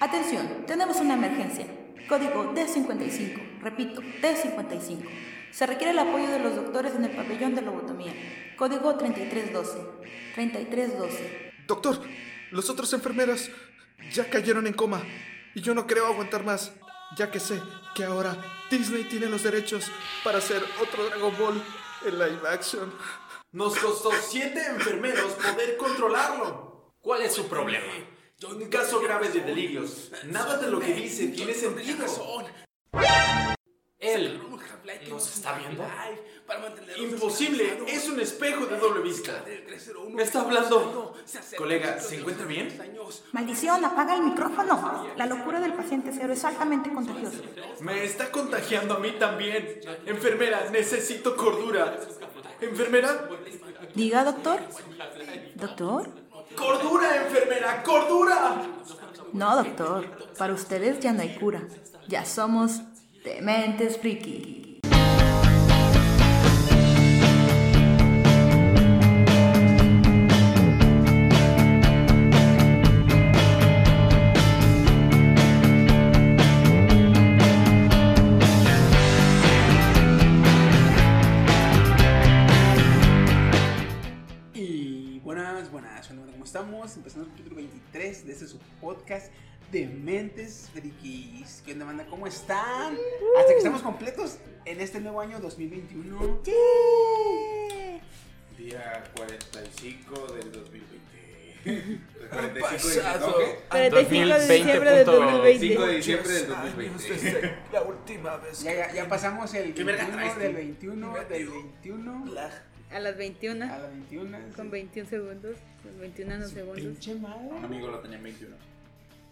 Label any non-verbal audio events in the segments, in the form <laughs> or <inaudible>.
Atención, tenemos una emergencia. Código D55. Repito, D55. Se requiere el apoyo de los doctores en el pabellón de lobotomía. Código 3312. 3312. Doctor, los otros enfermeros ya cayeron en coma y yo no creo aguantar más, ya que sé que ahora Disney tiene los derechos para hacer otro Dragon Ball en live action. Nos costó siete enfermeros poder controlarlo. ¿Cuál es su problema? Un caso grave de delirios. Nada de lo que dice tiene sentido. Él nos está viendo. Imposible, es un espejo de doble vista. Me está hablando. Colega, ¿se encuentra bien? Maldición, apaga el micrófono. La locura del paciente cero es altamente contagiosa. Me está contagiando a mí también. Enfermera, necesito cordura. ¿Enfermera? Diga, doctor. ¿Doctor? ¡Cordura, enfermera! ¡Cordura! No, doctor. Para ustedes ya no hay cura. Ya somos dementes friki. Capítulo 23 de este su podcast de Mentes Frikis. ¿Qué onda, banda? ¿Cómo están? Hasta que estamos completos en este nuevo año 2021. Día 45 del 2020. 45 <laughs> Pasado. de, ¿no? 45 de diciembre del 2020. 5 de diciembre del 2020. La última vez. Ya, ya, ya pasamos el ¿Qué verga 21 traes, del tú? 21 del 21 A las 21. a la 21. Con 21 segundos. Con 21 segundos. Pinche madre. Un amigo lo tenía en 21.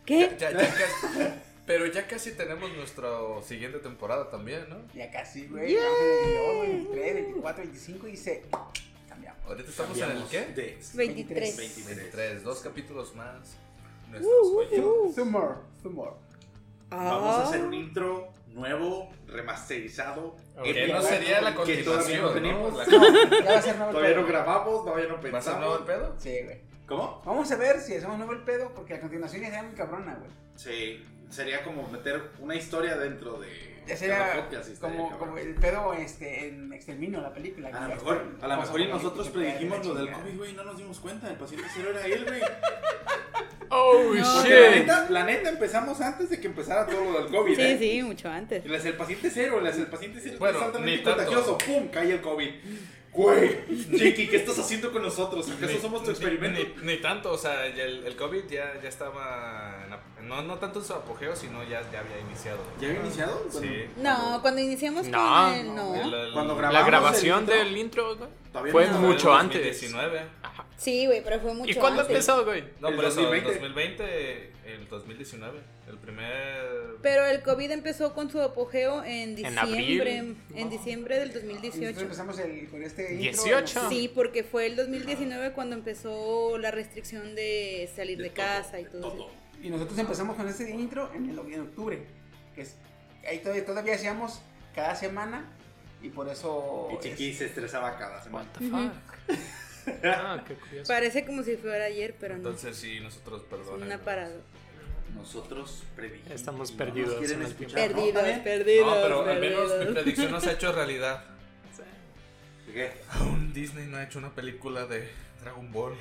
¿Qué? Ya, ya casi- pero ya casi tenemos nuestra siguiente temporada también, ¿no? Ya casi, güey. 22, 23, 24, 25 y se cambiamos. Ahorita estamos en el qué? De 23. 23, dos capítulos más. Uh, Nuestros joyitos. Summer, summer. Vamos a hacer un intro nuevo, remasterizado. Que no sería la que todavía no continuación, tenemos. ¿no? La- <laughs> Ya va a ser nuevo Todavía no grabamos, todavía no ¿Va a ser nuevo el pensamos. pedo? Sí, güey. ¿Cómo? Vamos a ver si hacemos nuevo el pedo, porque a continuación ya será muy cabrona, güey. Sí, sería como meter una historia dentro de Ya estaría como, como el pedo este, en Exterminio, la película. A lo mejor, a lo mejor y nosotros predijimos lo del. COVID, güey, no nos dimos cuenta. El paciente cero era él, güey. No. Oh, la shit. neta, la neta empezamos antes de que empezara todo lo del COVID. Sí, ¿eh? sí, mucho antes. Hace el paciente cero, hace el paciente cero. Bueno, ni tanto. contagioso. ¡Pum! Cae el COVID. Güey, Chiqui, ¿qué estás haciendo con nosotros? ¿Acaso Ni- somos tu experimento? Ni, ni tanto, o sea, ya el, el COVID ya, ya estaba. en no, no tanto en su apogeo, sino ya, ya había iniciado. ¿Ya había iniciado? Sí. No, cuando iniciamos No, con el. no, No. El- el- Cuando La grabación intro, del intro güey, todavía fue no, mucho en antes. 2019. Sí, güey, pero fue mucho ¿Y cuándo antes. empezó, güey? No, por eso, 2020. el 2020, el 2019. El primer. Pero el COVID empezó con su apogeo en En diciembre. abril. En diciembre del Y nosotros 2018. empezamos el, con este intro. 18. Sí, porque fue el 2019 cuando empezó la restricción de salir de, casa y todo, eso. Y nosotros empezamos con este intro en, el, en octubre. Que es, ahí todavía, todavía hacíamos cada semana. Y por eso. Y Chiqui es- se estresaba cada What semana. the fuck. Ah, qué curioso. Parece como si fuera ayer, pero no. Entonces, sí, nosotros, perdón. una parada. Nosotros predijimos. Estamos no perdidos quieren escuchar, tiempo. ¿no? Perdidos, perdidos. No, pero al menos mi perdidos. predicción no se ha hecho realidad. ¿Qué? Aún Disney no ha hecho una película de Dragon Ball.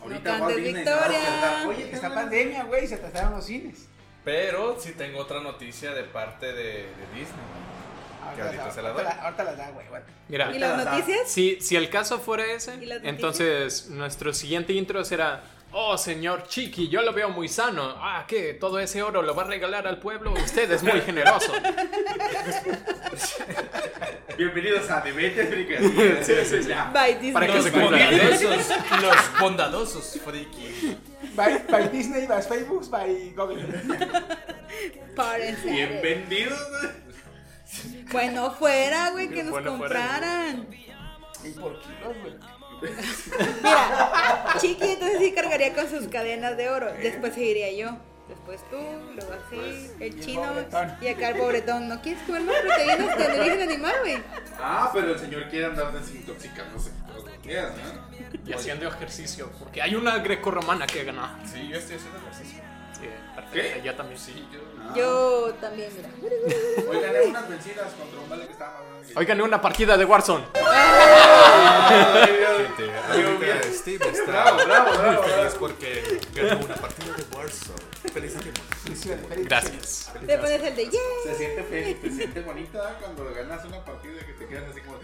Ahorita Walt Disney despertar. Oye, Está está pandemia, güey. Se trataron los cines. Pero sí tengo otra noticia de parte de, de Disney. Que ahorita se la doy. ahorita ahorita la da, güey. bueno. Mira, ¿Y las noticias? si, si el caso fuera ese, entonces nuestro siguiente intro será, oh señor Chiqui, yo lo veo muy sano. Ah, ¿qué? Todo ese oro lo va a regalar al pueblo. Usted es muy generoso. Bienvenidos a Demente Fricas. Sí, sí, sí. Disney. Para que Los se cumpla. bondadosos, los bondadosos, friki. By, by Disney, by Facebook, by Google. Párense. Bien vendidos. Bueno, fuera, güey, que nos Bueno, fuera. compraran. Y por kilos, güey. Mira, Chiqui entonces sí cargaría con sus cadenas de oro. Después seguiría yo. Después tú, luego así, el y el chino y acá el pobretón. ¿No quieres comer más proteínas de origen animal, güey? Ah, pero el señor quiere andar desintoxicándose todos los días, ¿no? Y haciendo ejercicio, porque hay una grecorromana que gana. Sí, yo estoy haciendo ejercicio. Perfecto. Yo también. Sí, yo. Yo también, mira. Hoy gané unas vencidas contra un vale que estaba. Hoy gané una partida de Warzone. <laughs> Gente, ahorita Steve está muy feliz porque ganó una partida de Warzone. Gracias. Te pones el de yeah. Se siente feliz, te siente bonito ¿ah? cuando ganas una partida que te quedas así como.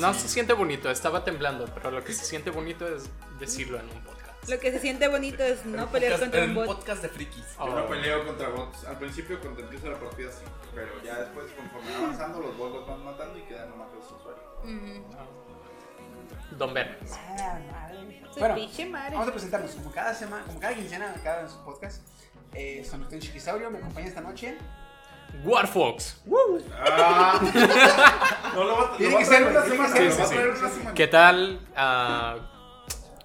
No se siente bonito, estaba temblando, pero lo que se siente bonito es decirlo en un podcast. Lo que se siente bonito es no pelear contra un bot. podcast de frikis. Yo no peleo contra bots. Al principio, cuando empieza la partida, sí. Pero ya después, conforme va avanzando, los bots los van matando y quedan nomás los usuarios. Don Ver. Ah, madre. Su Bueno, madre. vamos a presentarnos como cada semana, como cada quincena, cada podcast. Eh, soy Martín Chiquisaurio, me acompaña esta noche. Warfox. Ah. <laughs> no lo va, lo va que a traer ser, una semana. Sí, sí, sí. ¿Qué tal? Ah,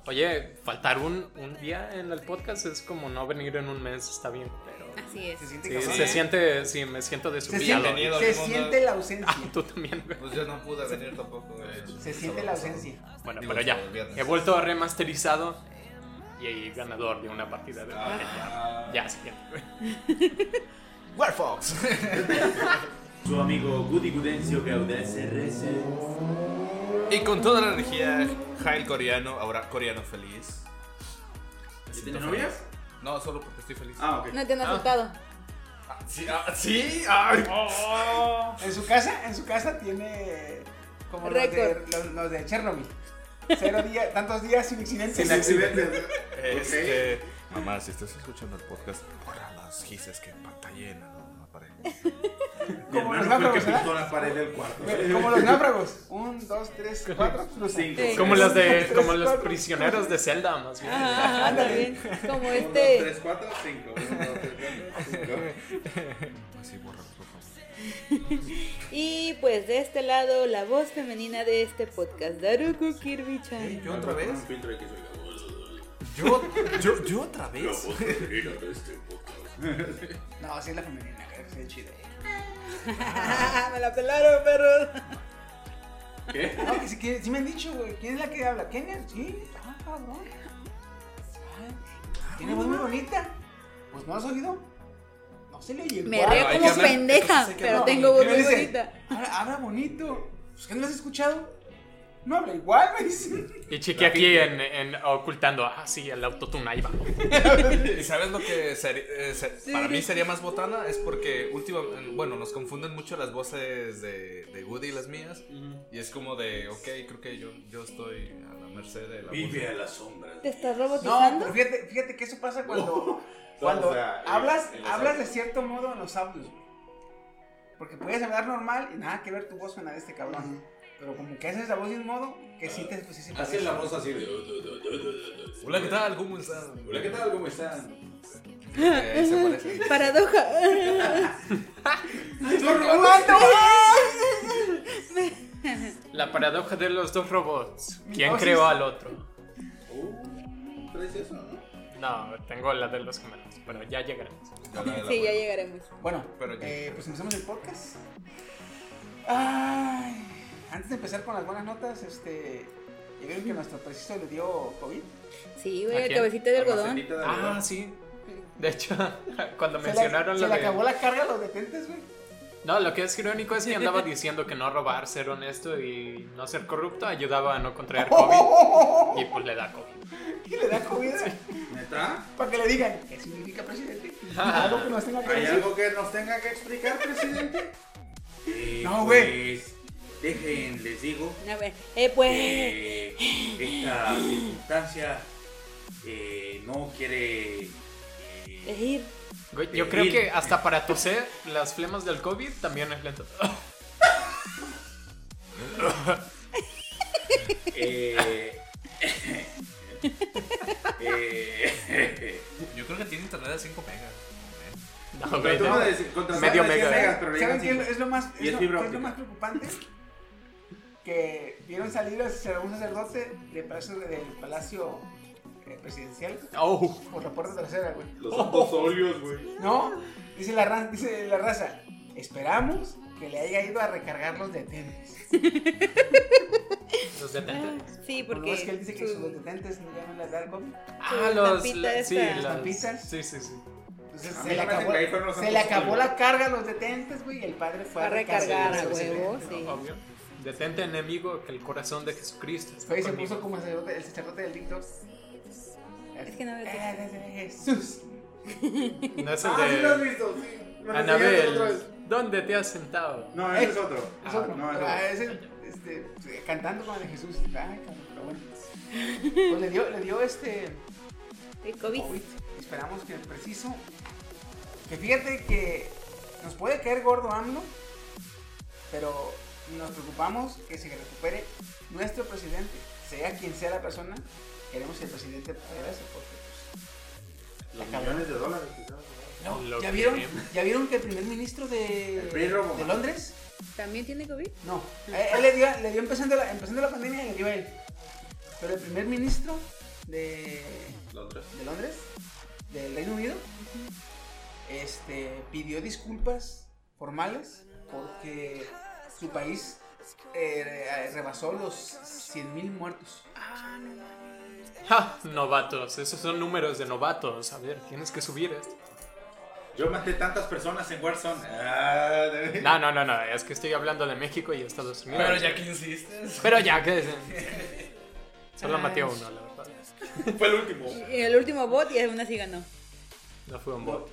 oye, faltar un, un día en el podcast es como no venir en un mes, está bien, pero... Así es. Se siente Sí, se siente, sí, me siento Se desubicado. siente, Bienvenido se siente la ausencia. Ah, tú también, güey. Pues yo no pude venir tampoco. güey. Se siente la ausencia. Bueno, Digo, pero ya, el viernes. he vuelto remasterizado y ahí ganador de una partida de Ah. Ya, siguiente, güey. Warfox. Su amigo Goody Gudencio Gaudés RS. Y con toda la energía, Jail coreano, ahora coreano feliz. Me siento ¿Tienes novia? feliz. No, solo porque estoy feliz. Ah, ok. No te han asaltado. Sí, ah, sí, ay. En su casa, en su casa tiene como los de, Récord. los, los de Chernobyl. Cero días, tantos días sin accidentes. Sin accidentes. <laughs> Este, mamá, si estás escuchando el podcast, borra las gises que pantallé <laughs> Como los náufragos, la pared del cuarto. Como los náufragos. Un, dos, tres, cuatro. Cinco. Sí. Como los de, como los prisioneros de Zelda, más bien. Ajá, también. Como este. tres, cuatro, cinco. Uno, dos, tres, cuatro, cinco. Así, borra, por favor. <laughs> Y pues de este lado, la voz femenina de este podcast, Daruku Kirby-chan. ¿Yo otra vez? Un. ¿Yo, yo, yo otra vez? La voz femenina de este podcast. <laughs> No, sí es la femenina, es chido. <laughs> Me la pelaron, perros. ¿Qué? No, que sí, que sí me han dicho, güey. ¿Quién es la que habla? ¿Kenia? Sí. Ah, cabrón. Ah, Tiene voz muy bonita. Pues no has oído. No se le oye Me río como pendeja, pero tengo voz ¿Qué me muy bonita. Habla, habla bonito. Pues no lo has escuchado. No habla igual, me dice. Y Chiqui aquí en, en ocultando, ah, sí, el autotune ahí va. <laughs> ¿Y sabes lo que seri- eh, para mí sería más botana? Es porque últimamente, bueno, nos confunden mucho las voces de, de Woody y las mías. Y es como de, ok, creo que yo, yo estoy a la merced de la Vive a las sombras. ¿Te estás No, robotizando? pero fíjate, fíjate que eso pasa cuando, <laughs> cuando o sea, en- hablas, hablas de cierto modo en los audios. Porque puedes hablar normal y nada que ver tu voz con la de este cabrón. Pero como que haces la voz de un modo que sí te pues, sí se Así parece. es la voz así de. Hola, ¿qué tal? ¿Cómo están? Hola, ¿qué tal? ¿Cómo están? Eh, se parece. <laughs> Paradoja. <laughs> <laughs> La paradoja de los dos robots. ¿Quién No, sí, creó sí. al otro? Uh, traes eso, ¿no? No, tengo la de los gemelos, pero ya llegaremos. Ya la de la Sí, ya llegaremos. Bueno, Pero ya. eh, pues empezamos el podcast. Ay, antes de empezar con las buenas notas, este, ¿ya vieron que nuestro preciso le dio COVID? Sí, ¿A güey, el cabecita de algodón. De Ah, algodón. sí. De hecho, <laughs> cuando Se mencionaron se lo le de... acabó la carga a los detentes, güey. No, lo que es irónico es que andaba diciendo que no robar, ser honesto y no ser corrupto ayudaba a no contraer <laughs> COVID. Y pues le da COVID. Y le da COVID. <laughs> ¿Neta? Para que le digan, ¿qué significa presidente? Algo que nos tenga que ¿Hay decir. algo que nos tenga que explicar, presidente? Eh, No, güey. pues, Dejen, les digo, A ver, eh, pues. que esta circunstancia eh, no quiere. eh, Elegir. Güey, Yo creo que hasta para toser, las flemas del COVID también es lento. <laughs> eh, <laughs> eh, Yo creo que tiene internet de 5 megas. No, no. no Medio de 100 mega. megas, pero le ¿Saben qué es, lo más, es lo, qué es lo más preocupante? Que vieron salir a un sacerdote del palacio, del palacio eh, presidencial Oh, por la puerta trasera, güey. Los santos óleos, güey. No, dice la, ra- dice la raza, esperamos que le haya ido a recargar los detentes. Los detentes. Sí, Porque porque. es que él dice que su- sus detentes no el COVID. Ah, los. la- sí, las. ¿Estampitas? Sí, sí, sí. Entonces A se le acabó, se le la carga a los detentes, güey, y el padre fue Va a recargar a recargar. huevo, sí. Obvio. Detente enemigo que el corazón de Jesucristo. y se puso como sacerdote, el sacerdote del TikTok. Es que no veo Eh, Jesús. No es el Ah, sí lo has visto, sí. Me. Anabel. ¿Dónde te has sentado? No, ese es otro. Es otro. No, es Ah, otro. ese, este, cantando con el de Jesús. Ay, cabrón, pero bueno. Pues le dio, le dio este El COVID. COVID. Esperamos que preciso. Que fíjate que nos puede caer gordo AMLO, pero nos preocupamos que se recupere nuestro presidente, sea quien sea la persona. Queremos que el presidente regrese porque Los cabrón. millones de dólares. quizás. No, Lo ¿ya que vieron. ¿Ya vieron que el primer ministro de, de. Londres? ¿También tiene COVID? No, a él le dio, le dio empezando, la, empezando la pandemia y le dio a él. Pero el primer ministro de, Londres. de Londres, del Reino Unido, este, pidió disculpas formales porque su país eh, rebasó los 100.000 muertos. ¡Ja! Novatos. Esos son números de novatos. A ver, tienes que subir esto. Yo maté tantas personas en Warzone. Ah, de- No, no, no, no. Es que estoy hablando de México y Estados Unidos. Pero ya que insistes. Pero ya que. <laughs> Solo maté a uno, la verdad. <laughs> Fue el último. Y el último bot y aún así ganó. No fue un bot.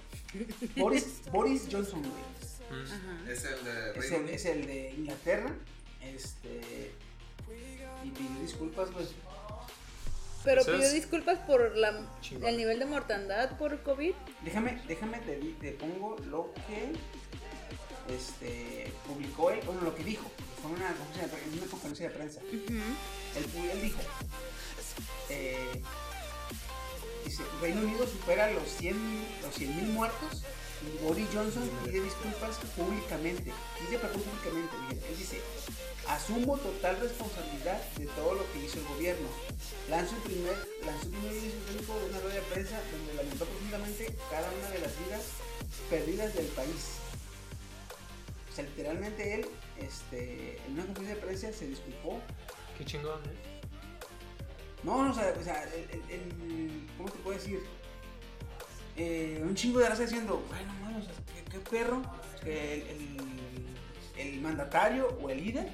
Boris, Boris Johnson, güey. Es el de Es el, Unido. es el de Inglaterra. Este. Y pidió disculpas, pues. Pero pidió es disculpas por la, el nivel de mortandad por COVID. Déjame, déjame te, te pongo lo que este, publicó él, bueno, lo que dijo. Fue una conferencia de, pre- una conferencia de prensa. Él, pu- él dijo: eh, dice, Reino Unido supera los 100 los 100.000 muertos y Boris Johnson pide disculpas públicamente. Pide perdón públicamente. Él dice: Asumo total responsabilidad de todo lo que hizo el gobierno. Lanzó un primer, lanzó un primer público de una rueda de prensa donde lamentó profundamente cada una de las vidas perdidas del país. O sea, literalmente él, este, en una conferencia de prensa se disculpó. Qué chingón, ¿eh? No, no, o sea, o sea el, el- el- ¿cómo te puedo decir? Eh, un chingo de raza diciendo, bueno, qué, qué perro que el, el- el mandatario o el líder,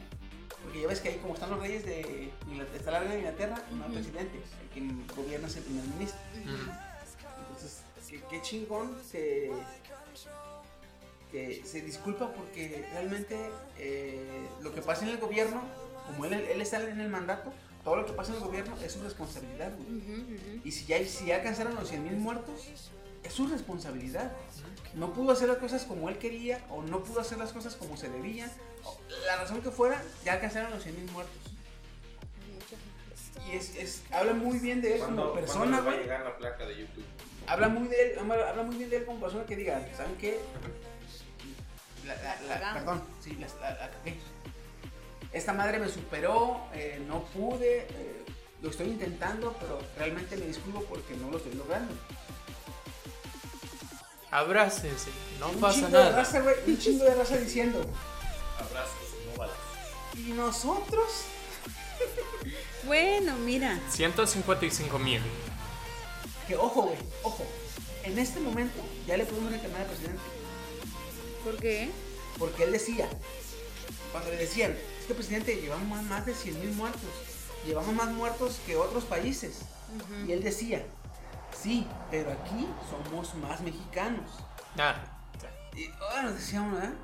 porque ya ves que ahí como están los reyes de Inglaterra, está la reina de Inglaterra, y no el presidente, el que gobierna es el primer ministro. Entonces, qué, qué chingón que, que se disculpa porque realmente eh, lo que pasa en el gobierno, como él, él está en el mandato, todo lo que pasa en el gobierno es su responsabilidad. güey. Y si ya, si ya alcanzaron los 100 mil muertos, es su responsabilidad. No pudo hacer las cosas como él quería o no pudo hacer las cosas como se debían. La razón que fuera, ya alcanzaron los 100 mil muertos. Y es, es, habla muy bien de él como ¿Cuándo, ¿cuándo persona, va a llegar la placa de YouTube? habla muy de él, habla muy bien de él como persona que diga, ¿saben qué? La, la- la- perdón, sí, la, la- la cagué. Esta madre me superó, eh, no pude, eh, lo estoy intentando, pero realmente me disculpo porque no lo estoy logrando. Abrácense, no un pasa chingo de nada. raza, güey, un chingo de raza diciendo. Abrazos, no balas. ¿Y nosotros? Bueno, mira. 155 mil. Que ojo, güey, ojo. En este momento ya le podemos reclamar al presidente. ¿Por qué? Porque él decía, cuando le decían, es que presidente, llevamos más, más de 100 mil muertos, llevamos más muertos que otros países. Y él decía, sí, pero aquí somos más mexicanos. Ah, Y bueno, decíamos, ¿verdad?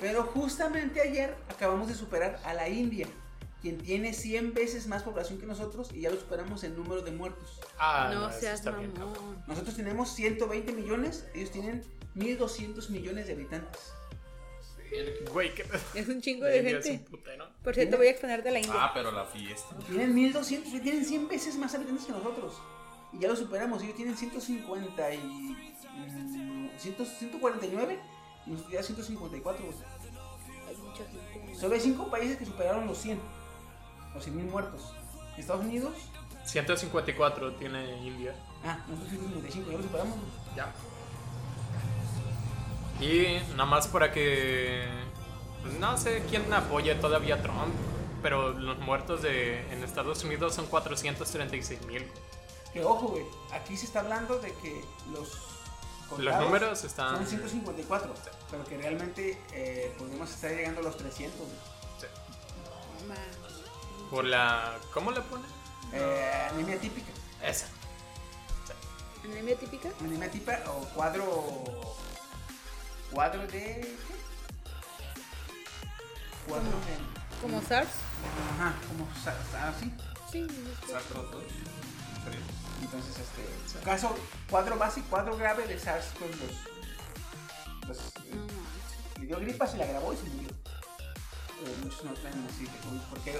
Pero justamente ayer acabamos de superar a la India, quien tiene 100 veces más población que nosotros y ya lo superamos en número de muertos. ah, no seas está bien, mamón. Nosotros tenemos 120 millones, ellos tienen 1200 millones de habitantes. Güey, qué Es un chingo de es gente. putero. Por cierto, voy a exponerte a la India. Ah, pero la fiesta. Tienen 1200, y tienen 100 veces más habitantes que nosotros. Y ya lo superamos, ellos tienen 150 y. mm, 100 149 y nosotros ya 154. güey. Hay mucha gente. Solo hay 5 países que superaron los 100, los 100 mil muertos. Estados Unidos, 154 tiene India. ah, nosotros 155, ya lo superamos. Ya. Y nada más para que. Pues no sé quién apoya todavía a Trump. Pero los muertos de, en Estados Unidos son 436 mil. Que ojo, güey, aquí se está hablando de que los. Los números están. Son 154, pero que realmente eh, podemos estar llegando a los 300. güey. Por la. ¿Cómo le pone? Eh, anemia típica. Esa. ¿Anemia típica? Anemia típica o cuadro. Cuadro de. Cuadro de. ¿Como SARS? Ajá, como sa- sa- así. Sí. SARS-CoV-2. ¿Sería? Entonces, este. Caso, cuadro básico, cuadro grave de SARS con los. los eh, le dio gripas y la grabó y se murió. Eh, muchos no traen así de COVID, porque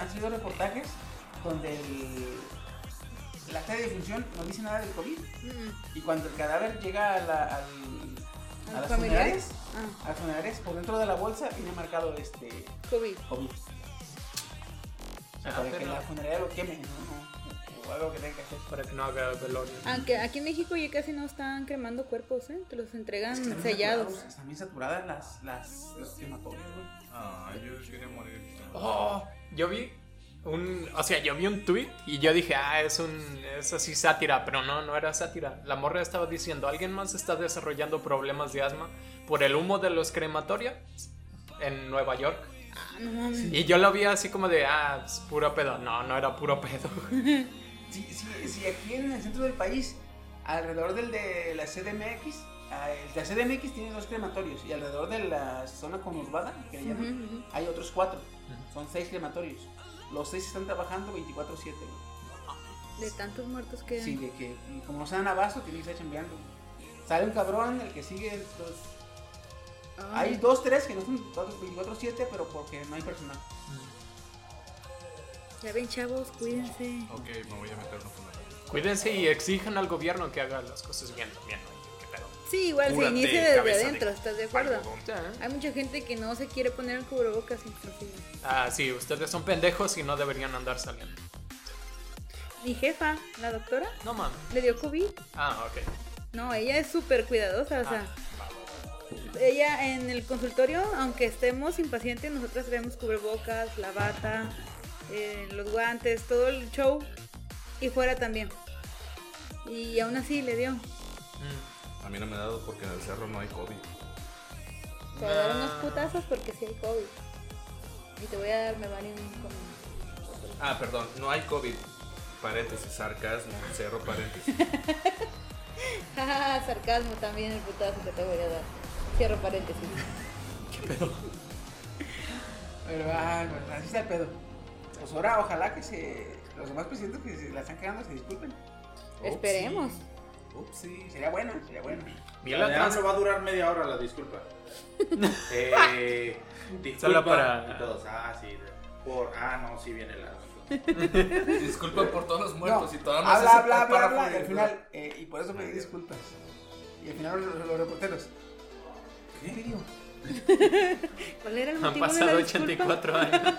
han sido reportajes donde el, la acta de defunción no dice nada del COVID. Y cuando el cadáver llega a, la, al, a ¿A las familiares? funerarias, Ah, a las funerarias, por dentro de la bolsa viene marcado este COVID. COVID. O sea, Ah, para que la funeraria lo queme, ¿no? O- algo que tenga que hacer. Para que no haga velorio. Aunque aquí en México ya casi no están cremando cuerpos, ¿eh? Te los entregan sellados. saturados, Están bien saturadas las, las, los crematorios, güey. Ah, yo quería morir. Oh, yo vi un, o sea, yo vi un tweet y yo dije, ah, es un, es así sátira, pero no, no era sátira. La morra estaba diciendo, alguien más está desarrollando problemas de asma por el humo de los crematorios en Nueva York. Ah, no mames. Y yo lo vi así como de, ah, es puro pedo. No, no era puro pedo. <laughs> Si, si, si aquí en el centro del país, alrededor del de la CDMX, ah, el de la CDMX tiene dos crematorios y alrededor de la zona conurbada, que le llaman, ujú. hay otros cuatro. Son seis crematorios. Los seis están trabajando 24-7. güey. De tantos muertos que. Sí, de que como no se dan abasto, tienen que estar chambeando. Sale un cabrón, el que sigue. Los... Ay. Hay dos, tres que no son 24-7, pero porque no hay personal. Ya ven, chavos, cuídense. Ok, me voy a meter una funeraria. Cuídense y exijan al gobierno que haga las cosas bien también. ¿no? ¿Qué pedo? Sí, igual se inicia desde de adentro, ¿estás de acuerdo? Hay mucha gente que no se quiere poner el cubrebocas inclusive. Ah, sí, ustedes son pendejos y no deberían andar saliendo. Mi jefa, la doctora, No mames. le dio COVID. Ah, ok. No, ella es súper cuidadosa, o sea. Ella en el consultorio, aunque estemos impacientes, nosotros traemos cubrebocas, la bata, eh, los guantes, todo el show. Y fuera también. Y aún así le dio. Mm. A mí no me ha dado porque en el cerro no hay COVID. Te voy a dar unos putazos porque sí hay COVID. Y te voy a dar, me van a ir con... Ah, perdón, no hay COVID. Paréntesis, sarcasmo, cerro paréntesis. Jaja, <laughs> sarcasmo también el putazo que te voy a dar. Cierro paréntesis. <laughs> Pero, ay, bueno, así está el pedo. Pues ahora, ojalá que se. Los demás presidentes que se la están cagando se disculpen. Esperemos. Upsi. Sería bueno, sería bueno. Vi La de trans- AMLO va a durar media hora la disculpa. <laughs> eh, disculpa. Solo para- Y todos, ah, sí. Por, ah, no, sí viene la. <laughs> Disculpa por todos los muertos y toda Habla, habla, habla, habla. Y al final, <laughs> eh, y por eso pedí disculpas. Y al final los, los reporteros. ¿Qué digo? <laughs> ¿Cuál era el Han motivo de pasado la disculpa? 84 años.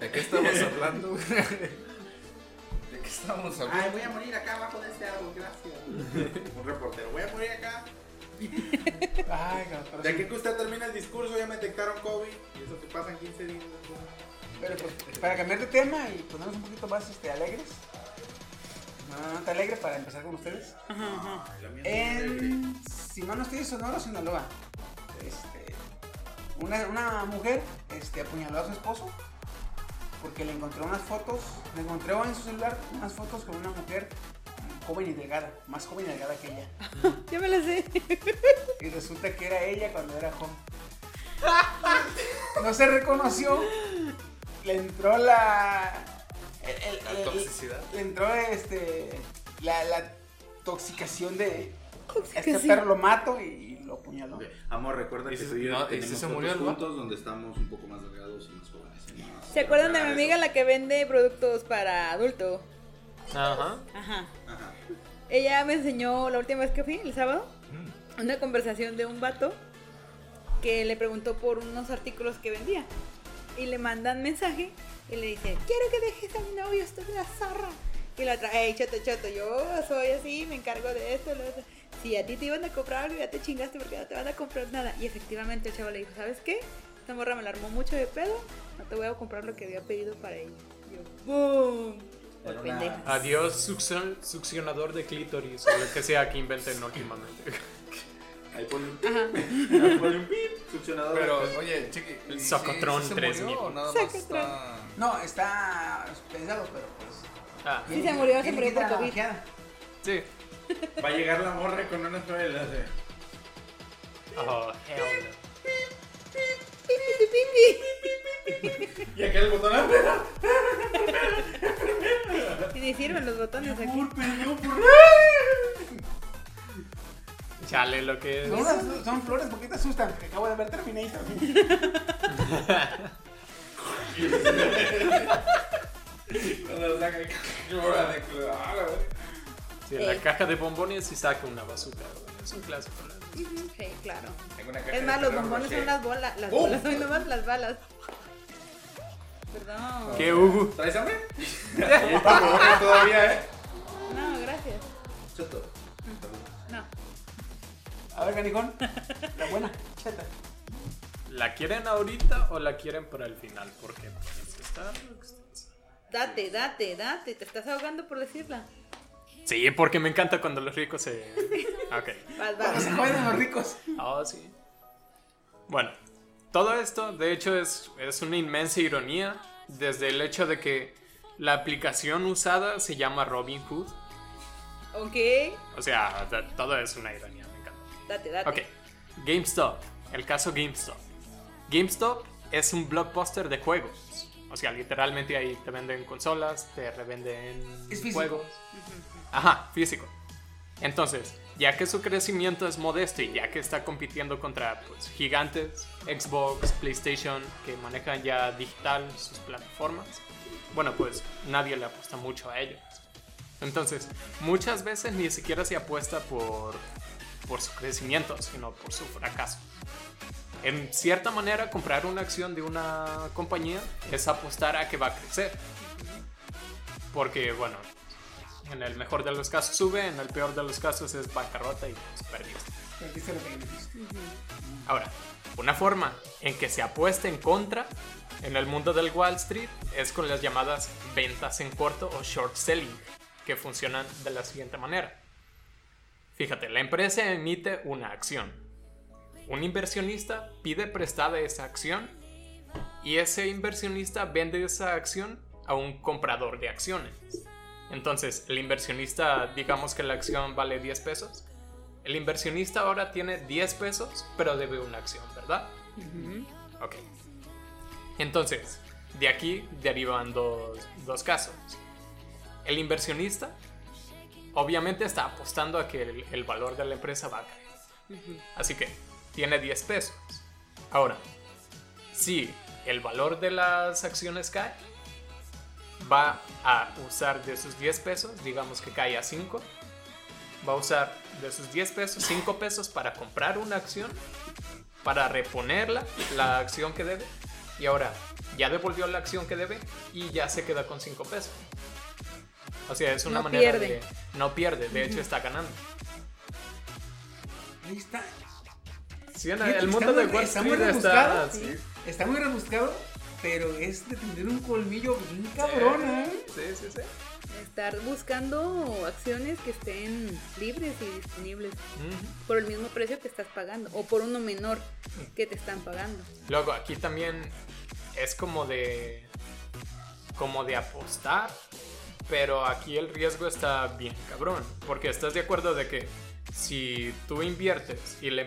¿De qué estamos <laughs> hablando? <laughs> ¿De qué estamos hablando? Ay, voy a morir acá abajo de este árbol, gracias. Un reportero, voy a morir acá. Ay, no, De sí. aquí que usted termina el discurso ya me detectaron COVID y eso que pasan 15 días. Pero pues, para cambiar de tema y ponernos un poquito más este, alegres. No, no, no, alegre para empezar con ustedes. Muy alegre. En, si mal no estoy, Sonora, Sinaloa. Este, una, una mujer este, apuñaló a su esposo porque le encontró unas fotos, le encontró en su celular unas fotos con una mujer joven y delgada, más joven y delgada que ella. <laughs> Ya me la sé. Y resulta que era ella cuando era joven. No se reconoció. Le entró la. el- el- La toxicidad. Le entró este. La, la toxicación de. Este Toxicación. perro lo mato y lo apuñaló. Ok, Amor, recuerda ¿Y que si- tú y yo no, y si se murió juntos donde estamos un poco más delgados y más jóvenes. Más ¿Se acuerdan de mi amiga eso. la que vende productos para adulto? Ajá. Ajá. Ajá. Ella me enseñó la última vez que fui, el sábado, una conversación de un vato que le preguntó por unos artículos que vendía. Y le mandan mensaje y le dice, quiero que dejes a mi novio, esto es una zorra. Y la otra, hey, choto, choto, yo soy así, me encargo de esto, lo otro. Si a ti te iban a comprar algo, ya te chingaste porque no te van a comprar nada. Y efectivamente el chavo le dijo, ¿sabes qué? esta morra me la armó mucho de pedo, no te voy a comprar lo que había pedido para ella. Yo, ¡boom! Por una-. Adiós, succion- succionador de clítoris o lo que sea que inventen últimamente. <laughs> Ahí pone un Ajá. ahí pone un pip, succionador. Pero, oye, chiqui. El ¿y Socotrón se 3000. murió o nada más Socotrón. está.? No, está pensado, pero pues. Ah, Sí, se murió, se ¿quién murió por COVID. sí. <laughs> Va a llegar la morra con una le hace. Oh, hell no. Y acá el botón. ¡ah, espera! Y ni sirven los botones aquí. Por perdón, por. Chale, lo que es. Son, flores, ¿por qué te asustan? Acabo de ver Terminator. <laughs> Cuando saca llora de claro. Sí, en la caja de bombones y saca una bazooka. Es un clásico. ¿no? Sí, claro. Tengo una caja Es más, los bombones son las bolas. Las ¡Oh! bolas, <laughs> hoy nomás las balas. Perdón. ¿Qué, Hugo? ¿Traes hambre? <laughs> Todavía, ¿eh? No, gracias. Choto. No. A ver, canijón. La buena, chata. ¿La quieren ahorita o la quieren para el final? Porque está. Date, date, date. Te estás ahogando por decirla. Sí, porque me encanta cuando los ricos se. Ok. Vas, Cuando vas. se joden los ricos. Ah, sí. Bueno, todo esto, de hecho, es, es una inmensa ironía desde el hecho de que la aplicación usada se llama Robin Hood. Ok. O sea, todo es una ironía, me encanta. Date, date. Ok, GameStop, el caso GameStop. GameStop es un blockbuster de juegos. O sea, literalmente ahí te venden consolas, te revenden Es físico. juegos. Ajá, físico. Entonces, ya que su crecimiento es modesto y ya que está compitiendo contra pues, gigantes, Xbox, PlayStation, que manejan ya digital sus plataformas, bueno, pues nadie le apuesta mucho a ellos. Entonces, muchas veces ni siquiera se apuesta por, por su crecimiento, sino por su fracaso. En cierta manera, comprar una acción de una compañía es apostar a que va a crecer. Porque, bueno, en el mejor de los casos sube, en el peor de los casos es bancarrota y pues, perdiste. Perdiste lo que. Ahora, una forma en que se apuesta en contra en el mundo del Wall Street es con las llamadas ventas en corto o short selling, que funcionan de la siguiente manera. Fíjate, la empresa emite una acción. Un inversionista pide prestada esa acción y ese inversionista vende esa acción a un comprador de acciones. Entonces, el inversionista, digamos que la acción vale 10 pesos. El inversionista ahora tiene 10 pesos, pero debe una acción, ¿verdad? Ok. Entonces, de aquí derivan dos, dos casos. El inversionista obviamente está apostando a que el, el valor de la empresa va a caer. Así que tiene 10 pesos. Ahora, si el valor de las acciones cae, va a usar de sus 10 pesos, digamos que cae a 5, va a usar de sus 10 pesos 5 pesos para comprar una acción, para reponerla, la acción que debe, y ahora ya devolvió la acción que debe y ya se queda con 5 pesos. O sea, es una No manera pierde. de... No pierde, de hecho está ganando. Ahí está. Sí, el está mundo muy- de Wall está muy Street rebuscado, está... sí. Está muy rebuscado, pero es de tener un colmillo bien cabrón, ¿eh? Sí, sí, sí. Estar buscando acciones que estén libres y disponibles Ujú. por el mismo precio que estás pagando o por uno menor que te están pagando. Luego aquí también es como de como de apostar, pero aquí el riesgo está bien cabrón, porque estás de acuerdo de que si tú inviertes y la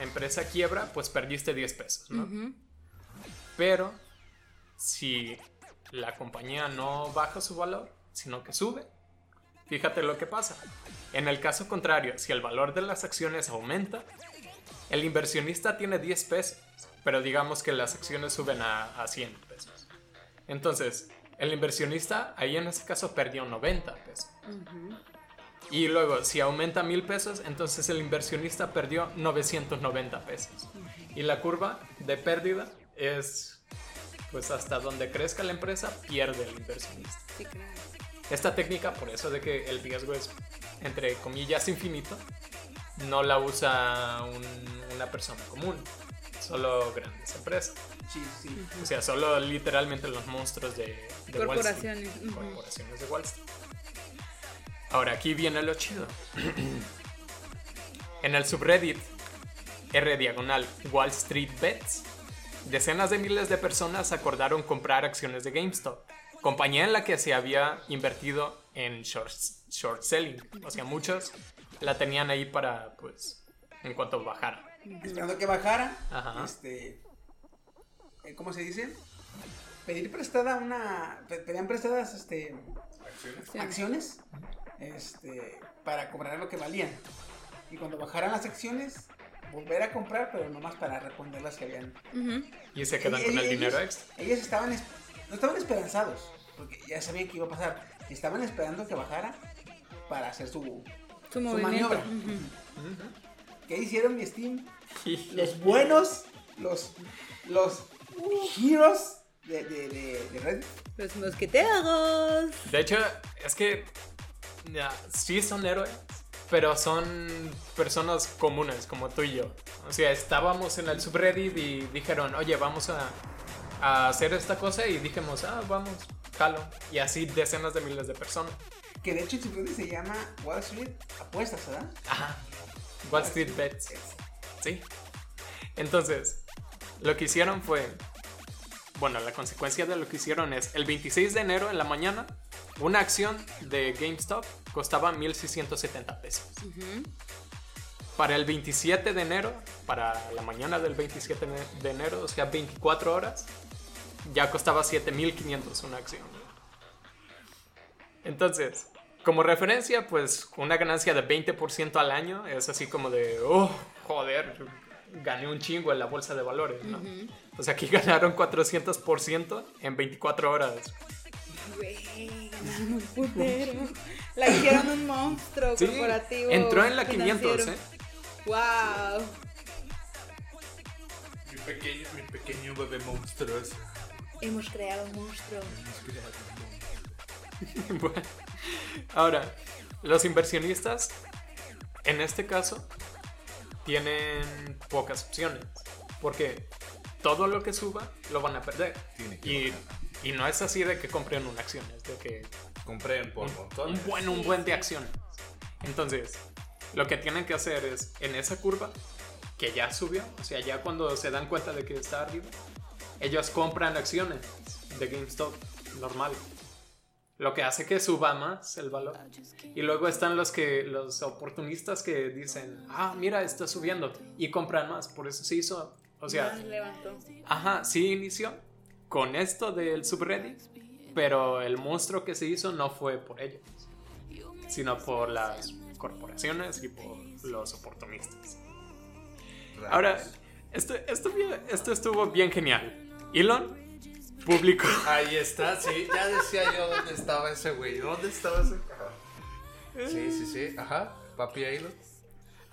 empresa quiebra, pues perdiste 10 pesos, ¿no? Ujú. Pero si la compañía no baja su valor, sino que sube, fíjate lo que pasa. En el caso contrario, si el valor de las acciones aumenta, el inversionista tiene 10 pesos, pero digamos que las acciones suben a, a 100 pesos. Entonces, el inversionista ahí en ese caso perdió 90 pesos. Y luego, si aumenta 1000 pesos, entonces el inversionista perdió 990 pesos. Y la curva de pérdida es, pues hasta donde crezca la empresa, pierde el inversionista. Sí, claro. Esta técnica, por eso de que el riesgo es, entre comillas, infinito, no la usa un- una persona común. solo grandes empresas. Sí, sí. O sea, solo literalmente los monstruos de, de Wall Street. Corporaciones, ujú. Corporaciones de Wall Street. Ahora, aquí viene lo chido. <clears throat> en el subreddit R diagonal Wall Street Bets, decenas de miles de personas acordaron comprar acciones de GameStop, compañía en la que se había invertido en short, short selling. O sea, muchos la tenían ahí para, pues, en cuanto bajara. Esperando que bajara. Ajá. Este. eh, ¿Cómo se dice? Pedir prestada una. pe- Pedían prestadas este, acciones. Este. Para cobrar lo que valían. Y cuando bajaran las acciones, volver a comprar, pero nomás para responder las que habían. Ujú. Y se quedan Ellos- con el dinero ellos- extra. Ellos estaban. es- No estaban esperanzados. Porque ya sabían que iba a pasar. Estaban esperando que bajara para hacer su. Su movimiento. maniobra. ujú. ¿Qué hicieron mi Steam? Los buenos, los, los heroes de, de, de, de Reddit. Los mosqueteros. De hecho, es que ya, sí son héroes, pero son personas comunes como tú y yo. O sea, estábamos en el subreddit y dijeron, oye, vamos a, a hacer esta cosa y dijimos, ah, vamos, jalo. Y así decenas de miles de personas. Que de hecho en su Reddit se llama Wall Street Apuestas, ¿verdad? Ajá. Wall Street Bets. Sí. Entonces, lo que hicieron fue. Bueno, la consecuencia de lo que hicieron es el 26 de enero en la mañana, una acción de GameStop costaba 1.670 pesos. Para el 27 de enero, para la mañana del 27 de- enero, o sea, 24 horas, ya costaba 7.500 una acción. Entonces, como referencia, pues una ganancia de 20% al año es así como de, oh, joder, gané un chingo en la bolsa de valores, ¿no? O sea, aquí <laughs> ganaron 400% en 24 horas. Güey, putero. La hicieron un monstruo Sí, corporativo. entró en la 500, financiero. ¿eh? Wow. Mi pequeño, mi pequeño bebé monstruoso. Hemos creado un monstruo. <laughs> Bueno, ahora, los inversionistas, en este caso, tienen pocas opciones. Porque todo lo que suba lo van a perder. Tiene que Y, y no es así de que compren una acción, es de que Compré por un, montones. un buen, un buen de acciones. Entonces, lo que tienen que hacer es, en esa curva, que ya subió, o sea, ya cuando se dan cuenta de que está arriba, ellos compran acciones de GameStop normal. Lo que hace que suba más el valor. Y luego están los que los oportunistas que dicen, ah, mira, está subiendo y compran más. Por eso se hizo, o sea, Más levantó. Ajá, sí inició con esto del subreddit, pero el monstruo que se hizo no fue por ellos, sino por las corporaciones y por los oportunistas. Ahora, esto, esto, esto estuvo bien genial. Elon publicó, Ahí está, sí. Ya decía yo dónde estaba ese güey. ¿Dónde estaba ese? Ajá. Sí, sí, sí. Ajá. Papi Ailo.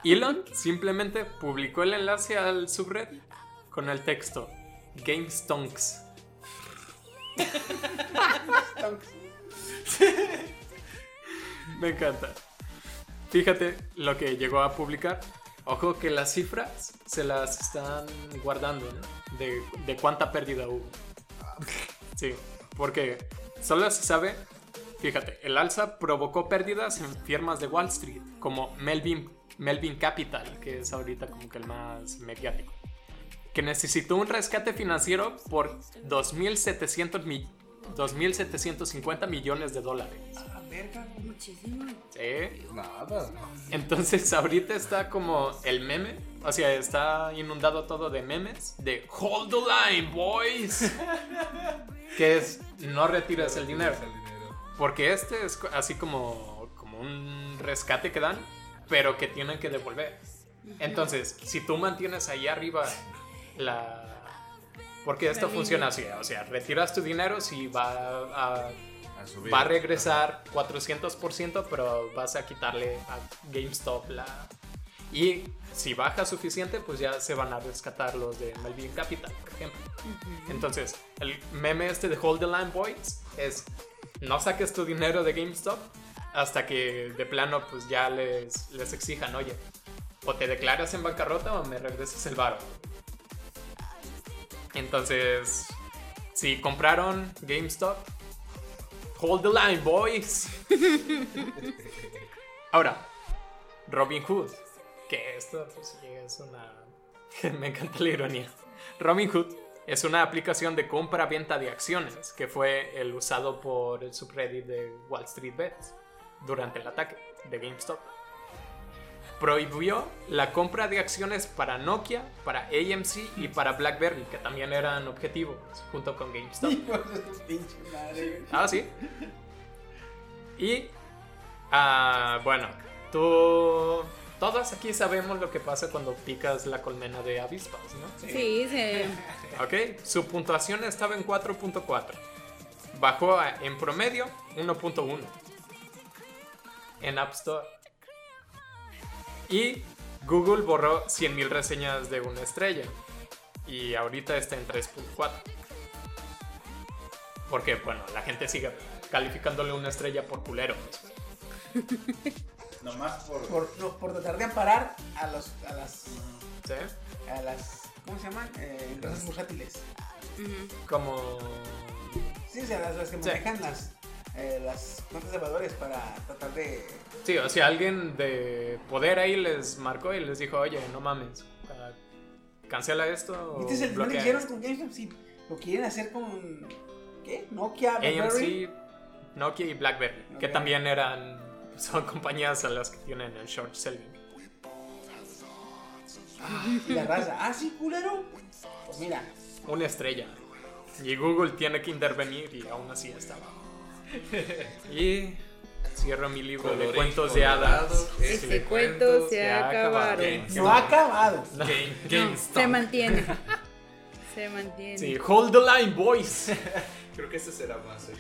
Elon simplemente publicó el enlace al subreddit con el texto GameStonks. <laughs> Me encanta. Fíjate lo que llegó a publicar. Ojo que las cifras se las están guardando. De, de cuánta pérdida hubo. Sí, porque solo se sabe, fíjate, el alza provocó pérdidas en firmas de Wall Street, como Melvin, Melvin Capital, que es ahorita como que el más mediático, que necesitó un rescate financiero por 2.700 mi- 2.750 millones de dólares. Ah, verga. Muchísimo. ¿Sí? Nada. Entonces ahorita está como el meme, o sea, está inundado todo de memes de Hold the line, boys. <laughs> que es no retires el dinero. Porque este es así como, como un rescate que dan, pero que tienen que devolver. Entonces, si tú mantienes ahí arriba la... Porque esto La funciona así, o sea, retiras tu dinero si va a A subir. va a regresar 400%, pero vas a quitarle a GameStop la... Y si baja suficiente, pues ya se van a rescatar los de Melvin Capital, por ejemplo. Entonces, el meme este de Hold the Line Boys es no saques tu dinero de GameStop hasta que de plano pues ya les, les exijan, oye, o te declaras en bancarrota o me regresas el varo. Entonces, si compraron GameStop, hold the line, boys. <laughs> Ahora, Robin Hood, que esto pues, es una... <laughs> Me encanta la ironía. Robin Hood es una aplicación de compra-venta de acciones que fue el usado por el subreddit de Wall Street Bets durante el ataque de GameStop. Prohibió la compra de acciones para Nokia, para AMC y para BlackBerry, que también eran objetivos junto con GameStop. <laughs> Ah, sí. Y, ah, bueno, tú... Todos aquí sabemos lo que pasa cuando picas la colmena de avispas, ¿no? Sí, se... Ok, su puntuación estaba en 4.4. Bajó a, en promedio 1.1 en App Store. Y Google borró 100.000 reseñas de una estrella. Y ahorita está en 3.4. Porque, bueno, la gente sigue calificándole una estrella por culero. <laughs> Nomás por. Por, no, por tratar de amparar a, los, a las. ¿Sí? A las ¿Cómo se llaman? Eh, empresas bursátiles. Como... Sí, o sea, las, las que Sí. manejan las, eh, las cuentas de valores para tratar de. Sí, o sea, alguien de poder ahí les marcó y les dijo, oye, no mames, ah, cancela esto. o ¿Viste el plan que bloquea hicieron esto". con GameStop? Lo quieren hacer con. ¿Qué? Nokia, BlackBerry. AMC, Nokia y BlackBerry, que Ok. también eran, son compañías a las que tienen el short selling. Y la raza. Ah, sí, culero. Pues mira, Una estrella. Y Google tiene que intervenir y aún así está abajo. <laughs> Y cierro mi libro de Colorín cuentos de hadas. Ese cuento se ha acabado. no ha acabado. Game, No, GameStop. <laughs> se mantiene. <laughs> Se mantiene. Sí, hold the line, boys. Creo que ese será más. eh.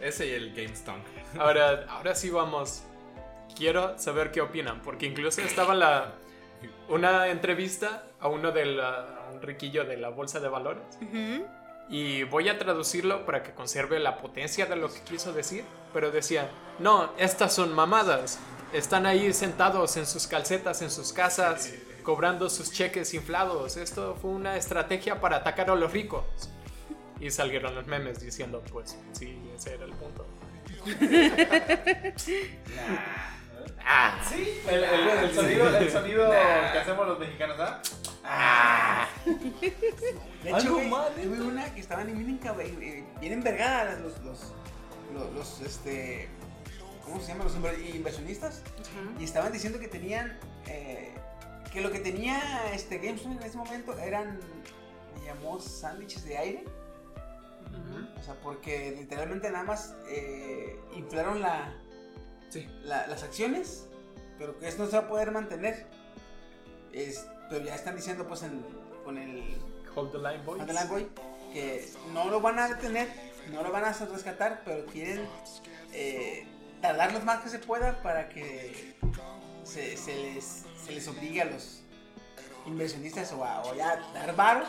Ese y el GameStop. Ahora, ahora sí vamos. Quiero saber qué opinan, porque incluso estaba la una entrevista a uno del a un riquillo de la bolsa de valores Ujú. Y voy a traducirlo para que conserve la potencia de lo que quiso decir, pero decía, "No, estas son mamadas. Están ahí sentados en sus calcetas en sus casas cobrando sus cheques inflados. Esto fue una estrategia para atacar a los ricos." Y salieron los memes diciendo, pues sí, ese era el punto. <laughs> Ah, Sí, el, el- el sonido, el sonido que hacemos los mexicanos, ¿ah? De hecho, güey, tuve una que estaban bien, bien envergadas los, los, los, los, este, ¿cómo se llama? Los inver- inversionistas. Y estaban diciendo que tenían, eh, que lo que tenía este GameStop en ese momento eran, me llamó sándwiches de aire. O sea, porque literalmente nada más eh, inflaron la, Sí. la- las acciones, pero que esto no se va a poder mantener. Es, pero ya están diciendo pues en- con el Hold the line, boys. Boy, que no lo van a detener, no lo van a rescatar, pero quieren eh, tardar lo más que se pueda para que se, se les, se les obligue a los inversionistas o a, o ya dar varo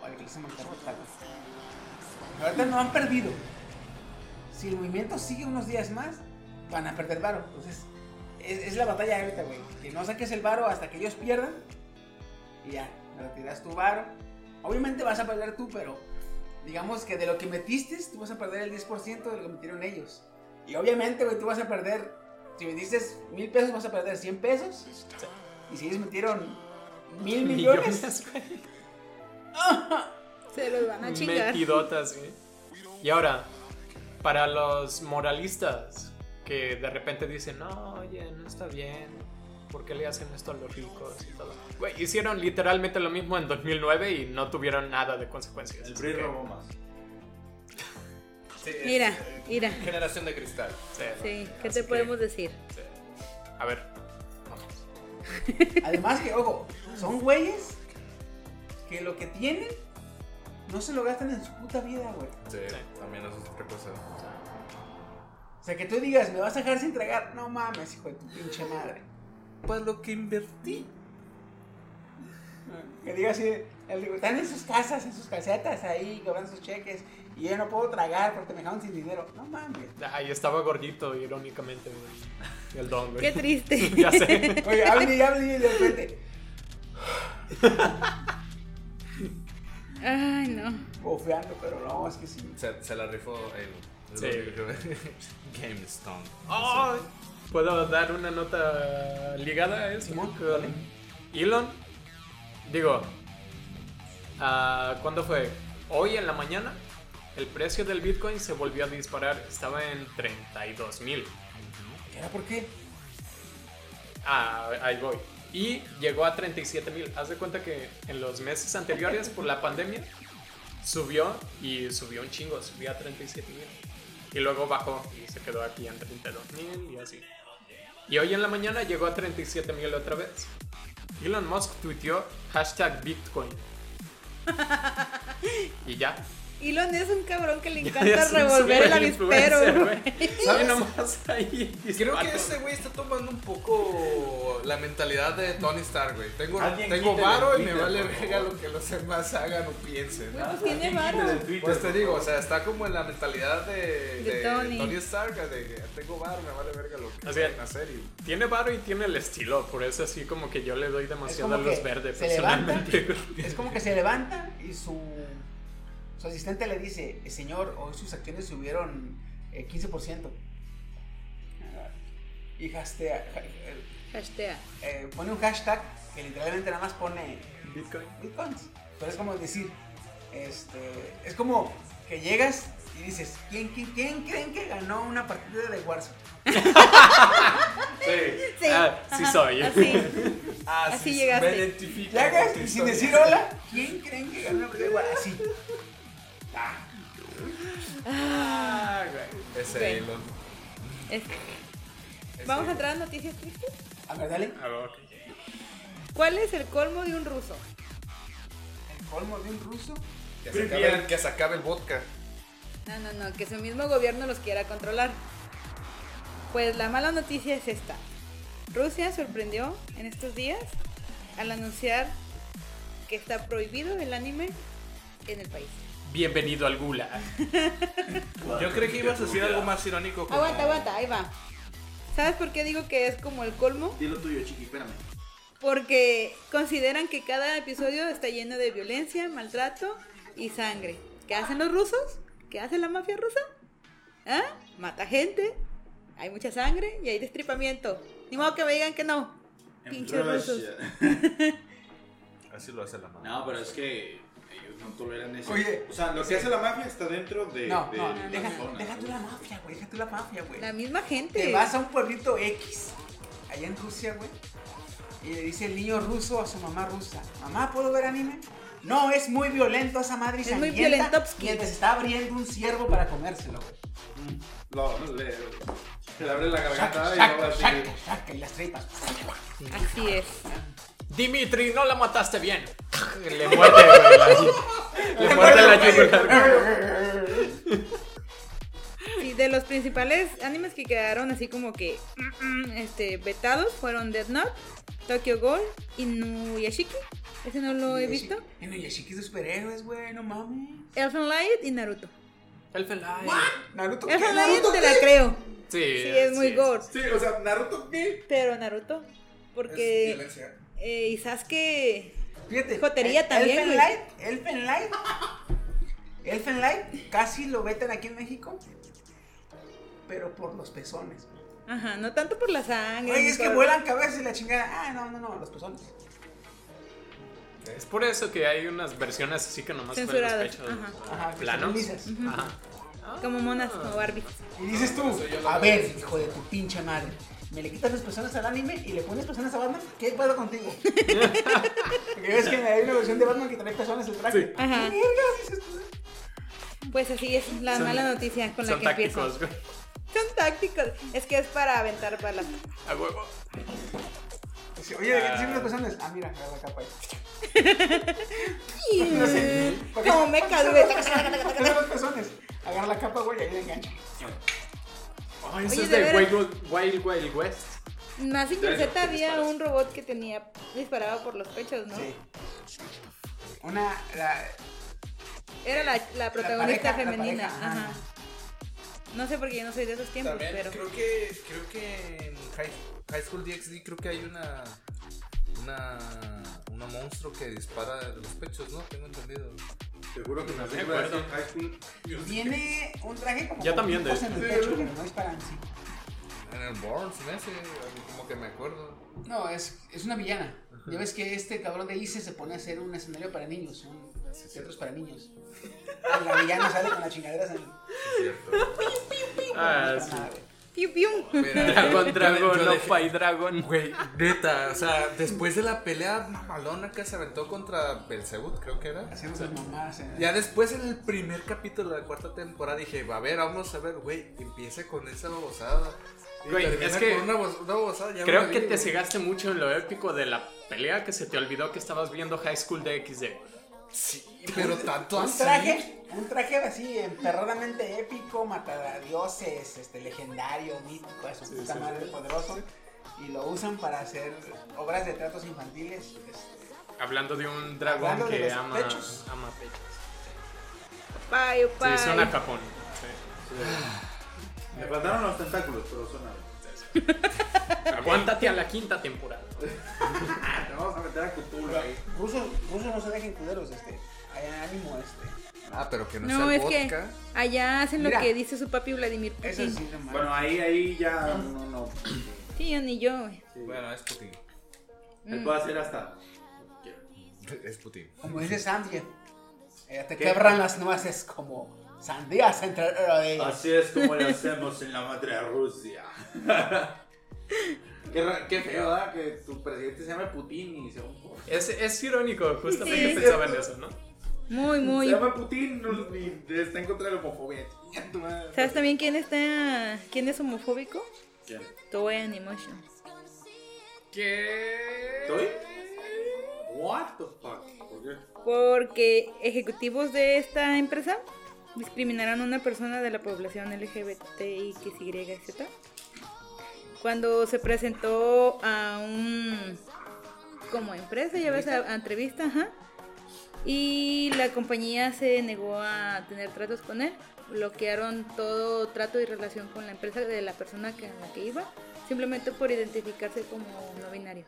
o a que les montar Ahorita no han perdido. Si el movimiento sigue unos días más, van a perder varo. Entonces, es, es la batalla ahorita, güey. Que no saques el varo hasta que ellos pierdan y ya, retiras tu varo. Obviamente vas a perder tú, pero digamos que de lo que metiste, tú vas a perder el 10% de lo que metieron ellos. Y obviamente, güey, tú vas a perder, si metiste mil pesos, vas a perder 100 pesos. Y si ellos metieron mil millones, Millones, güey. <laughs> Se los van a chingar. Metidotas, güey. Y ahora, para los moralistas que de repente dicen, no, oye, no está bien, ¿por qué le hacen esto a los ricos y todo? Güey, hicieron literalmente lo mismo en 2009 y no tuvieron nada de consecuencias. El PRI que- robó más. Sí, es, Mira, eh, mira. Generación de cristal. Sí, Sí, ¿qué te que- podemos decir? sí. A ver, vamos. además que, ojo, son güeyes que lo que tienen no se lo gastan en su puta vida, güey. Sí, también eso es otra cosa. O sea, que tú digas, me vas a dejar sin tragar. No mames, hijo de tu pinche madre. Pues lo que invertí. Que diga así, están en sus casas, en sus casetas ahí, cobrando sus cheques. Y yo no puedo tragar porque me dejaron sin dinero. No mames. Ahí estaba gordito, irónicamente, güey. El don, güey. Qué triste. <laughs> ya sé. <laughs> Oye, hable y hable y de repente. Ay, no. Bofeando, pero no, es que sí. Se, se la rifó el. Sí. <laughs> GameStone. Ay, ¿Puedo dar una nota ligada a eso? Elon. Digo, ah, ¿cuándo fue? Hoy en la mañana, el precio del Bitcoin se volvió a disparar. Estaba en 32 mil. ¿Qué era por qué? Ah, ahí voy. Y llegó a 37 mil. Haz de cuenta que en los meses anteriores, por la pandemia, subió y subió un chingo, subió a 37 mil. Y luego bajó y se quedó aquí en 32 mil y así. Y hoy en la mañana llegó a 37 mil otra vez. Elon Musk tuiteó hashtag Bitcoin. <laughs> y ya. Elon es un cabrón que le <laughs> encanta revolver el avispero. Y <laughs> nomás ahí Creo dispara. que este güey está tomando un poco la mentalidad de Tony Stark, güey. Tengo, tengo varo y me vale verga lo que los demás hagan o piensen. ¿no? pues tiene varo. Pues te digo, o sea, está como en la mentalidad de, De de Tony. Tony. Stark, de que tengo varo, me vale verga lo que O sea, hacer. Y... Tiene varo y tiene el estilo, por eso así como que yo le doy demasiado a como luz verde levanta. personalmente. Es como que se levanta y su, su asistente le dice, señor, hoy sus acciones subieron eh, 15%. Y hastea, eh, Hashtag. eh, pone un hashtag que literalmente nada más pone Bitcoin. bitcoins. Pero es como decir, este, es como que llegas y dices, ¿quién, quién, quién creen que ganó una partida de Warzone? <laughs> Sí. Ah, sí soy. Así. <laughs> Ah, Así llegaste. Me identifico. Llegas y sin decir hola, ¿quién creen que ganó una partida de Warzone? Así. Ah, Ah, güey. Ese Güey. Elon. Es- Vamos a entrar a noticias tristes. a ver, dale. Ah, ok. ¿Cuál es el colmo de un ruso? El colmo de un ruso. Que se, acabe el, que se acabe el vodka. No, no, no, que su mismo gobierno los quiera controlar. Pues la mala noticia es esta. Rusia sorprendió en estos días al anunciar que está prohibido el anime en el país. Bienvenido al Gula. Yo creí que ibas a decir algo más irónico. Como... Aguanta, aguanta, ahí va. ¿Sabes por qué digo que es como el colmo? Dilo tuyo, chiqui, espérame. Porque consideran que cada episodio está lleno de violencia, maltrato y sangre. ¿Qué hacen los rusos? ¿Qué hace la mafia rusa? ¿Ah? Mata gente, hay mucha sangre y hay destripamiento. Ni modo que me digan que no. Pinches rusos. Rusia. <laughs> Así lo hace la mano. No, pero es que no toleran eso. Oye, o sea, lo que hace la mafia está dentro de, No, de no, la deja, zona. deja tú la mafia, güey, deja tú la mafia, güey. La misma gente. Te vas a un pueblito X, allá en Rusia, güey, y le dice el niño ruso a su mamá rusa, mamá, ¿puedo ver anime? No, es muy violento esa madre y Es muy sangrienta", violentovsky. Mientras está abriendo un ciervo para comérselo, güey. Lo, le, se le abre la garganta y luego saca, así. saca, saca, y las tripas. Así es. Dimitri, no la mataste bien. <laughs> Le muerde, güey. la- <laughs> Le muerde la yugular. Y de los principales animes que quedaron así como que mm, mm, este, vetados fueron Death Note, Tokyo Ghoul, Inuyashiki. Ese no lo he visto. En el Yashiki de superhéroes, güey, no mames. Elfen Light y Naruto. Elfen Light. Naruto, ¿qué? Elfen Light ¿Naruto te la creo. Sí, Sí, es muy gore. Sí, o sea, Naruto, ¿qué? Pero Naruto. Porque violencia. Eh, y Sasuke. Fíjate. Jotería el- también, Elfen. Light, Elfen Light. Elfen Light casi lo vetan aquí en México. Pero por los pezones. Ajá, no tanto por la sangre. Oye, es que vuelan cabezas y la chingada. Ah, no, no, no, los pezones. Es por eso que hay unas versiones así que nomás ven los pechos ajá. Ajá, planos. Ajá. Como monas o Barbie. Y dices tú, a ver, hijo de tu pinche madre. ¿Me le quitas las personas al anime y le pones personas a Batman? ¿Qué pedo contigo? <laughs> Porque ves que hay una versión de Batman que trae personas el traje. Sí. Ajá. ¿Qué vergas dices tú? Pues así es la Son- mala noticia con la Son que empiezo. tácticos, güey. Son tácticos. Es que es para aventar balas. A huevo. Oye, ¿de qué te sirven las personas? Ah, mira, agarra la capa ahí. <laughs> No sé. ¿Para qué- Como son güey. las- ¿Para qué son las personas? Agarra la capa, güey, y ahí la engancha. Ay, eso Oye, es de de. Wild, Wild Wild West. Más Ya, Z había un robot que tenía disparaba por los pechos, ¿no? Sí. Una, la, Era la, la protagonista pareja, la femenina. pareja, ajá. ajá. No sé porque yo no soy de esos tiempos, También pero. creo que creo que en High, High School DxD creo que hay una una una monstruo que dispara de los pechos, ¿no? Tengo entendido. Seguro que No recuerda acuerdo. High School. Tiene un traje como con también, de en el pecho, pero no es para sí. En el Born, se me hace, como que me acuerdo. No, es, es una villana. Ya ves que este cabrón de Ice se pone a hacer un escenario para niños, un teatros para niños. Y la villana sale con las chingaderas en. Es cierto. <laughs> Ah, sí. nada. Piu, piu. Mira, dragón, yo no dejé- fight dragon. Güey, neta, o sea, después de la pelea mamalona que se aventó contra Belzebut, creo que era. Haciendo sus mamadas. en- Ya después en el primer capítulo de la cuarta temporada dije, va a ver, vamos a ver, güey, empieza con esa babosada. Güey, es que una, bo- una babosada, ya Creo que te cegaste mucho en lo épico de la pelea que se te olvidó que estabas viendo High School de XD. Sí, <laughs> pero tanto Un así. traje, un traje así emperradamente épico, matadioses, este, legendario, mítico, a su puta madre poderoso. Y lo usan para hacer obras de tratos infantiles. este, Hablando de un dragón de que ama, pechos. ama pechos. Payo, Sí, payo. suena Japón. Me faltaron los tentáculos, pero suena. Sí. <laughs> Aguántate a la quinta temporada. Ah, <laughs> te vamos a meter a Cthulhu ahí. Rusos, rusos no se dejen culeros, este. Hay ánimo, este. Ah, pero que no, No, sea es que vodka. allá hacen Mira. lo que dice su papi Vladimir Eso Putin. sí, no mames. Bueno, ahí, ahí ya no, no. Sí, yo ni yo. güey. sí. Bueno, es Putin. Él puede hacer hasta. <laughs> Es Putin. Como dice Sandy, eh, te ¿Qué? quebran las nueces como sandías entre ellos. Así es como lo hacemos en la madre Rusia. <laughs> qué, feo, ¿verdad? Que tu presidente se llame Putin y sea un. Es, es irónico, justamente Sí. pensaba en eso, ¿no? Muy, Se muy. llama Putin no, y está en contra de la homofobia. ¿Sabes también quién está. quién es homofóbico? ¿Quién? Toei Animation. ¿Qué? ¿Estoy? What the fuck? ¿Por qué? Porque ejecutivos de esta empresa discriminaron a una persona de la población LGBTIXYZ cuando se presentó a un como empresa, ya ves, a, a entrevista, ajá. Y la compañía se negó a tener tratos con él. Bloquearon todo trato y relación con la empresa de la persona que, a la que iba, simplemente por identificarse como no binario.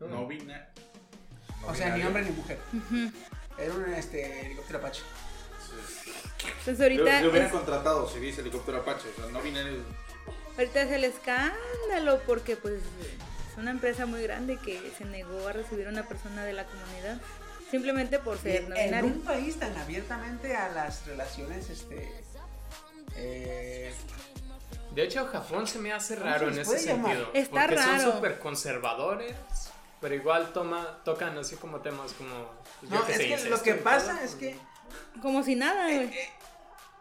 No vine. O sea, ni hombre ni mujer. Era un este, helicóptero Apache. Entonces Yo, ahorita yo hubiera es- contratado si dice helicóptero Apache. O sea, no vine. Ahorita es el escándalo porque pues es una empresa muy grande que se negó a recibir a una persona de la comunidad simplemente por ser no en un país tan abiertamente a las relaciones, este. Eh, De hecho, Japón se me hace ¿Cómo raro en ese llamar? sentido. Está porque raro. son súper conservadores, pero igual toma, tocan así como temas como. yo no, qué es sé, que incesto lo que todo. pasa es que Como si nada, eh, eh,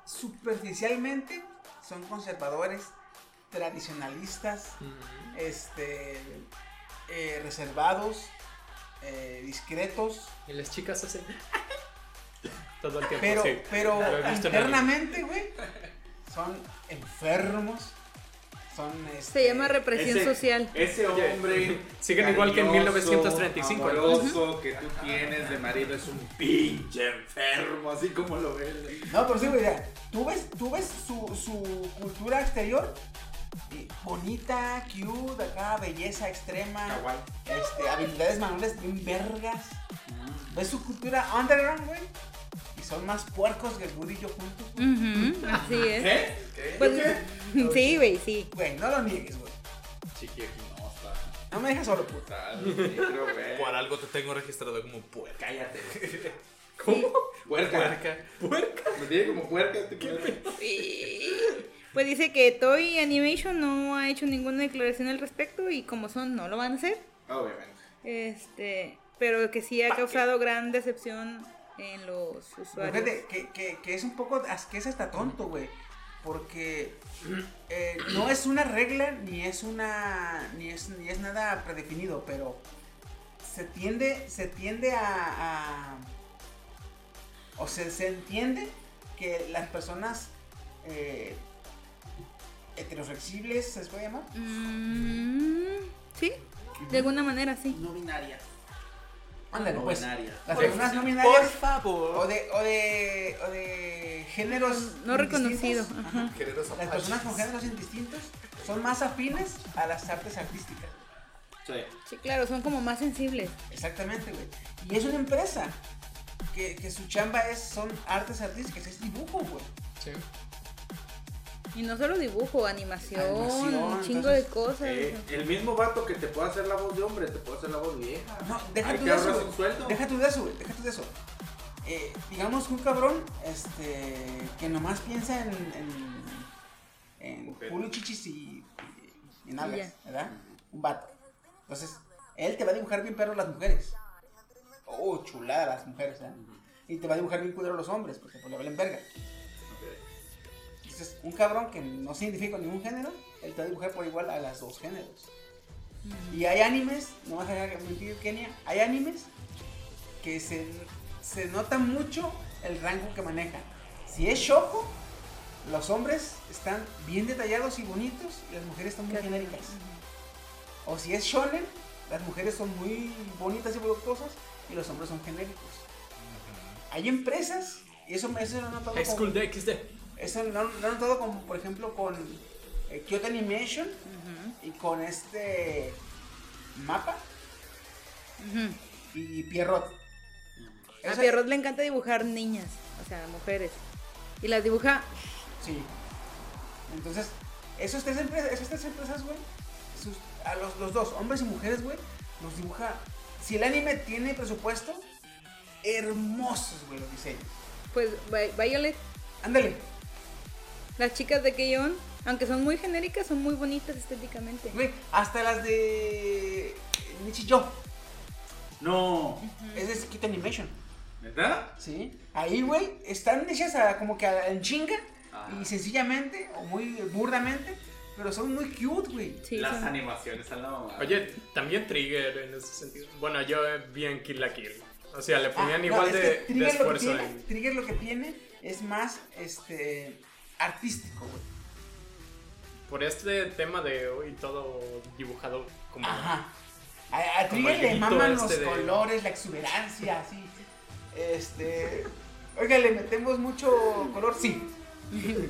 superficialmente son conservadores, tradicionalistas, Ujú. este, eh, reservados, eh, discretos, Y las chicas hacen. <laughs> todo el tiempo. pero, sí. pero internamente, güey, son enfermos, son este, Se llama represión ese- social. Ese hombre. siguen igual que en cariñoso, 1935, ¿no? Amoroso que tú tienes de marido es un pinche enfermo, así como lo ves. No, pero sí, güey, ya, tú ves, tú ves su, su cultura exterior, bonita, cute, acá, belleza extrema, Kawaii. este, habilidades manuales bien vergas. Ves su cultura underground, güey, y son más puercos que el Woody y yo juntos. Ujú, así es. ¿Qué? Pues, sí, güey, sí. Güey, no lo niegues, güey. Chiqui aquí no está. No me dejes solo, puta. Sí, Por algo te tengo registrado como puerca. Cállate. Sí. Puerca. Puerca. Me tiene como puerca este culero. Pues dice que Toy Animation no ha hecho ninguna declaración al respecto y como son, no lo van a hacer. Obviamente. Este, pero que sí ha causado gran decepción en los usuarios. Fíjate, que, que, que es un poco, as- que es hasta tonto, güey. Porque eh, no es una regla, ni es una, ni es, ni es nada predefinido, pero se tiende, se tiende a, a- o se, se entiende que las personas eh, heteroflexibles, ¿se les puede llamar? Mm, sí, de alguna manera sí. No binaria. Ándale, No pues. binaria. Las personas no binarias Por favor. o de, o de, o de géneros No reconocido. indistintos, Ajá. Géneros Las personas con géneros indistintos son más afines a las artes artísticas. Sí. Sí, claro, son como más sensibles. Exactamente, güey. Y es una empresa que, que su chamba es, son artes artísticas, es dibujo, güey. Sí. Y no solo dibujo, animación, Animación, un chingo entonces, de cosas. Eh, el mismo vato que te puede hacer la voz de hombre, te puede hacer la voz vieja. No, deja te de eso. Deja tú de eso, güey. Deja tú de eso. Eh, digamos que un cabrón, este, que nomás piensa en, en, en culo, chichis y, y, y nalgas, Ya. ¿verdad? Un vato. Entonces, él te va a dibujar bien perro las mujeres. Oh, chulada las mujeres, ¿verdad? Y te va a dibujar bien culero los hombres, porque pues le valen verga. Entonces, un cabrón que no se identifica con ningún género, él te va a dibujar por igual a las dos géneros. Y hay animes, no vas a dejar mentir, Kenia, hay animes que se, se nota mucho el rango que manejan. Si es Shoko, los hombres están bien detallados y bonitos y las mujeres están muy genéricas. O si es Shonen, las mujeres son muy bonitas y voluptuosas y los hombres son genéricos. Hay empresas, y eso, eso lo he notado High como- School DxD. Eso lo, lo he notado como, por ejemplo, con eh, Kyoto Animation y con este Mapa y Pierrot. A Pierrot le encanta dibujar niñas, o sea, mujeres. Y las dibuja Sí. Entonces, esos tres empresas, esas tres empresas, güey, sus- a los, los dos, hombres y mujeres, güey, los dibuja. Si el anime tiene presupuesto, hermosos, güey, los diseños. Pues Vi- Violet, Ándale, las chicas de Keyon, aunque son muy genéricas, son muy bonitas estéticamente. güey, hasta las de Nichijou, No. es de Kyoto Animation. ¿Verdad? Sí. Ahí, güey, están hechas a- como que a- en chinga Ajá. y sencillamente o muy burdamente, pero son muy cute, güey. Sí, Las son- animaciones están la mamada. Oye, también Trigger en ese sentido. Bueno, yo vi en Kill la Kill. O sea, le ponían Ah, no, igual es de, que de Trigger lo que esfuerzo tiene, en. Trigger lo que tiene es más este artístico, güey. Por este tema de hoy todo dibujado como. Ajá. A, a Como Trigger le maman este los de- colores, la exuberancia, así. Este. Oiga, ¿le metemos mucho color? Sí.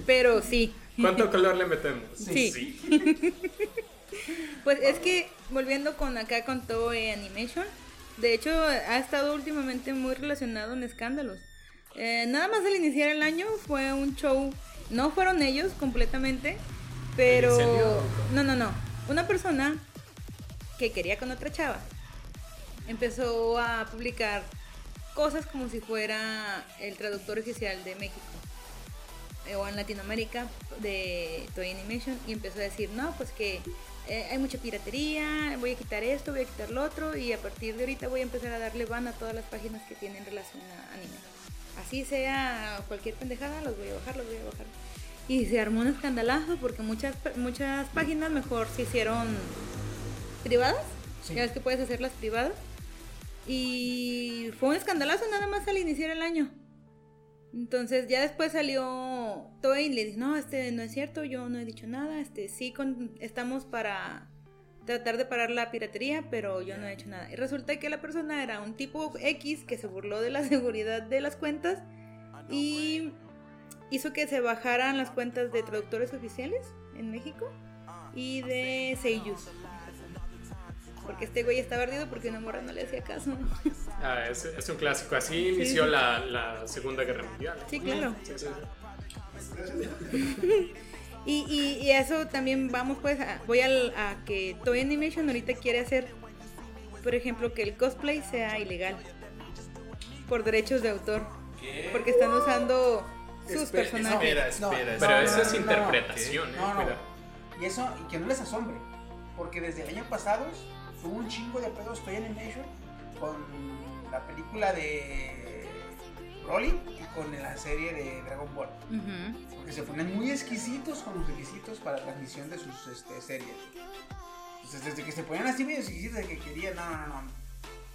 Pero sí. ¿Cuánto color le metemos? Sí. <laughs> Pues es que volviendo con acá con Toei Animation, de hecho ha estado últimamente muy relacionado en escándalos. Eh, nada más al iniciar el año fue un show, no fueron ellos completamente, pero no, no, no, una persona que quería con otra chava empezó a publicar cosas como si fuera el traductor oficial de México eh, o en Latinoamérica de Toy Animation y empezó a decir, no, pues que eh, hay mucha piratería, voy a quitar esto, voy a quitar lo otro y a partir de ahorita voy a empezar a darle ban a todas las páginas que tienen relación a anime. Así sea cualquier pendejada, los voy a bajar, los voy a bajar. Y se armó un escandalazo porque muchas, muchas páginas mejor se hicieron privadas. Sí. Ya ves que puedes hacerlas privadas. Y fue un escandalazo nada más al iniciar el año. Entonces ya después salió Toei y le dijo, no, este no es cierto, yo no he dicho nada, este sí con- estamos para tratar de parar la piratería, pero yo no he hecho nada. Y resulta que la persona era un tipo X que se burló de la <laughs> seguridad de las cuentas y hizo que se bajaran las cuentas de traductores oficiales en México y de Seiyus. Porque este güey estaba ardido porque una morra no le hacía caso. Ah, es, es un clásico. Así inició sí. La, la Segunda Guerra Mundial. Sí, claro. Sí, sí, sí. <laughs> Y, y, y eso también vamos pues a, voy al- a que Toy Animation ahorita quiere hacer, por ejemplo, que el cosplay sea ilegal por derechos de autor, porque están usando sus personajes. espera, No, espera. Pero no, eso no, es interpretación, no, eh, no. cuidado. Y eso, y que no les asombre. Porque desde el año pasado tuvo un chingo de pedos Toy Animation con la película de Broly y con la serie de Dragon Ball. Porque se ponen muy exquisitos con los requisitos para transmisión de sus este, series. Entonces, desde que se ponían así medio exquisitos de que querían, no, no, no.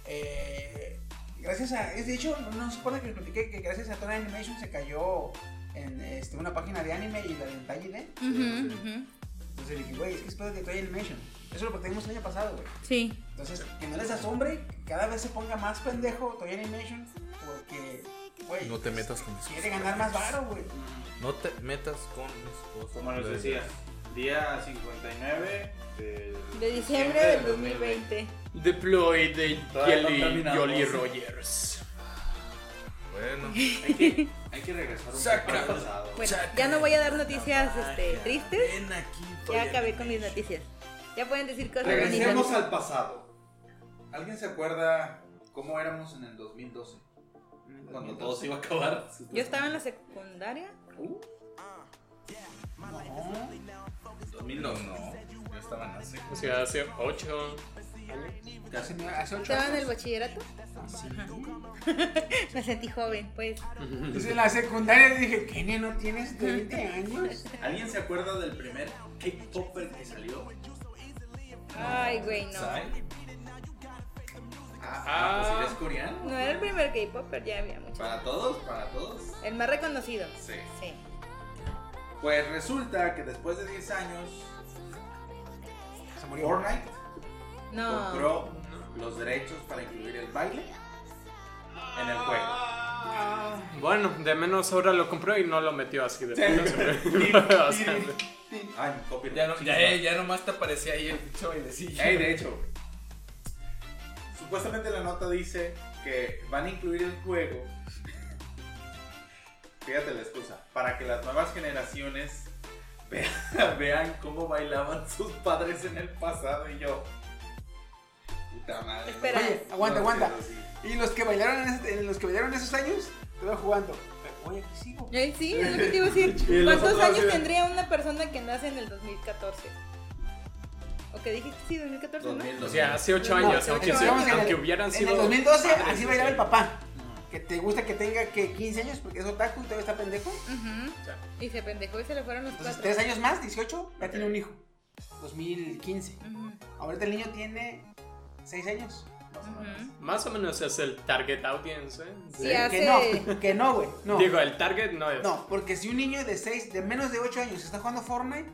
Eh, gracias a. De hecho, no, se acuerda que les platiqué que gracias a Toy Animation se cayó en este, una página de anime y la de. Ujú, ujú. Entonces le dije, güey, es que es pedo de Toy Animation. Eso lo platicamos el año pasado, güey. Sí, Entonces, que no les asombre, que cada vez se ponga más pendejo Toy Animation, porque, güey, No te metas con mis quiere ganar más varo, güey. No te metas con mis cosas. Como les decía, día 59 del de diciembre del 2020. Deploy de terminamos. Jolly Rogers. Bueno. <laughs> Hay que, hay que regresar un Saca. poco al pasado. Bueno, ya no voy a dar noticias este, tristes. Ven aquí, Ya acabé con mis noticias. Ya pueden decir cosas Regresemos bonitas. al pasado. ¿Alguien se acuerda cómo éramos en el 2012? Cuando todo se iba a acabar. Yo estaba en la secundaria. Uh, 2002. No, no. Yo estaba en la secu. O sea, hace 8 Hace, hace ocho ¿Estaba en el bachillerato? <laughs> Me sentí joven, pues. Entonces en la secundaria dije, Kenia, ¿no tienes 20 años? ¿Alguien se acuerda del primer K-Popper que salió? Ay, güey, no. ¿Sabe? Ah, ah, pues es coreano. No era el primer K-Popper, ya había muchos. Para todos, para todos. El más reconocido. Sí. Sí. Pues resulta que después de 10 años, Se murió. Fortnite No. compró los derechos para incluir el baile en el juego. Bueno, de menos ahora lo compró y no lo metió así de <laughs> <laughs> sea, Ay. Ya, no, ya, ya nomás te aparecía ahí el pinche bailecillo. Ey, de hecho, supuestamente la nota dice que van a incluir el juego. Fíjate la excusa. Para que las nuevas generaciones <laughs> vean, vean cómo bailaban sus padres en el pasado y yo. Puta madre. Espera. Oye, aguanta, No, aguanta. sí. Y los que bailaron en, ese- en los que bailaron esos años, estuve jugando. Oye, aquí sigo. Eh, Sí, es lo que te iba a decir. <laughs> ¿Cuántos años tendría una persona que nace en el 2014? ¿O que dijiste? Sí, 2014, ¿no? 2000, o sea, hace 8 No, años, hace aunque, ocho sea- años en el- aunque hubieran En sido. el 2012 padres, así sí, bailaba sí. el papá. Que te gusta que tenga que 15 años porque es otaku y todavía está pendejo. Ujú. Y se pendejó y se le fueron los Entonces, cuatro. 3 años más, 18, ya tiene un hijo. 2015. Ujú, Ahorita el niño tiene 6 años. ujú. Más o menos es el target audience, ¿eh? Sí, hace- Que <laughs> no, que no, güey. No. Digo, el target no es. No, porque si un niño de 6, de menos de 8 años está jugando Fortnite,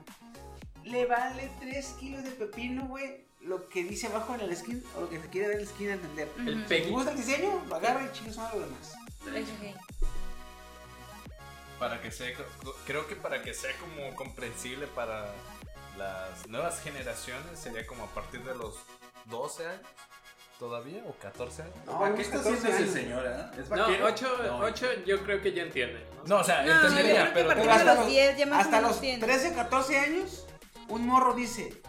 le vale 3 kilos de pepino, güey, lo que dice abajo en el skin o lo que se quiere dar el skin a entender. El Peggy. gusta el diseño, lo agarra y chicos son lo demás. Para que sea, creo que para que sea como comprensible para las nuevas generaciones sería como a partir de los 12 años todavía o 14 años. No, ¿Para qué está 14 haciendo ese señor, eh? ¿Es No, vaquero? 8, No. yo creo que ya entiende. No, o sea, No, yo creo entendería, que pero hasta los 10 ya más o hasta menos los tiene. 13, 14 años, un morro dice,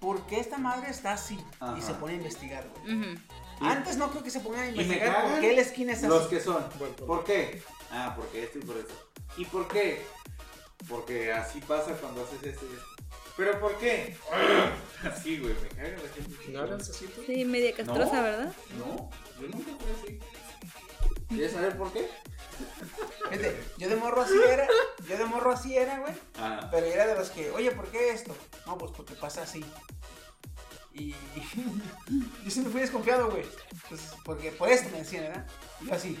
¿por qué esta madre está así? Ajá. Y se pone a investigar, güey. Ujú. Antes no creo que se pongan a Y me investigar cagan por qué el skin es así. Los que son. Punto. ¿Por qué? Ah, porque esto y por eso. ¿Y por qué? Porque así pasa cuando haces esto y esto. ¿Pero por qué? <laughs> Así, güey, me caga la gente. ¿No eras así tú? Sí, media castrosa, No. ¿verdad? No, yo nunca fui así. ¿Quieres saber por qué? Fíjate, yo de morro así era, yo de morro así era, güey. Ah, Pero era de los que, oye, ¿por qué esto? No, pues porque pasa así. Y <laughs> yo siempre fui desconfiado, güey. Pues porque por esto me decían, ¿verdad? Y yo así.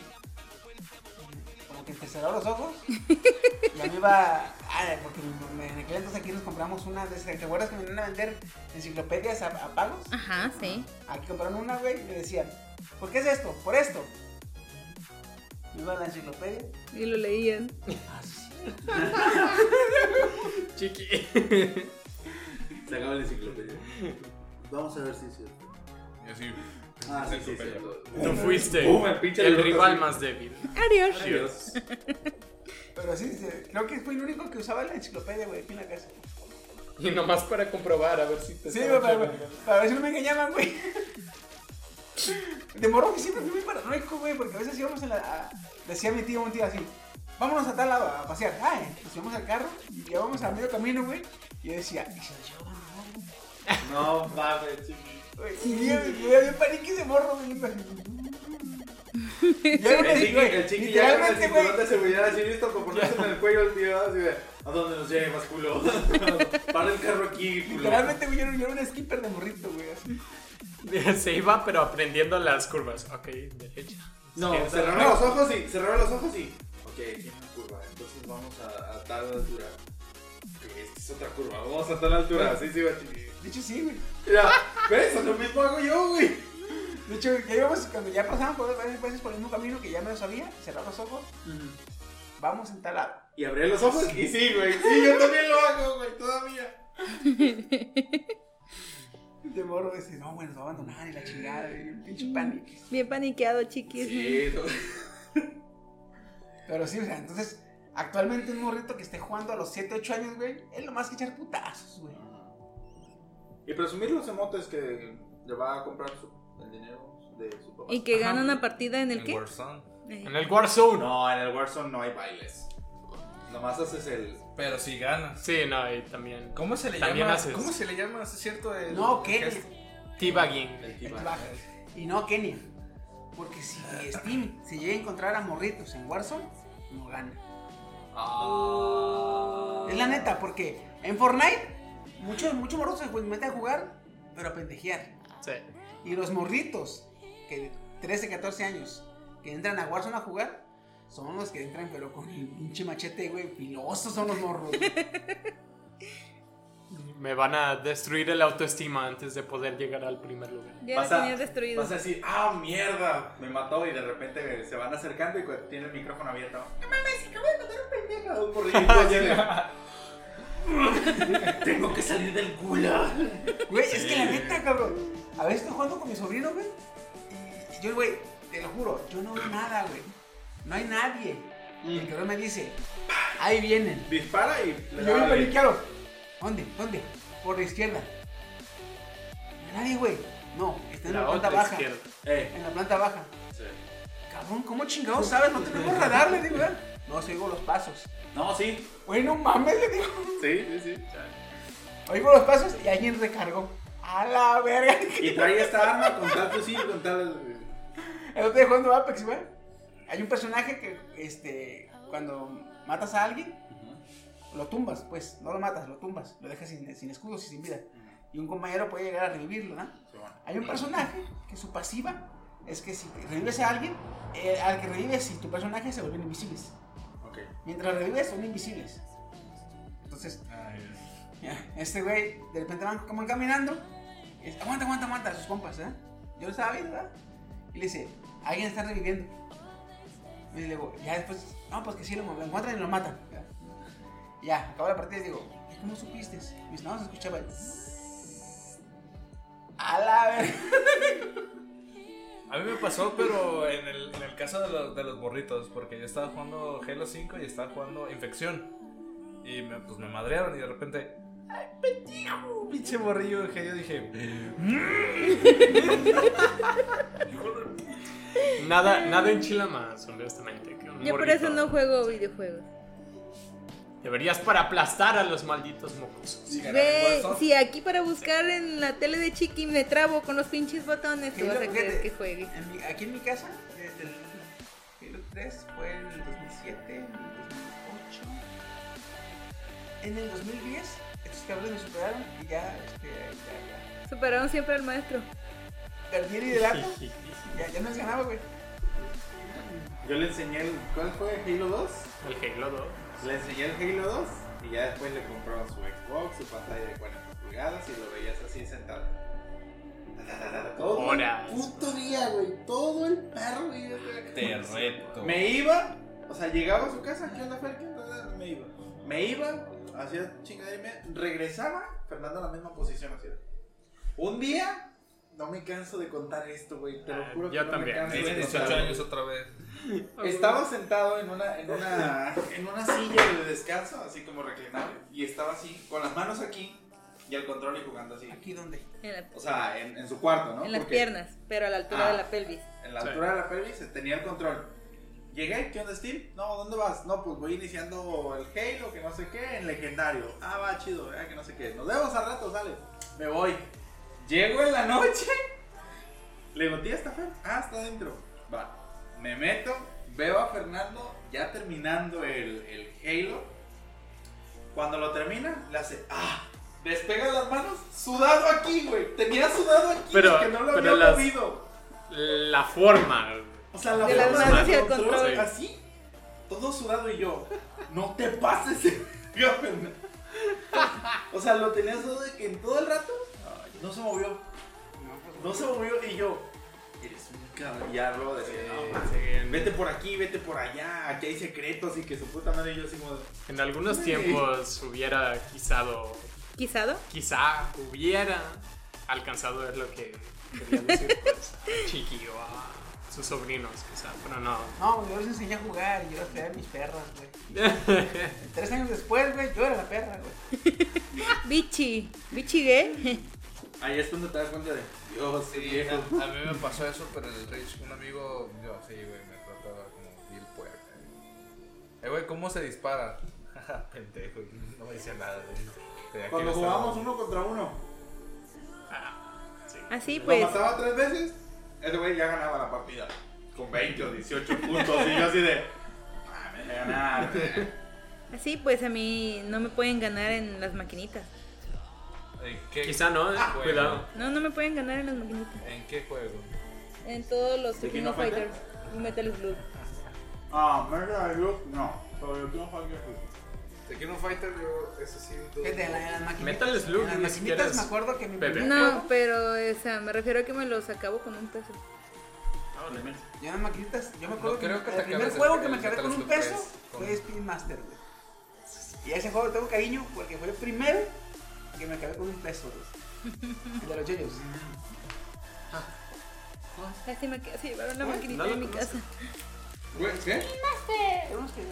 Como que te cerraba los ojos. Y a mí iba. Ah, porque me- en aquel entonces aquí nos compramos una de esas. ¿Te acuerdas que me iban a vender enciclopedias a, a pagos? Ajá, sí. Aquí compraron una, güey, y me decían, ¿por qué es esto? Por esto. Iba a la enciclopedia. Y lo leían. <laughs> Chiqui. se acaba la enciclopedia. Vamos a ver si es cierto. Y así. Ah, sí, sí, sí. Tú fuiste Boom, el rival así. más débil. Adiós. Adiós. Pero sí, sí, creo que fui el único que usaba la enciclopedia, güey, aquí en la casa. Y nomás para comprobar a ver si te Sí, para, cagando. para ver si no me engañaban, güey. De morro que siempre fui muy paranoico, güey, porque a veces íbamos en la... a- decía mi tío, un tío así, vámonos a tal lado a pasear. Ay, nos íbamos al carro y íbamos a medio camino, güey. Y yo decía, ¿y se lo llevan No mames, chiqui. güey? Y yo, yo había panique de morro, güey. Y yo <laughs> El me chiqui, güey, el chiqui ya con el literalmente, güey. cinturón de seguridad así listo para ponerse en el cuello al tío, así de, ¿a dónde nos llevas, culo? <laughs> Para el carro aquí, culo. Literalmente, güey, yo era- yo era un skipper de morrito, güey, así. <laughs> Se iba, pero aprendiendo las curvas. Ok, derecha. No, cerraba los ojos y, cerraba los ojos y, ok, aquí hay una curva, entonces vamos a, a tal altura. Ok, esta es otra curva, vamos a tal altura, se iba chiqui. De hecho, sí, güey. Mira, ¿ves? Lo mismo hago yo, güey. De hecho, ya íbamos, cuando ya pasamos por varias veces por el mismo camino que ya me lo sabía, cerrar los ojos, vamos en tal lado. Y abrí los ojos y sí, güey, sí, yo también lo hago, güey, todavía. <laughs> <laughs> De morro dices, no, güey, nos va a abandonar y la chingada, y un pinche pánico. Bien paniqueado, chiquis. Sí, no. <laughs> Pero sí, o sea, entonces, actualmente un morrito que esté jugando a los 7, 8 años, güey, es lo más que echar putazos, güey. Y presumir los emotes que le va a comprar su- el dinero de su papá. Y que Ajá. gana una partida en el En qué? Warzone. Eh, En el Warzone. No, en el Warzone no hay bailes. Nomás haces el. Pero si ganas. Sí, no, y también. ¿Cómo se le También llama? haces. ¿Cómo se le llama? ¿Es cierto? El, No, ¿qué? gesto? Teabagging. el El tiba. T-Bag. Y no Kenia. Porque si Steam se llega a encontrar a morritos en Warzone, no gana. Ah. Es la neta, porque en Fortnite, muchos, muchos morros se pues, meten a jugar, pero a pendejear. Sí. Y los morritos, que de 13, 14 años, que entran a Warzone a jugar, son los que entran, pero con el pinche machete, güey, filosos son los morros. güey. Me van a destruir el autoestima antes de poder llegar al primer lugar. Ya Vas lo a- tenías destruido. Vas a decir, ah, mierda, me mató. Y de repente se van acercando y tiene el micrófono abierto. No mames, acabo de matar un pendejo. a Un morrito así de, <laughs> Tengo que salir del gulag. Güey, es que la neta, cabrón. A veces estoy jugando con mi sobrino, güey. Y yo, güey, te lo juro, yo no veo nada, güey. No hay nadie. Y el cabrón me dice, ahí vienen. Dispara y le yo da la paniqueado. ¿Dónde? ¿Dónde? Por la izquierda. No hay nadie, güey. No, está en la, La planta otra baja. izquierda. Eh, En la planta baja. sí. Cabrón, ¿cómo chingados sabes? No tenemos radar, le digo, ¿verdad? No, si oigo los pasos. No, sí. Güey, no mames, le digo. Sí, sí, sí. Oigo los pasos y alguien recargó. A la verga. Y trae esta arma con tal fusil, con tal. El otro día jugando Apex, güey. Hay un personaje que, este, cuando matas a alguien, lo tumbas, pues, no lo matas, lo tumbas, lo dejas sin, sin escudos y sin vida. Y un compañero puede llegar a revivirlo, ¿no? Sí, bueno. Hay un personaje que su pasiva es que si revives a alguien, eh, al que revives, si tu personaje se vuelven invisibles. Ok. Mientras revives, son invisibles. Entonces, este güey, de repente van como caminando. y dice, aguanta, aguanta, aguanta, sus compas, ¿eh? Yo lo estaba viendo, ¿verdad? Y le dice, alguien está reviviendo. Y le digo, ya después, no, pues que sí, lo, lo encuentran y lo matan. ¿verdad? Y Ya, acabó la partida y digo, ¿y cómo supiste? Y dice, no, se escuchaba el... A la. A mí me pasó, pero en el, en el caso de, los- de los morritos, porque yo estaba jugando Halo 5 y estaba jugando Infección. Y me, pues me madrearon y de repente. ¡Ay, pendejo! Pinche morrillo que yo dije. <laughs> Nada, nada enchila más, honestamente. que un Yo por eso no juego videojuegos. Deberías para aplastar a los malditos mocosos. Ve, si aquí para buscar en la tele de Chiqui me trabo con los pinches botones, tú vas a que juegue. en mi- aquí en mi casa, desde el Halo 3 fue en el 2007, en el 2008. En el 2010, estos cabrones me superaron y ya, este, ya, Superaron siempre al maestro. Ya. Ya, ya no les ganaba, güey. Yo le enseñé el. ¿Cuál fue? ¿Halo 2? El Halo 2. Le enseñé el Halo 2 y ya después le compró su Xbox, su pantalla de 40 pulgadas y lo veías así sentado. Todo Horas. el puto día, güey. Todo el perro día. Te reto. Me iba, o sea, llegaba a su casa, ¿qué onda, Fer? ¿Qué onda? Me iba. Me iba, hacía chingadera y media, regresaba, Fernando en la misma posición hacía. Un día, no me canso de contar esto, güey. Te lo Ah, juro que yo no también. me canso de 18 contarlo. años otra vez. Estaba sentado en una, en una, en una silla de descanso, así como reclinable, y estaba así, con las manos aquí y el control y jugando así. ¿Aquí dónde? En, la- O sea, en, en su cuarto, ¿no? en las Porque piernas, pero a la altura Ah. de la pelvis. En la Sí. altura de la pelvis tenía el control. Llegué, ¿qué onda, Steve? No, ¿dónde vas? No, pues voy iniciando el Halo, que no sé qué, en legendario. Ah, va, chido, ah, que no sé qué. Nos vemos al rato, sale. Me voy. Llego en la noche. Le digo, tía, ¿está Fer? Ah, está adentro. Va. Me meto, veo a Fernando ya terminando el, el Halo. Cuando lo termina, le hace, ah, despega las manos, sudado aquí, güey. Tenía sudado aquí, Pero- que no lo pero había las- movido. La forma. O sea, la De las forma manos y del el control. Así, todo sudado y yo, no te pases <laughs> Fernando". O sea, lo tenía sudado de que en todo el rato no se movió. No se movió y yo, eres un cabrón. Ya luego decía, no, man, Sí, vete por aquí, vete por allá, aquí hay secretos y que su puta madre y yo así como, En algunos Sí. tiempos hubiera quizado, ¿Quizado? quizá hubiera alcanzado es lo que quería <laughs> decir. Pues, chiquillo. ah. sus sobrinos, quizá, pero no. No, yo les enseñé a jugar y yo era mis perras, güey. <laughs> Tres años después, güey, yo era la perra, güey. Bichi. Bichi gay. Ahí es cuando te das cuenta de Dios, Sí, viejo. a, a mí me pasó eso, pero en el Rage, un amigo, yo sí, güey, me trataba como Bill Puerca. Eh, güey, ¿cómo se dispara? <laughs> Pendejo, no me decía nada. güey. Cuando jugábamos uno contra uno, Así lo pues. mataba tres veces, ese güey ya ganaba la partida. Con 20 o 18 puntos. Y yo así de. Ah, me voy a ganar. Así pues a mí no me pueden ganar en las maquinitas. ¿En qué, Quizá no, eh, juego? cuidado. No, no me pueden ganar en las maquinitas. ¿En qué juego? En todos los ¿De King King of of Fighters? Y Metal Slug. Ah, Metal Slug, no. Pero yo tengo Fighters. The King of Fighter, yo, ese sí. dudo. En, la- las maquinitas. Metal Slug, las maquinitas me acuerdo que mi bebé. No, pero o sea, me refiero a que me los acabo con un peso. Yo en las maquinitas, yo me acuerdo No creo que el primer de juego que me acabé con un peso 3, con- fue Speed Master, güey. Y a ese juego tengo cariño porque fue el primero que me acabé con un peso. El <laughs> de los yoyos. Así me quedé, se llevaron la Ay, maquinita de mi casa. Güey, ¿qué? Tenemos que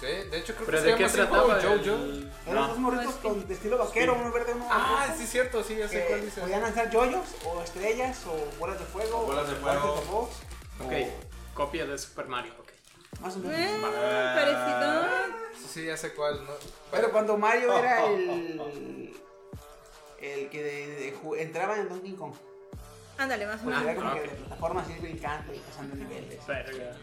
Sí, de hecho creo ¿Pero que de se qué trataba? Jojo. eran dos morritos con de estilo vaquero, uno verde, uno Ah, rojo, sí, cierto, sí, ya sé cuál dice. podían lanzar yoyos o estrellas o bolas de fuego O bolas de fuego. guantes de box, Ok, copia de Super Mario, ok. Más o menos. Eh, parecido. Sí, ya sé cuál, ¿no? Pero cuando Mario <laughs> era el el que de- de ju- entraba en Donkey Kong. Ándale, más o Porque menos. era como ok. que de plataforma así brincando y pasando niveles. Verga.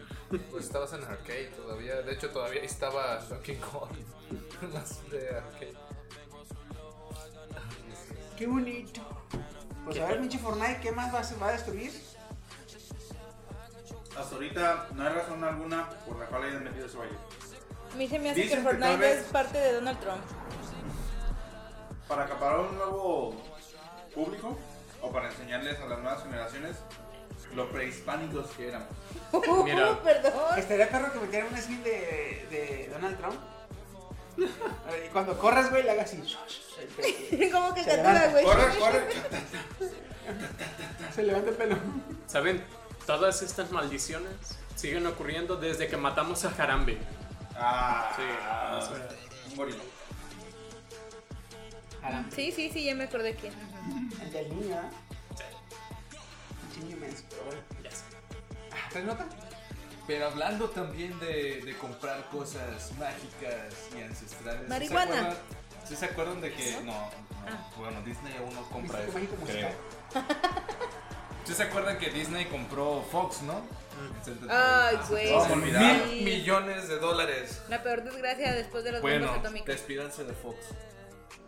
Pues estabas en arcade todavía. De hecho, todavía estaba Donkey Kong. <laughs> Más de arcade. Qué bonito. Pues a ver, Michi Fortnite, ¿qué más va a, va a destruir? Hasta ahorita no hay razón alguna por la cual hayan metido ese baile. A mí se me hace Dicen que Fortnite vez- es parte de Donald Trump. Para acaparar un nuevo público o para enseñarles a las nuevas generaciones lo prehispánicos que éramos. <laughs> Mira. Perdón. Estaría perro que metieran una skin de, de Donald Trump. Ver, Y cuando corras, güey, le hagas así. <laughs> Como que levanta. güey. Corre, corre. <laughs> Se levanta el pelo. ¿Saben? Todas estas maldiciones siguen ocurriendo desde que matamos a Harambe. Ah, Sí. Sí, sí, sí, ya me acordé quién. El del niño, ¿eh? Un niño. Ya sé. Ah, ¿Traes nota? Pero hablando también de, de comprar cosas mágicas y ancestrales. ¿sí Marihuana. se acuerdan- ¿Sí se acuerdan de que.? No, no. Bueno, Disney aún no compra eso. Creo. <laughs> ¿Sí se acuerdan que Disney compró Fox, no? Ay, güey. Olvidar. Mil millones de dólares. La peor desgracia después de las Bueno, bombas atómicas. despídanse de Fox.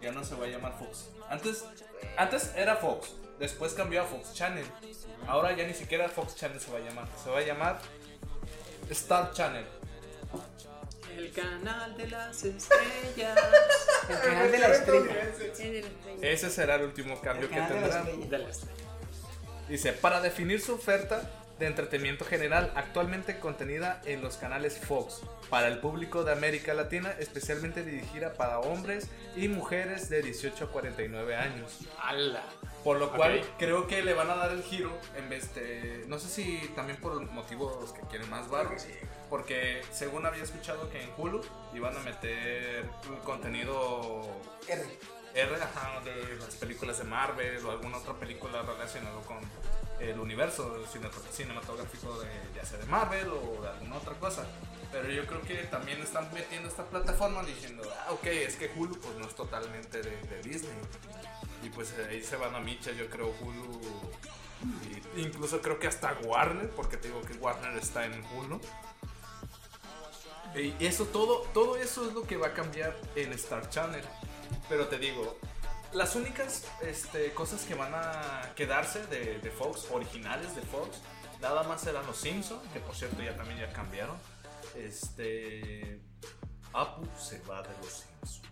Ya no se va a llamar Fox. Antes, antes era Fox. Después cambió a Fox Channel. Ahora ya ni siquiera Fox Channel se va a llamar. Se va a llamar Star Channel. El canal de las estrellas. <laughs> El canal de la estrella. Ese será el último cambio El que canal de la tendrán. Dice, para definir su oferta de entretenimiento general, actualmente contenida en los canales Fox, para el público de América Latina, especialmente dirigida para hombres y mujeres de 18 a 49 años. ¡Hala! Por lo cual creo que le van a dar el giro en vez de... No sé si también por motivos que quieren más barro. Porque según había escuchado que en Hulu iban a meter contenido R. R ajá, de las películas de Marvel o alguna otra película relacionada con el universo cine- cinematográfico de ya sea de Marvel o de alguna otra cosa. Pero yo creo que también están metiendo esta plataforma diciendo, ah, ok, es que Hulu pues no es totalmente de, de Disney. Y pues ahí se van a micha, yo creo Hulu. y incluso creo que hasta Warner, porque te digo que Warner está en Hulu. Y eso todo, todo eso es lo que va a cambiar en Star Channel. Pero te digo, las únicas este, cosas que van a quedarse de, de Fox, originales de Fox, nada más eran los Simpsons, que por cierto ya también ya cambiaron. Este. Apu se va de los Simpsons.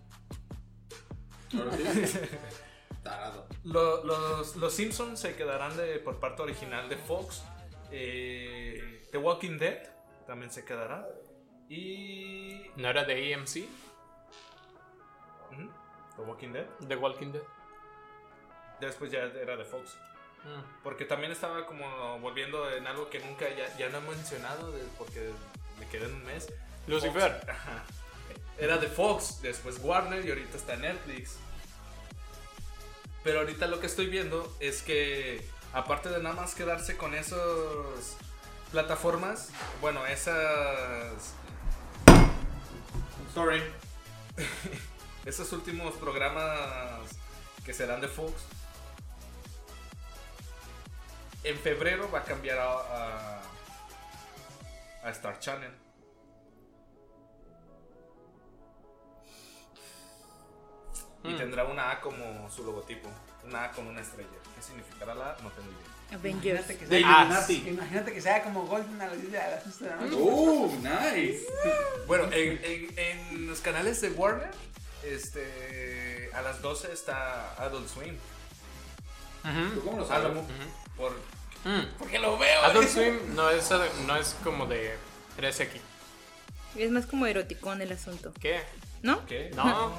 Ahora sí. <laughs> Tarado. Lo- los, los Simpsons se quedarán de, por parte original de Fox. Eh, The Walking Dead también se quedará. Y. ¿No era de AMC? The Walking Dead. ¿The Walking Dead? Después ya era de Fox. Mm. Porque también estaba como volviendo en algo que nunca ya, ya no he mencionado de- porque me quedé en un mes. Lucifer. Era de Fox, después Warner y ahorita está Netflix. Pero ahorita lo que estoy viendo es que aparte de nada más quedarse con esas plataformas, bueno, esas Sorry. <laughs> esos últimos programas que serán de Fox, en febrero va a cambiar a, a, a Star Channel. Y Mm. tendrá una A como su logotipo. Una A con una estrella. ¿Qué significará la A? No tengo idea. Avengers. Imagínate que sea, Illuminati. imagínate que sea como Golden a las 10 de la noche de la noche. Oh, nice. Bueno, en, en- en los canales de Warner, este, a las 12 está Adult Swim. Ujú. ¿Tú cómo lo sabes? lo- por, Mm. porque lo veo. Adult Swim no es, no es como de 3X. Es más como eroticón el asunto. ¿Qué? ¿no? ¿Qué? <laughs> No.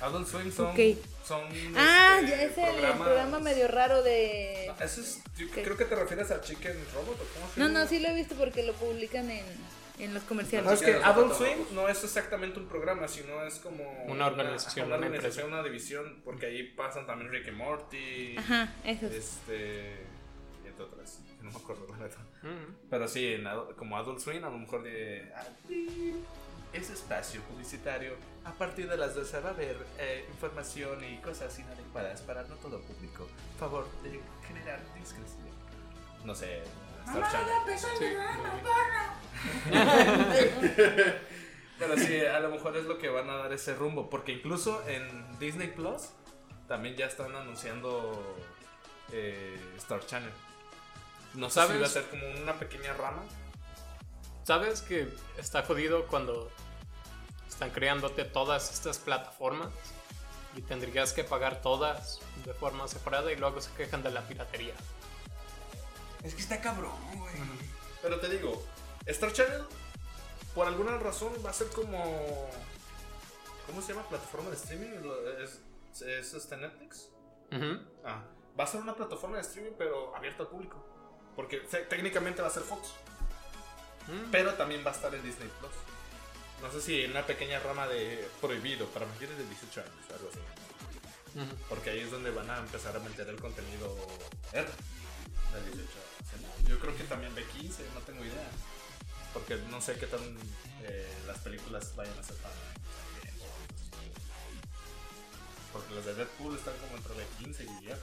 Adult Swim son. Ah, este, ya es el programa medio raro de... No, Eso es, creo que te refieres a Chicken Robot o cómo se No, no, sí lo he visto porque lo publican en, en los No, comerciales. es que Adult. Swim no es exactamente un programa, sino es como Una organización, una, una organización, una división, porque ahí pasan también Rick y Morty, Ajá, esos. este, y entre otras, no me acuerdo la neta. Mm. Pero sí, en como Adult Swim, a lo mejor de ese espacio publicitario, a partir de las 12 va a haber eh, información y cosas inadecuadas para no todo público. Favor de generar discreción. No sé, Star Channel. Sí, <laughs> Pero sí, a lo mejor es lo que van a dar ese rumbo. Porque incluso en Disney Plus también ya están anunciando eh, Star Channel. No sé si ¿Sabes? va a ser como una pequeña rama. ¿Sabes que está jodido cuando están creándote todas estas plataformas y tendrías que pagar todas de forma separada y luego se quejan de la piratería? Es que está cabrón, güey. Pero te digo, Star Channel, por alguna razón, va a ser como. ¿Cómo se llama? ¿Plataforma de streaming? ¿Es, es este Netflix? Ah, va a ser una plataforma de streaming, pero abierta al público. Porque te- técnicamente va a ser Fox. Mm. Pero también va a estar en Disney Plus. No sé si en una pequeña rama de prohibido para mayores de 18 años, algo así. Porque ahí es donde van a empezar a meter el contenido R de 18 años. Yo creo que también de 15, no tengo idea. Porque no sé qué tan eh, las películas vayan a ser tan. Porque las de Deadpool están como entre de 15 y R.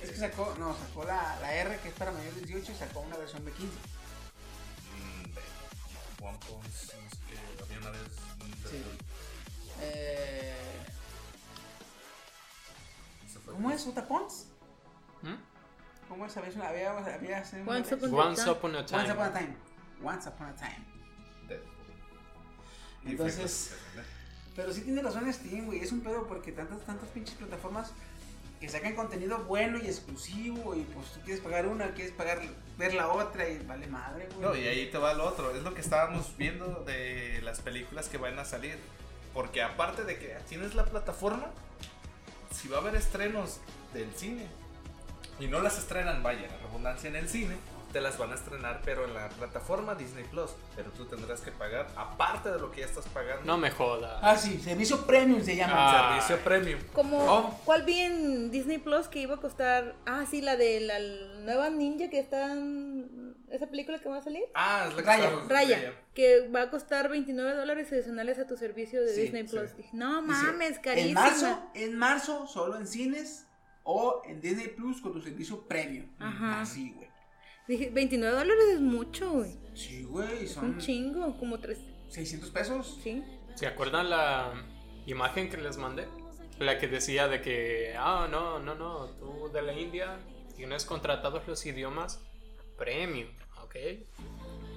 Es que sacó, no, sacó la, la R que es para mayores de 18 y sacó una versión de 15. Mm, de One Punch, no sé qué, había una vez. un Sí. Eh, fue. ¿Cómo es? ¿Uta Pons? ¿Mm? ¿Cómo es? Había, había, había una Once upon a Once time. upon a Once upon a time. Once upon a time. Deadpool. Entonces-. Pero sí tiene razón Steam, güey. Es un pedo porque tantas, tantas pinches plataformas que sacan contenido bueno y exclusivo y pues tú quieres pagar una, quieres pagar ver la otra y vale madre, güey. No, y ahí te va lo otro. Es lo que estábamos viendo de las películas que van a salir. Porque aparte de que tienes la plataforma, si va a haber estrenos del cine y no las estrenan, vaya, la redundancia en el cine, te las van a estrenar, pero en la plataforma Disney Plus. Pero tú tendrás que pagar, aparte de lo que ya estás pagando, No me jodas. Ah, sí, servicio premium se llama. Ah. servicio premium. Como, Oh. ¿cuál vi en Disney Plus que iba a costar? Ah, sí, la de la nueva ninja que está en esa película que va a salir. Ah, es la que Raya, Raya, que va a costar 29 dólares adicionales a tu servicio de Sí, Disney Plus. sí. No mames, En carísima. marzo, en marzo, solo en cines o en Disney Plus con tu servicio premium. Ajá. Así, güey. Dije, 29 dólares es mucho, güey. Sí, güey, son un chingo, como tres. 600 pesos. Sí. ¿Se acuerdan la imagen que les mandé? La que decía de que, ah, no, no, no, tú de la India tienes contratados los idiomas premium, ¿ok?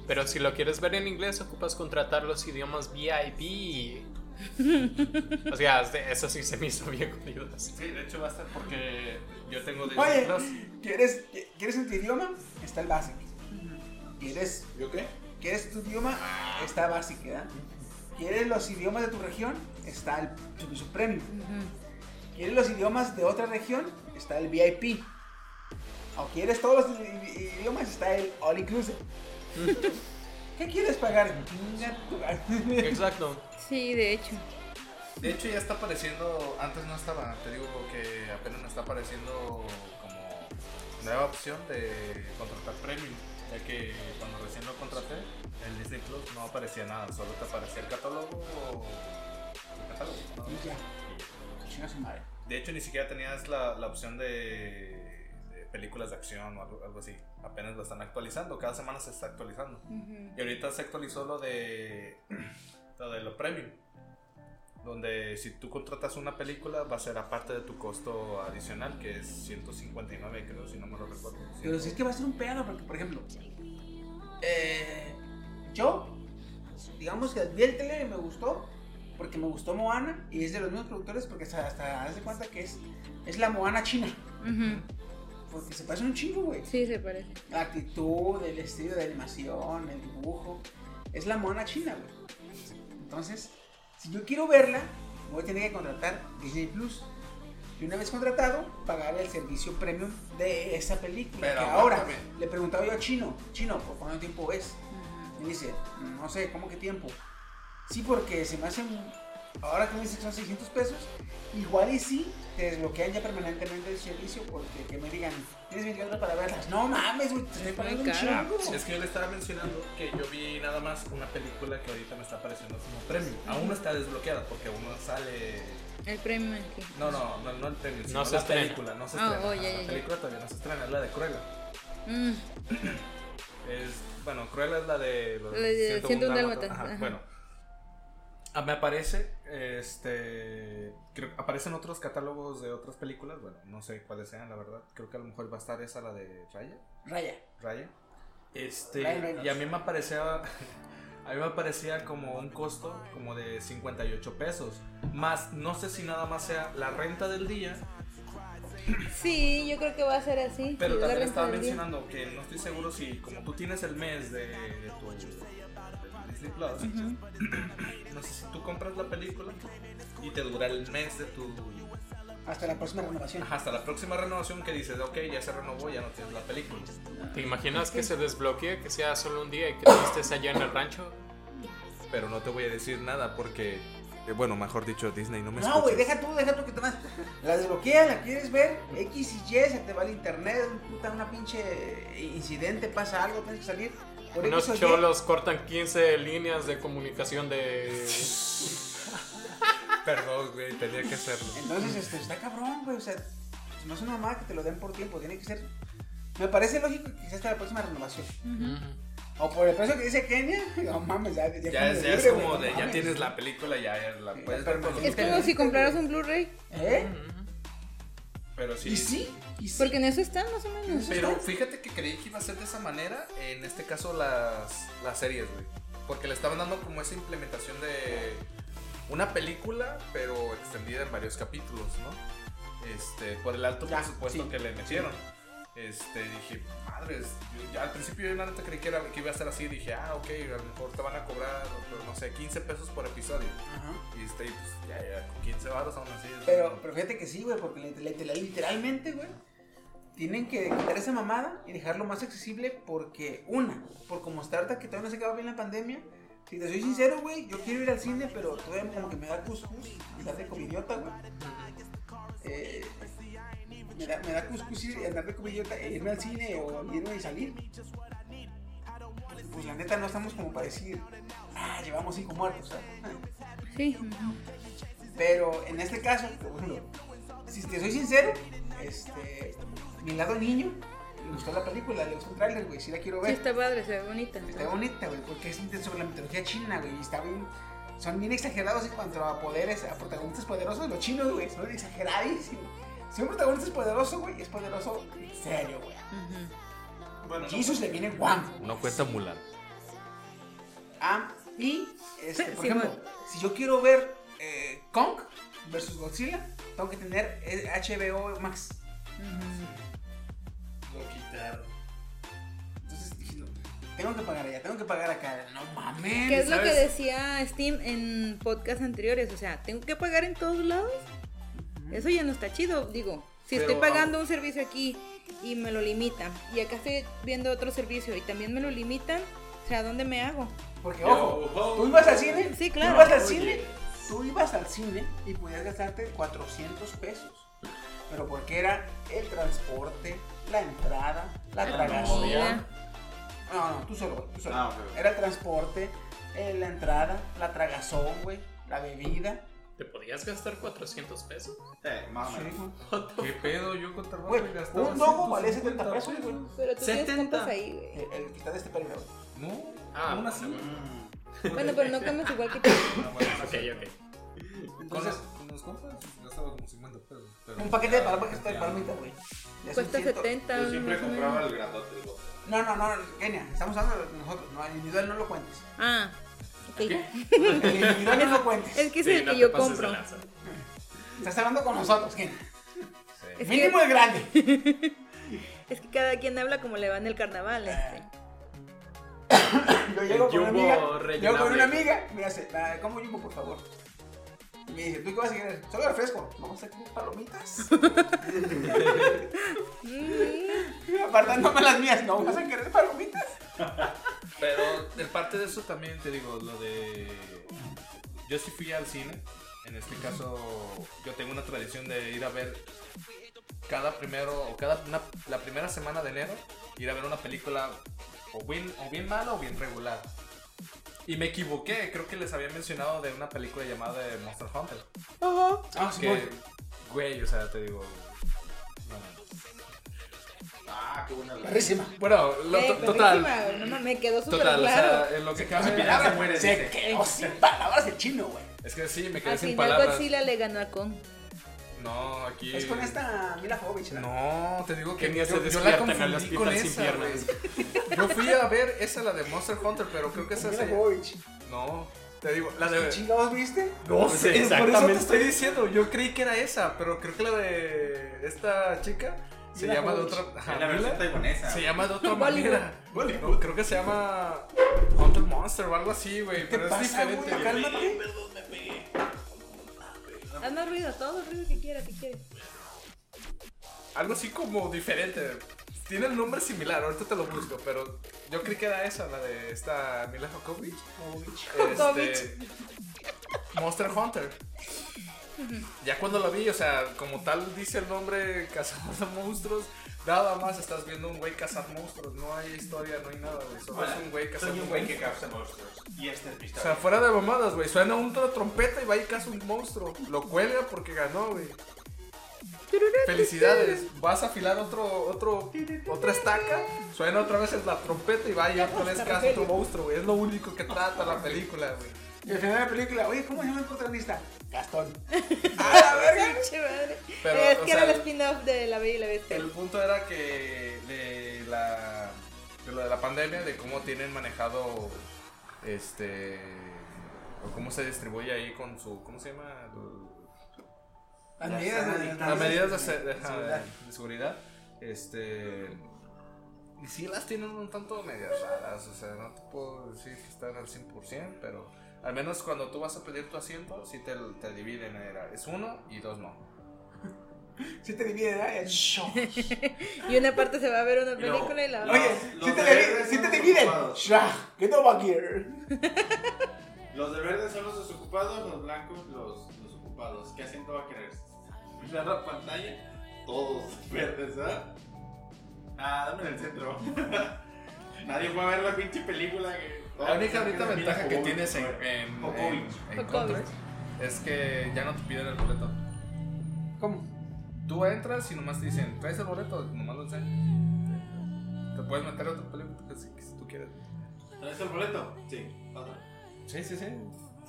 Pero si lo quieres ver en inglés, ocupas contratar los idiomas VIP. <laughs> O sea, eso sí se me hizo bien jodido. Sí, de hecho va a estar porque yo tengo Disney Oye. ¿quieres, ¿quieres en tu idioma? Está el básico. ¿Quieres, ¿Yo qué? ¿Quieres tu idioma? Está básico, ¿verdad? ¿Quieres los idiomas de tu región? Está el premium. ¿Quieres los idiomas de otra región? Está el VIP. o quieres todos los idiomas, está el all <laughs> inclusive. ¿Qué quieres pagar? Exacto. Sí, de hecho. De hecho ya está apareciendo, antes no estaba, te digo que apenas me está apareciendo como nueva opción de contratar premium, ya que cuando recién lo contraté, en Disney Plus no aparecía nada, solo te aparecía el catálogo o el catálogo. ¿no? Y ya. De hecho ni siquiera tenías la, la opción de películas de acción o algo, algo así, apenas lo están actualizando, cada semana se está actualizando. Y ahorita se actualizó lo de <clears throat> lo de lo premium. Donde si tú contratas una película va a ser aparte de tu costo adicional, que es 159 creo, si no me lo recuerdo. Pero si es que va a ser un pedo, porque, por ejemplo, eh, yo, digamos que vi el tele y me gustó, porque me gustó Moana, y es de los mismos productores, porque hasta, hasta haz de cuenta que es, es la Moana china, Ujú. Porque se parece un chingo, güey. Sí, se parece. La actitud, el estilo de animación, el dibujo, es la Moana china, güey. Entonces, si yo quiero verla, voy a tener que contratar Disney Plus. Y una vez contratado, pagar el servicio premium de esa película. Pero que ahora, le preguntaba yo a Chino, Chino, ¿por cuánto tiempo es? Me dice, no sé, ¿cómo que tiempo? Sí, porque se me hacen, ahora que me dice que son 600 pesos, igual y sí, te desbloquean ya permanentemente el servicio porque que me digan, tienes 24 para verlas. No mames, güey, te estoy pagando un chingo. Es que yo le estaba mencionando que yo vi nada más una película que ahorita me está apareciendo como premium. Aún no está desbloqueada porque aún no sale. El premio. No, no, no, no el premium, sino se la estrena. película, no se Ah, estrena. oh, ya, la película todavía no se estrena, es la de Cruella. Mm, <clears throat> Es, bueno, Cruella es la de los La de 101 dálmatas, Ajá, ajá. Bueno. Ah, me aparece, este, creo, aparecen otros catálogos de otras películas, bueno, no sé cuáles sean, la verdad. Creo que a lo mejor va a estar esa, la de Raya, Raya. Raya. Este, y a mí me aparecía, <laughs> a mí me aparecía como un costo como de 58 pesos. Más, no sé si nada más sea la renta del día, Sí, yo creo que va a ser así. Pero también estaba día. mencionando que no estoy seguro si, como tú tienes el mes de, de tu Disney Plus, no sé si tú compras la película y te dura el mes de tu. Hasta la próxima renovación. Ajá, hasta la próxima renovación que dices, ok, ya se renovó, ya no tienes la película. ¿Te imaginas que se desbloquee, que sea solo un día y que tú estés allá en el rancho? Pero no te voy a decir nada porque. eh, bueno, mejor dicho, Disney no me No, güey, deja tú, deja tú que te vas. La desbloquea, la quieres ver, X y Y, se te va el internet, puta, una pinche incidente, pasa algo, tienes que salir. Por Unos cholos cortan 15 líneas de comunicación de... <laughs> Perdón, güey, tenía que hacerlo. Entonces, este, está cabrón, güey, o sea, no es una mamada que te lo den por tiempo, tiene que ser. Me parece lógico que sea hasta la próxima renovación. O por el precio que dice Kenia, <laughs> no mames, ya, ya, Ya, es- ya libre, es como no de, ya tienes la película, ya, ya la puedes ver. Es como si compraras un Blu-ray. ¿Eh? Pero sí, y sí. Porque en eso está más o menos. Pero fíjate que creí que iba a ser de esa manera, en este caso las, las series, güey. Porque le estaban dando como esa implementación de una película, pero extendida en varios capítulos, ¿no? Este, por el alto Ya, presupuesto sí. que le metieron. Este, dije, madres, yo ya al principio yo la neta creí que, era, que iba a ser así, dije, ah, ok, a lo mejor te van a cobrar, no sé, 15 pesos por episodio. Ajá. Y este, pues ya, ya, con 15 baros aún así. Pero, pero fíjate que sí, güey, porque literalmente, güey, tienen que quitar esa mamada y dejarlo más accesible porque, una, por como está ahorita que todavía no se acaba bien la pandemia, si te soy sincero, güey, yo quiero ir al cine, pero todavía como que me da cuscus y de comidiota, güey. Eh, me da, me da cuscus ir y andar de comidiota e irme al cine o irme y salir. Pues la neta no estamos como para decir, ah, llevamos cinco muertos, ¿sabes? Sí. Pero en este caso, ejemplo, si te soy sincero, este, mi lado niño le gustó la película, le gustó el tráiler, güey, sí la quiero Sí, ver. está padre, se ve bonita. Está bonita, güey, porque es sobre la mitología china, güey, y está bien, son bien exagerados en cuanto a poderes, a protagonistas poderosos, los chinos, güey, son exageradísimos. Si un protagonista es poderoso, güey, es poderoso en serio, güey. Bueno, no, Jesus le viene Wang. No cuenta Mulan. Ah, y, este, por Sí, ejemplo, man. si yo quiero ver eh, Kong versus Godzilla, tengo que tener HBO Max. lo quitaron. Entonces dije, no, tengo que pagar allá, tengo que pagar acá. No mames. ¿Qué es lo que decía Steam en podcast anteriores? O sea, ¿tengo que pagar en todos lados? Eso ya no está chido. Digo, si Pero, estoy pagando un servicio aquí y me lo limitan. Y acá estoy viendo otro servicio y también me lo limitan. O sea, ¿dónde me hago? Porque, ojo, ojo. tú ibas al cine. Sí, Tú claro. ibas al Oye. cine. Tú ibas al cine y podías gastarte 400 pesos. Pero porque era el transporte, la entrada, la comida. No, no, tú solo, tú solo. Ah, ok, ok. Era el transporte, eh, la entrada, la tragazón, güey, la bebida. ¿Te podías gastar 400 pesos? Eh, más o Sí, menos. güey. ¿Qué pedo? Yo con trabajo Güey, gastaba un dogo valía 150 70 pesos, güey. Pero tú 70. tienes compras ahí, güey. El, el que está de este periodo. No, Ah, aún así. Mm. Bueno, pero no comes igual que tú. Ah, bueno, Ok, ok. Entonces, con los compas gastaba como 50 pesos. pero un paquete de ya, palomitas de palomitas, güey. Cuesta ciento- 70. Yo siempre compraba el grandote. bote. No, no, no, Kenia, estamos hablando de nosotros. No, individual no lo cuentes. Ah, individual no lo cuentes. Es que es Sí, el no que yo compro. Estás hablando con nosotros, Kenia. Sí. Es Mínimo que, es grande. <laughs> es que cada quien habla como le va en el carnaval. Este. Yo llego con una amiga. Llego con una amiga. Me hace, "Ah, ¿cómo Jumbo, por favor? Y me dice, ¿tú qué vas a querer? Solo refresco. Vamos a comer palomitas. <laughs> <laughs> Apartándome las mías. No vas a querer palomitas. Pero de parte de eso también te digo, lo de... Yo sí fui al cine. En este caso, yo tengo una tradición de ir a ver cada primero, o cada, una- la primera semana de enero, ir a ver una película o bien, o bien mala o bien regular. Y me equivoqué, creo que les había mencionado de una película llamada de Monster Hunter. Ah, sí, Que, güey, o sea, te digo... no. Ah, qué buena. Perrísima. Bueno, lo- Eh, to- total, No, mames, me quedó súper total, claro. o sea, en lo que Sin cabe... palabras, se muere, se dice. quedó sin palabras el chino, güey. Es que sí, me quedé Al sin final palabras. Godzilla le ganó a Kong. No, aquí. Es con esta Mila Jovovich, ¿no? No, te digo que Que ni se yo, yo la en confundí con sin esa, piernas. Yo fui a ver esa, la de Monster Hunter, pero creo que esa Mila se... Jovovich. No, te digo, la ¿Qué de... chingados viste? No Sí, sé, por eso te exactamente. estoy diciendo. Yo creí que era esa, pero creo que la de esta chica se Mila llama de otra... Es la versión Mila, taiwanesa. Se llama de otra <laughs> manera. No, creo que se llama Hunter Monster o algo así, güey. ¿Qué Pero es diferente. Cálmate. Haz más ruido, todo el ruido que quieras, si quieres. Algo así como diferente. Tiene el nombre similar, ahorita te lo busco, pero yo creí que era esa, la de esta Mila Jokovic. Este, Monster Hunter. Ya cuando lo vi, o sea, como tal dice el nombre cazador de monstruos, nada más estás viendo un güey cazar monstruos, no hay historia, no hay nada, güey. Solo es un güey cazando soy un güey que causa monstruos. Y este es mi O sea, fuera de mamadas, güey. Suena una trompeta y va y caza un monstruo. Lo cuelga porque ganó, güey. Felicidades. Vas a afilar otro, otro, otra estaca. Suena otra vez la trompeta y va y otra vez caza otro monstruo, güey. Es lo único que trata la película, güey. Y al final de la película, oye, ¿cómo se llama el protagonista? Gastón. <laughs> ¡A la verga! Pinche madre. Pero, es que sea, era el spin-off de La Bella y la Bestia. El punto era que de la de lo de la pandemia, de cómo tienen manejado este o cómo se distribuye ahí con su ¿cómo se llama? Las medidas de Las medidas de, de- seguridad. de seguridad, este. Y sí las tienen un tanto medias raras, o sea, no te puedo decir que están al 100%, pero al menos cuando tú vas a pedir tu asiento, sí te, te dividen, era, es uno y dos no. Sí te divide, ¿verdad? El show. <laughs> Y una parte se va a ver una película y la Oye, otra. Los sí te, de divide, verde sí son te dividen. get over here. <laughs> Los de verde son los desocupados, los blancos los, los ocupados. ¿Qué asiento va a querer? Mirar <laughs> la pantalla, todos verdes, ¿ah? Ah, dame en el centro. Nadie fue a ver la pinche película. Que, La única ahorita ventaja que tienes en, en, en, en. Contra es que ya no te piden el boleto. ¿Cómo? Tú entras y nomás te dicen, ¿traes el boleto? Nomás lo enseñas. Te puedes meter a otra película si, si tú quieres. ¿Traes el boleto? Sí, otra. Sí, sí, sí.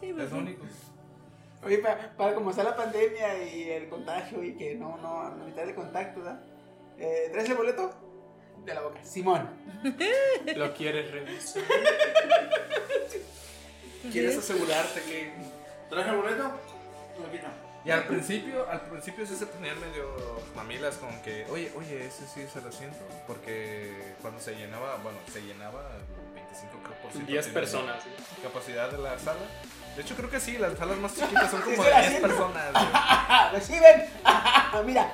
Sí, pues Es lo sí. único. Oye, para, para como está la pandemia y el contagio y que no, no, no evitar el contacto, ¿verdad? Eh, ¿Traes el boleto? De la boca. Simón. ¿Lo quieres revisar? <laughs> ¿Quieres asegurarte que ¿Traes el boleto? Aquí no. Y al principio, al principio sí se ponían medio mamilas con que, oye, oye, ese sí es el asiento. Porque cuando se llenaba, bueno, se llenaba el 25 creo, por ciento 10 tiene personas. Capacidad de la sala. De hecho, creo que sí, las salas más <laughs> chiquitas son como ¿Es de el 10 asiento? personas. <laughs> ¡Reciben! Mira.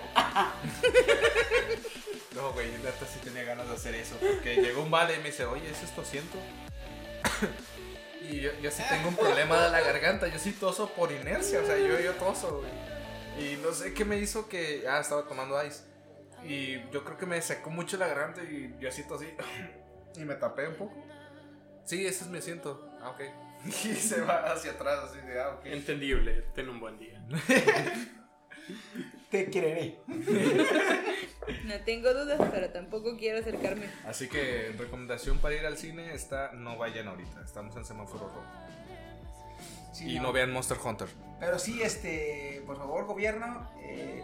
No, güey, neta sí tenía ganas de hacer eso. Porque llegó un vale y me dice, oye, ¿es esto asiento? <coughs> y yo, yo sí tengo un problema de la garganta. Yo sí toso por inercia. O sea, yo, yo toso, güey. Y no sé qué me hizo que. Ah, estaba tomando ice. Y yo creo que me secó mucho la garganta y yo así tosí. <coughs> y me tapé un poco. Sí, ese es mi asiento. Ah, ok. <laughs> y se va hacia atrás, así de, ah, ok. Entendible, ten un buen día. <laughs> Te quereré. No tengo dudas, pero tampoco quiero acercarme. Así que recomendación para ir al cine está no vayan ahorita, estamos en semáforo rojo. Sí, y no. vean Monster Hunter. Pero sí, este, por favor, gobierno, eh,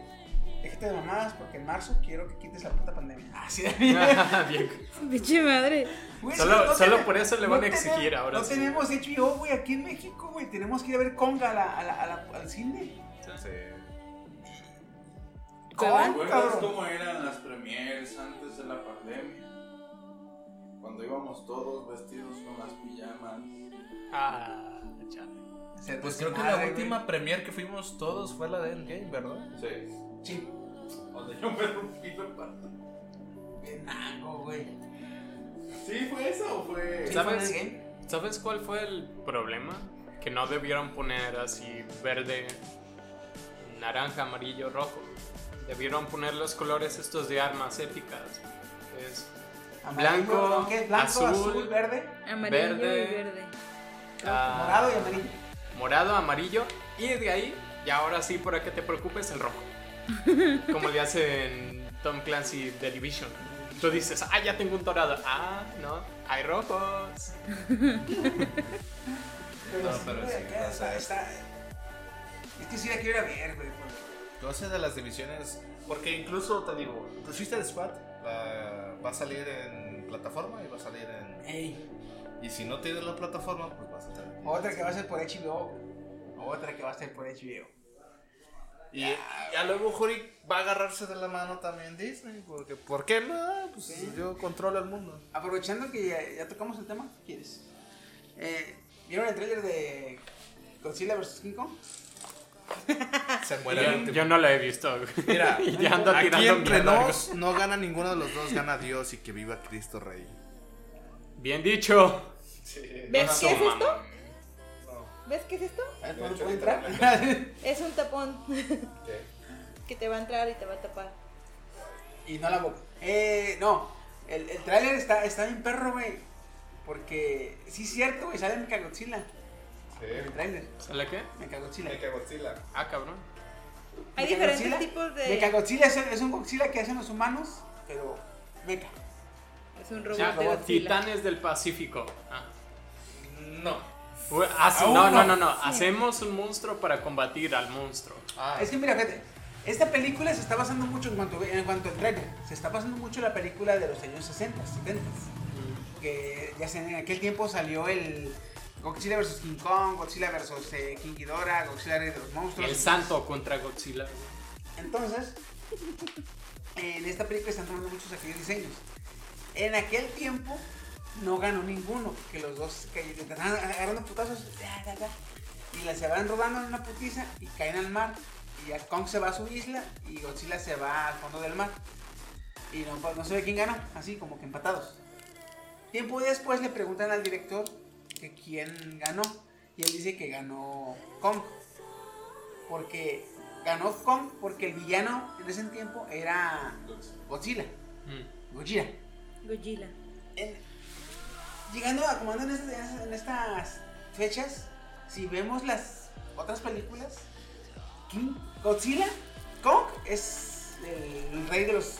déjate de mamadas porque en marzo quiero que quites la puta pandemia. Ah, sí, <laughs> Bien. Pinche madre. Güey, Solo- no solo tenemos- por eso le no van a tenemos- exigir ahora No sí. tenemos HBO, güey, aquí en México, güey. Tenemos que ir a ver Conga a la- a la- a la- al cine. Sí. Conga, ¿Recuerdas cabrón. cómo eran las premiers antes de la pandemia? Cuando íbamos todos vestidos con las pijamas. Ah, chale. Se Pues creo que la güey. última premier que fuimos todos fue la de Endgame, ¿verdad? Sí. Sí. Donde yo me rompí la pata. Naco, güey. ¿Sí fue eso o fue.? Sí, ¿Sabes? fue ¿Sabes cuál fue el problema? Que no debieron poner así verde, naranja, amarillo, rojo. Debieron poner los colores estos de armas épicas. Es Amarillo, Blanco, ¿no? ¿Qué? Blanco, azul, azul, verde, Amarillo Verde. y verde. ah, morado y amarillo. morado, amarillo. Y de ahí, y ahora sí, para que te preocupes, el rojo. <laughs> Como le hacen Tom Clancy The Division. Tú dices, ah, ya tengo un dorado. Ah, no, hay rojos. Pero No, sí, pero sí, acá o sea, está, Es que sí la quiero ver, güey. Entonces de las divisiones, porque incluso te digo, Suicide Squad la- va a salir en plataforma y va a salir en... Ey, Y si no tienes la plataforma, pues vas a tener... otra que va a ser por HBO. Otra que va a ser por HBO. Y ya luego Juri va a agarrarse de la mano también Disney, porque ¿por qué no? Pues Sí. yo controlo el mundo. Aprovechando que ya, ya tocamos el tema, ¿qué quieres? Eh, ¿Vieron el tráiler de Godzilla vs. King Kong? Se <laughs> muere el Yo, último. yo no lo he visto. Mira, <laughs> y ya ando aquí tirando entre nos no gana ninguno de los dos, gana Dios y que viva Cristo Rey. Bien dicho. ¿Ves qué es esto? ¿Ves qué es esto? Es un tapón <laughs> que te va a entrar y te va a tapar. y no la boca. Eh, no, el, el tráiler está, está bien perro, güey. Porque sí es cierto, güey, sale Mechagodzilla. El tráiler. ¿Sale qué? Mechagodzilla. Godzilla. Ah, cabrón. Hay diferentes tipos de. Mechagodzilla es, es un Godzilla que hacen los humanos, pero mecha. Es un robot Ya, de Godzilla. Titanes del Pacífico. Ah. No. No, no, no. no. Hacemos un monstruo para combatir al monstruo. Ah, Es que mira, fíjate, esta película se está basando mucho en cuanto, en cuanto al trailer, se está basando mucho en la película de los años 60, 70. Que ya sé, en aquel tiempo salió el Godzilla vs. King Kong, Godzilla vs. eh, King Ghidorah, Godzilla de los monstruos. El santo contra Godzilla. Entonces, en esta película están tomando muchos aquellos diseños. En aquel tiempo no ganó ninguno, que los dos estaban agarrando putazos y la se van rodando en una putiza y caen al mar. Y ya Kong se va a su isla y Godzilla se va al fondo del mar. Y no, pues, no se ve quién ganó, así como que empatados. Tiempo después le preguntan al director que quién ganó. Y él dice que ganó Kong. Porque ganó Kong porque el villano en ese tiempo era Godzilla. Mm. Godzilla. Godzilla. En- llegando a como ando en, este- en estas fechas, si vemos las otras películas, King, Godzilla, Kong es el, el rey de los.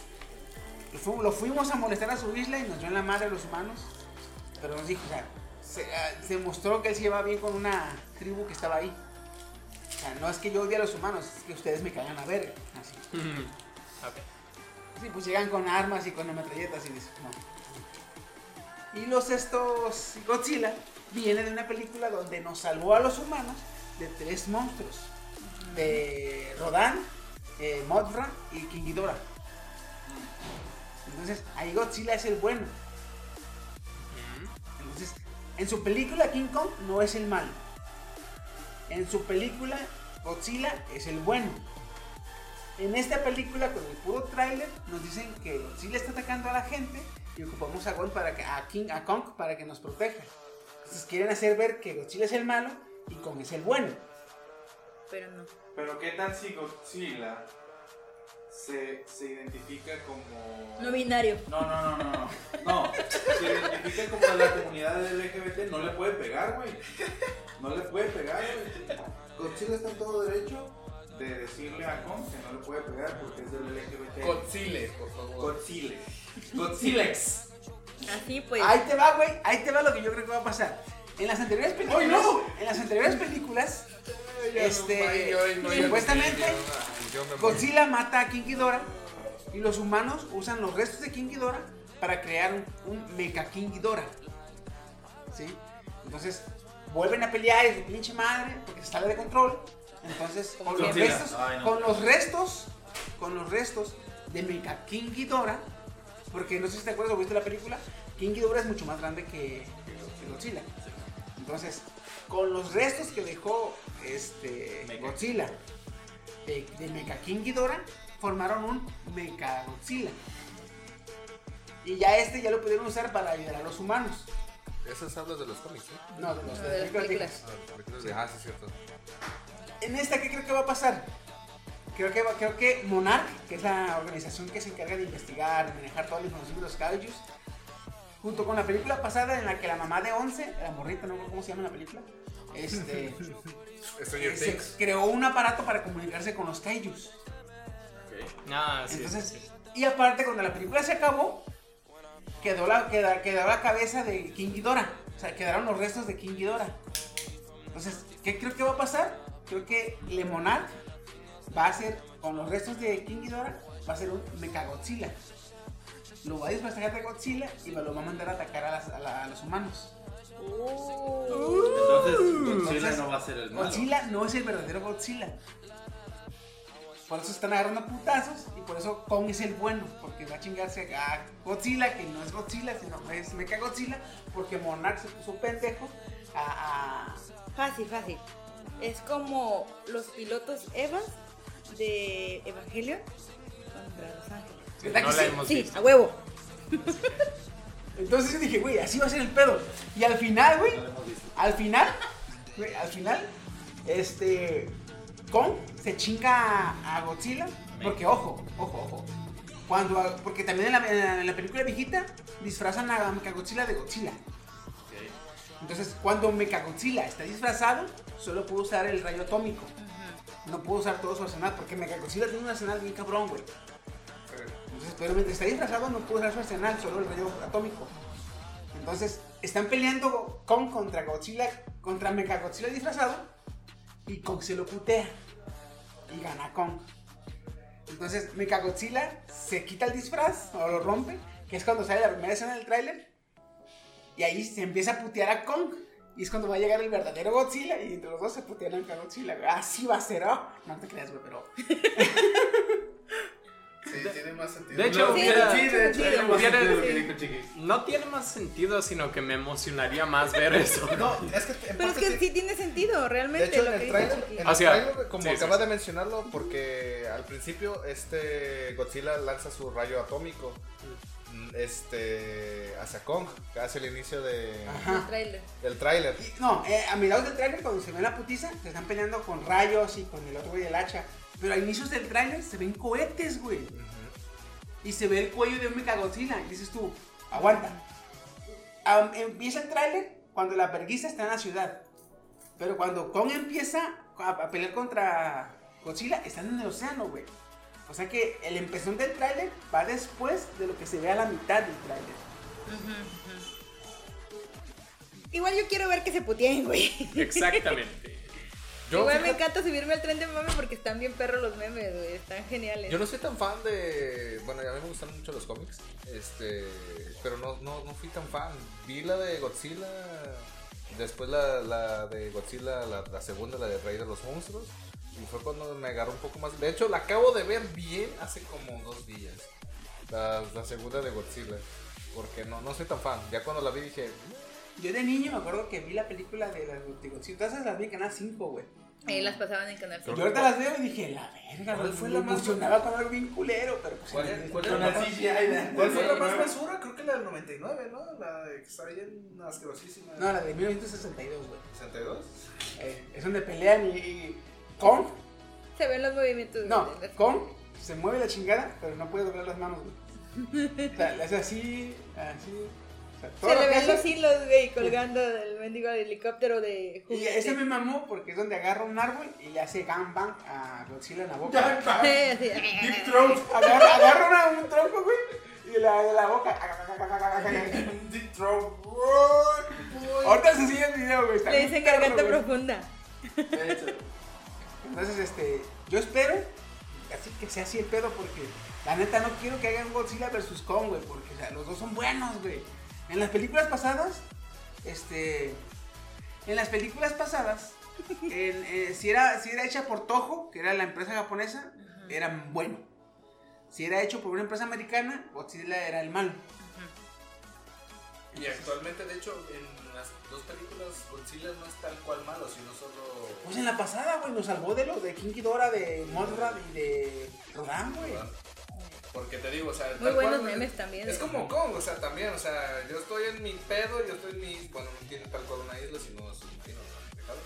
Lo fuimos a molestar a su isla y nos dio en la madre a los humanos. Pero nos dijo, o sea, se, ah, se mostró que él se llevaba bien con una tribu que estaba ahí. O sea, no es que yo odie a los humanos, es que ustedes me cagan a verga. Así. <laughs> Ok. Sí, pues llegan con armas y con metralletas y dices, no. Y los estos Godzilla viene de una película donde nos salvó a los humanos de tres monstruos. De Rodan, eh, Mothra y King Ghidorah. Entonces, ahí Godzilla es el bueno. En su película King Kong no es el malo. En su película Godzilla es el bueno. En esta película, con el puro tráiler, nos dicen que Godzilla está atacando a la gente y ocupamos a Gon para que, a King, a Kong para que nos proteja. Entonces quieren hacer ver que Godzilla es el malo y Kong es el bueno. Pero no. Pero ¿qué tal si Godzilla se, se identifica como... No binario. No, no, no, no, no. No, se identifica como de la comunidad LGBT, no le puede pegar, güey. No le puede pegar, güey. Godzilla está en todo derecho de decirle a Kong que no le puede pegar porque es del LGBT. Godzilla, por favor. Godzilla. Godzillax. Así pues. Ahí te va, güey. Ahí te va lo que yo creo que va a pasar. En las anteriores películas, ¡Ay, no! en las anteriores películas, este, no, supuestamente, yo- me. Godzilla mata a King Ghidorah y los humanos usan los restos de King Ghidorah para crear un, un Mecha King Ghidorah. ¿Sí? Entonces, vuelven a pelear y su pinche madre porque se sale de control. Entonces, con los Godzilla. restos, Ay, no. con los restos, con los restos de Mecha King Ghidorah, porque no sé si te acuerdas o viste la película, King Ghidorah es mucho más grande que, que Godzilla. Entonces, con los restos que dejó este Mecha. Godzilla de, de Mecha King Ghidorah, formaron un Mecha Godzilla. Y ya este ya lo pudieron usar para ayudar a los humanos. Esas hablas de los cómics, ¿no? No, de los de las películas. Ah, las películas de- Ah, sí, es cierto. En esta, ¿qué creo que va a pasar? Creo que, creo que Monarch, que es la organización que se encarga de investigar, de manejar toda la información de los kaijus, junto con la película pasada en la que la mamá de 11, la morrita, no acuerdo cómo se llama la película, este, <laughs> Stranger se Things. creó un aparato para comunicarse con los kaijus. Ah, sí. Entonces, sí, sí. y aparte, cuando la película se acabó, quedó la, quedó la cabeza de King Ghidorah. O sea, quedaron los restos de King Ghidorah. Entonces, ¿qué creo que va a pasar? Creo que Le Monarch va a ser, con los restos de King Ghidorah, va a ser un Mechagodzilla. Lo va a disfrazar de Godzilla y lo va a mandar a atacar a, las- a la- a los humanos. Entonces, Godzilla Entonces, no va a ser el malo. Godzilla no es el verdadero Godzilla. Por eso están agarrando putazos y por eso Kong es el bueno, porque va a chingarse a Godzilla, que no es Godzilla, sino es Mecha Godzilla, porque Monarch se puso pendejo a, a- Fácil, fácil. Es como los pilotos Evas de Evangelion contra Los Ángeles. ¿Verdad No que la sí? hemos Sí, visto. a huevo. Entonces yo dije, güey, así va a ser el pedo. Y al final, güey, al final, güey, al final, este, Kong se chinga a, Godzilla, porque ojo, ojo, ojo. Cuando, porque también en la, en la- en la película viejita disfrazan a Mechagodzilla de Godzilla. Entonces, cuando Mechagodzilla está disfrazado, solo puede usar el rayo atómico. No puede usar todo su arsenal, porque Mechagodzilla tiene un arsenal bien cabrón, güey. Pero mientras está disfrazado no puede usar su arsenal, solo el rayo atómico. Entonces, están peleando Kong contra Godzilla, contra Mechagodzilla disfrazado, y Kong se lo putea. Y gana Kong. Entonces, Mechagodzilla se quita el disfraz, o lo rompe, que es cuando sale la primera escena del tráiler. Y ahí se empieza a putear a Kong. Y es cuando va a llegar el verdadero Godzilla, y entre los dos se putean a Godzilla. Así va a ser, ¿oh? No te creas, güey, pero... <laughs> Sí, tiene más sentido. De hecho, Sí, hubiera- Sí, de hecho, Sí, tiene más hubiera- sentido lo que dijo Chiquis. no tiene más sentido, sino que me emocionaría más ver <laughs> eso. No, es que en Pero es que sí- sí tiene sentido, De realmente. hecho, lo en que el trailer, en el sea, tráiler, como sí, sí. acabas de mencionarlo, porque al principio este Godzilla lanza su rayo atómico mm, este hacia Kong, que hace el inicio de, Ajá. Trailer. del tráiler. Y- No, eh, a mediados del tráiler cuando se ve la putiza, se están peleando con rayos y con el otro güey del hacha. Pero a inicios del tráiler se ven cohetes, güey. Y se ve el cuello de un Mechagodzilla. Y dices tú, aguanta. Am- empieza el tráiler cuando la vergüenza está en la ciudad. Pero cuando Kong empieza a, a pelear contra Godzilla, están en el océano, güey. O sea que el empezón del tráiler va después de lo que se ve a la mitad del tráiler. Igual yo quiero ver que se puteen, güey. Exactamente. Yo, Igual me encanta subirme al tren de mame porque están bien perros los memes, güey. Están geniales. yo no soy tan fan de. Bueno, a mí me gustan mucho los cómics. Este. Pero no, no, no fui tan fan. Vi la de Godzilla. Después la, la de Godzilla, la, la segunda, la de Rey de los Monstruos. Y fue cuando me agarró un poco más. De hecho, la acabo de ver bien hace como dos días. La, la segunda de Godzilla. Porque no, no soy tan fan. Ya cuando la vi dije. Yo de niño me acuerdo que vi la película de las esas las vi en Canal 5, güey. Ahí las pasaban en Canal Yo 5. ahorita las veo y dije, la verga, ¿Cuál güey. fue la más- emocionaba con algo bien culero, pero pues. ¿Cuál es- es Con la el más- CGI de- ¿Cuál fue la más basura? Creo que la del 99, ¿no? La de que está bien asquerosísima. No, la de 1962, güey. 62. Eh, es donde pelean y. y Kong, Se ven los movimientos. no, Kong se mueve la chingada, pero no puede doblar las manos, güey. O sea, le hace así, así. O sea, todo Se le ven los hilos, güey, colgando del mendigo helicóptero de Y ese me mamó porque es donde agarra un árbol y le hace gangbang a Godzilla en la boca. Sí, así. Deep Throat. Agarra, agarra una- un tronco, güey, y la, de la boca. Deep Throat. Ahorita se sigue el video, güey. está Le dicen garganta profunda. Entonces, este, yo espero así que sea así el pedo porque la neta no quiero que hagan Godzilla versus Kong, güey, porque o sea, los dos son buenos, güey. En las películas pasadas, este, en las películas pasadas, en, eh, si, era, si era hecha por Toho, que era la empresa japonesa, era bueno. Si era hecho por una empresa americana, Godzilla era el malo. Y actualmente, de hecho, en las dos películas, Godzilla no es tal cual malo, sino solo. Pues en la pasada, güey, nos salvó de lo de King Ghidorah, de Mothra y de Rodan, güey. Porque te digo, o sea. Muy buenos cual, memes también. Es como Kong, o sea, también, o sea, yo estoy en mi pedo, yo estoy en mi. Bueno, no tiene tal cual una isla, sino es un reino, ¿no? Dejado.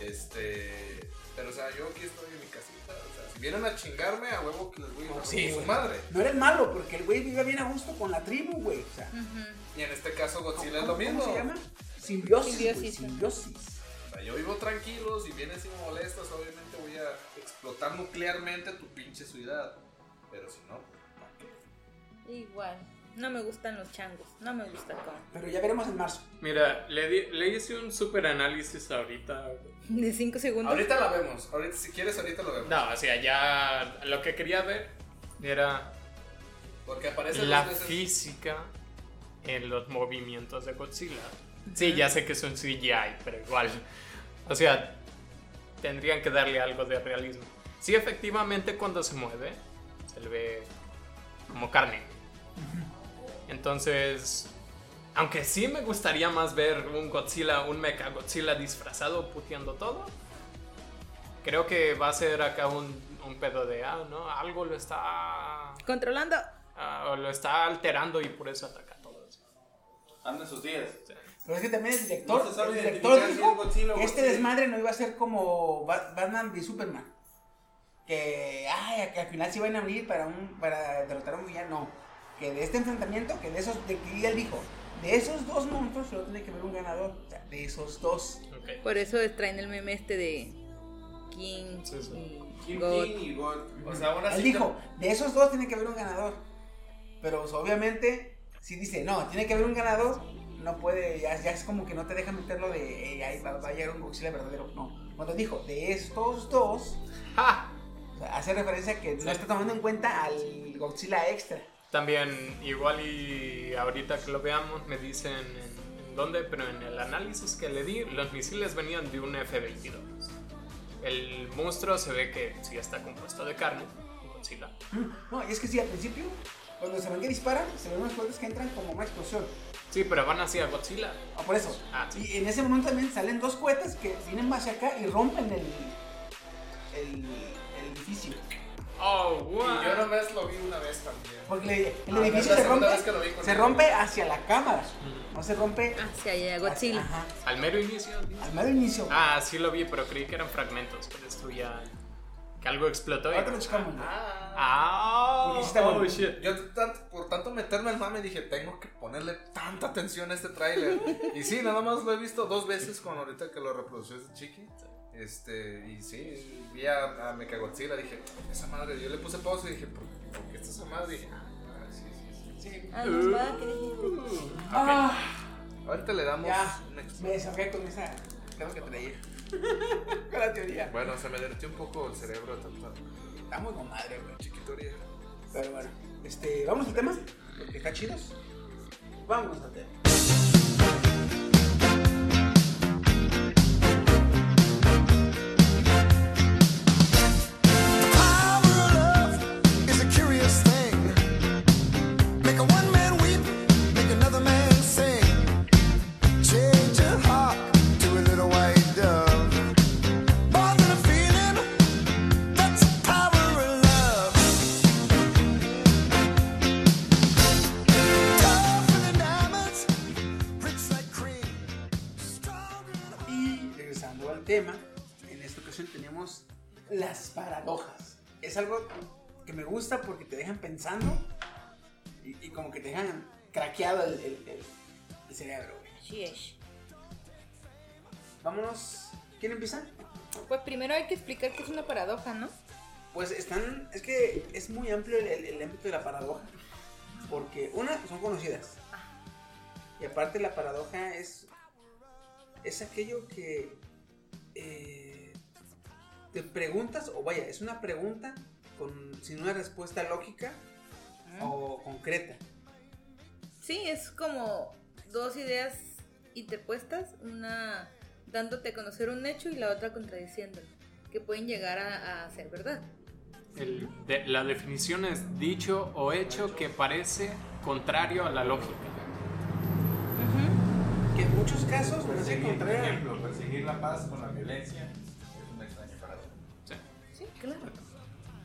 Este. Pero, o sea, yo aquí estoy en mi casita, o sea, si vienen a chingarme, a huevo que les voy a ir a Sí, su madre. No era el malo, porque el güey vive bien a gusto con la tribu, güey. O sea, Ujú. Y en este caso, Godzilla es ¿cómo, lo mismo. ¿Cómo se llama? Simbiosis. Simbiosis. Simbiosis. O sea, yo vivo tranquilo, si vienes y me molestas, obviamente voy a explotar nuclearmente tu pinche ciudad. Pero si no. Igual. No me gustan los changos. No me gusta Kong. Pero ya veremos en marzo. Mira, le, di- le hice un super análisis ahorita. De 5 segundos. Ahorita la vemos, ahorita si quieres ahorita lo vemos. No, o sea, ya lo que quería ver era Porque aparece la dos veces. física en los movimientos de Godzilla. Sí, ya sé que es un CGI, pero igual. O sea, tendrían que darle algo de realismo. Sí, efectivamente, cuando se mueve, se le ve como carne. Entonces, aunque sí me gustaría más ver un Godzilla, un Mecha Godzilla disfrazado puteando todo, creo que va a ser acá un, un pedo de, ah, ¿no? Algo lo está Controlando. Ah, o lo está alterando y por eso ataca a todos. Anda en sus días. Pero es que también el director, No el director dijo es Godzilla que este desmadre no iba a ser como Ba- Batman y Superman. Que, ay, que al final se iban a unir para, un, para derrotar a un villano. No. Que de este enfrentamiento, que de esos, de que él dijo, de esos dos monstruos solo tiene que haber un ganador. O sea, de esos dos. Ok. Por eso traen el meme este de King Sí, sí. y Kim God. King y God. O sea. Él dijo, de esos dos tiene que haber un ganador. Pero pues, obviamente, si dice, no, tiene que haber un ganador, no puede, ya, ya es como que no te deja meterlo de, "Ey, ahí va, va a llegar un Godzilla verdadero. No, cuando dijo, de estos dos, ¡Ja! o sea, hace referencia a que no está tomando en cuenta al Godzilla extra. También, igual y ahorita que lo veamos, me dicen en, en dónde, pero en el análisis que le di, los misiles venían de un F-22. El monstruo se ve que sí está compuesto de carne, Godzilla. No, y es que sí, al principio, cuando se ven que disparan, se ven unas fuertes que entran como una explosión. Sí, pero van hacia Godzilla. Ah, por eso. Ah, sí. Y en ese momento también salen dos cohetes que vienen hacia acá y rompen el, el, el edificio. Oh, Y wow. yo nomás lo vi una vez también. Porque le- el Ah, edificio se rompe, se rompe hacia la cámara, no se rompe Hacia allá, Godzilla. Ajá, Al mero inicio. ¿sí? al mero inicio. Ah, sí lo vi, pero creí que eran fragmentos que destruían. Que algo explotó. y- Ahorita lo checamos. Ah, está oh, bueno. shit. Yo tanto- por tanto meterme al mame dije, tengo que ponerle tanta atención a este tráiler. y sí, nada más lo he visto dos veces con ahorita que lo reprodució ese chiqui. Este, y sí, vi a, a Mechagodzilla, dije, esa madre, yo le puse pausa y dije, ¿por, por qué está esa madre? dije, ah, sí, sí, sí. Sí. Ah, no, va, ¿qué dijiste? Ah, Ahorita le damos Ya. un extra. me desahogué con esa creo que traía. <laughs> con la teoría. Bueno, se me derretió un poco el cerebro de tanta Estamos con madre, güey. chiquitoria. Pero bueno, este, vamos al tema, está chidos. Vamos al tema. Es algo que me gusta porque te dejan pensando y, y como que te dejan craqueado el, el- el- el cerebro, güey. Así es. Vámonos. ¿Quién empieza? Pues primero hay que explicar qué es una paradoja, ¿no? Pues están. Es que es muy amplio el, el- el ámbito de la paradoja. Porque, una, son conocidas. Y aparte, la paradoja es. Es aquello que. eh, te preguntas, o vaya, es una pregunta con, sin una respuesta lógica o concreta. Sí, es como dos ideas interpuestas, una dándote a conocer un hecho y la otra contradiciéndolo, que pueden llegar a, a ser verdad. El- de- la definición es dicho o hecho que parece contrario a la lógica. Que en muchos casos Perseguir, por ejemplo, perseguir la paz con la violencia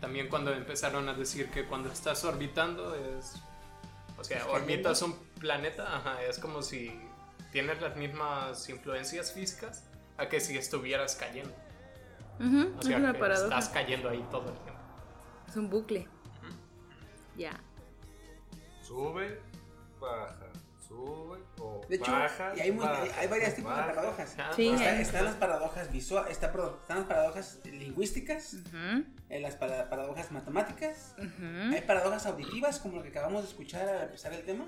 También cuando empezaron a decir que cuando estás orbitando es... O sea, ¿Estás orbitas un planeta, ajá, es como si tienes las mismas influencias físicas a que si estuvieras cayendo. O sea, es una que paradoja. estás cayendo ahí todo el tiempo. Es un bucle. Ya. Sube, baja, sube De hecho, baja. y hay, muy- baja, hay- varios tipos de baja. paradojas. Sí, Está- están las paradojas visuales, está, perdón, están las paradojas lingüísticas, Ujú, eh, las para- paradojas matemáticas, ujú. hay paradojas auditivas como lo que acabamos de escuchar al empezar el tema,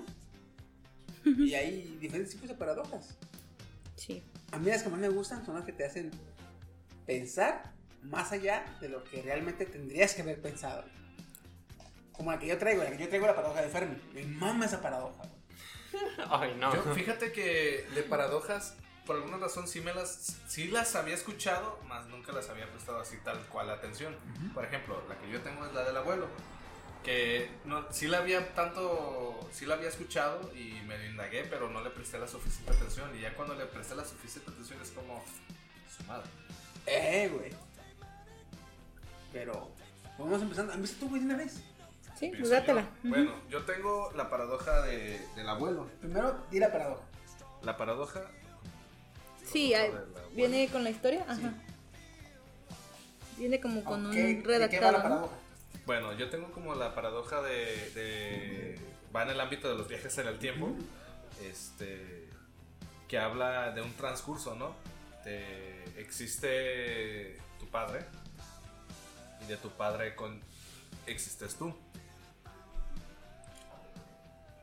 <laughs> y hay diferentes tipos de paradojas. Sí. A mí las que más me gustan son las que te hacen pensar más allá de lo que realmente tendrías que haber pensado. Como la que yo traigo, la que yo traigo la paradoja de Fermi. Me mama esa paradoja. <laughs> Ay, no. Yo, fíjate que de paradojas, por alguna razón sí me las, sí las había escuchado, más nunca las había prestado así tal cual atención. Por ejemplo, la que yo tengo es la del abuelo, que no, sí la había tanto, sí la había escuchado y me indagué, pero no le presté la suficiente atención. Y ya cuando le presté la suficiente atención es como, su madre. Eh, güey. Pero, vamos empezando. ¿Han visto tú, güey, de una vez? Sí, pues Pienso dátela. yo. Bueno, yo tengo la paradoja de, del abuelo. Primero, di la paradoja. La paradoja Sí, hay- viene con la historia. Ajá. Viene como con Ok, un ¿de qué va redactado. la ¿no? paradoja? Bueno, yo tengo como la paradoja de, de- va en el ámbito de los viajes en el tiempo, este, que habla de un transcurso, ¿no? De, existe tu padre y de tu padre con existes tú.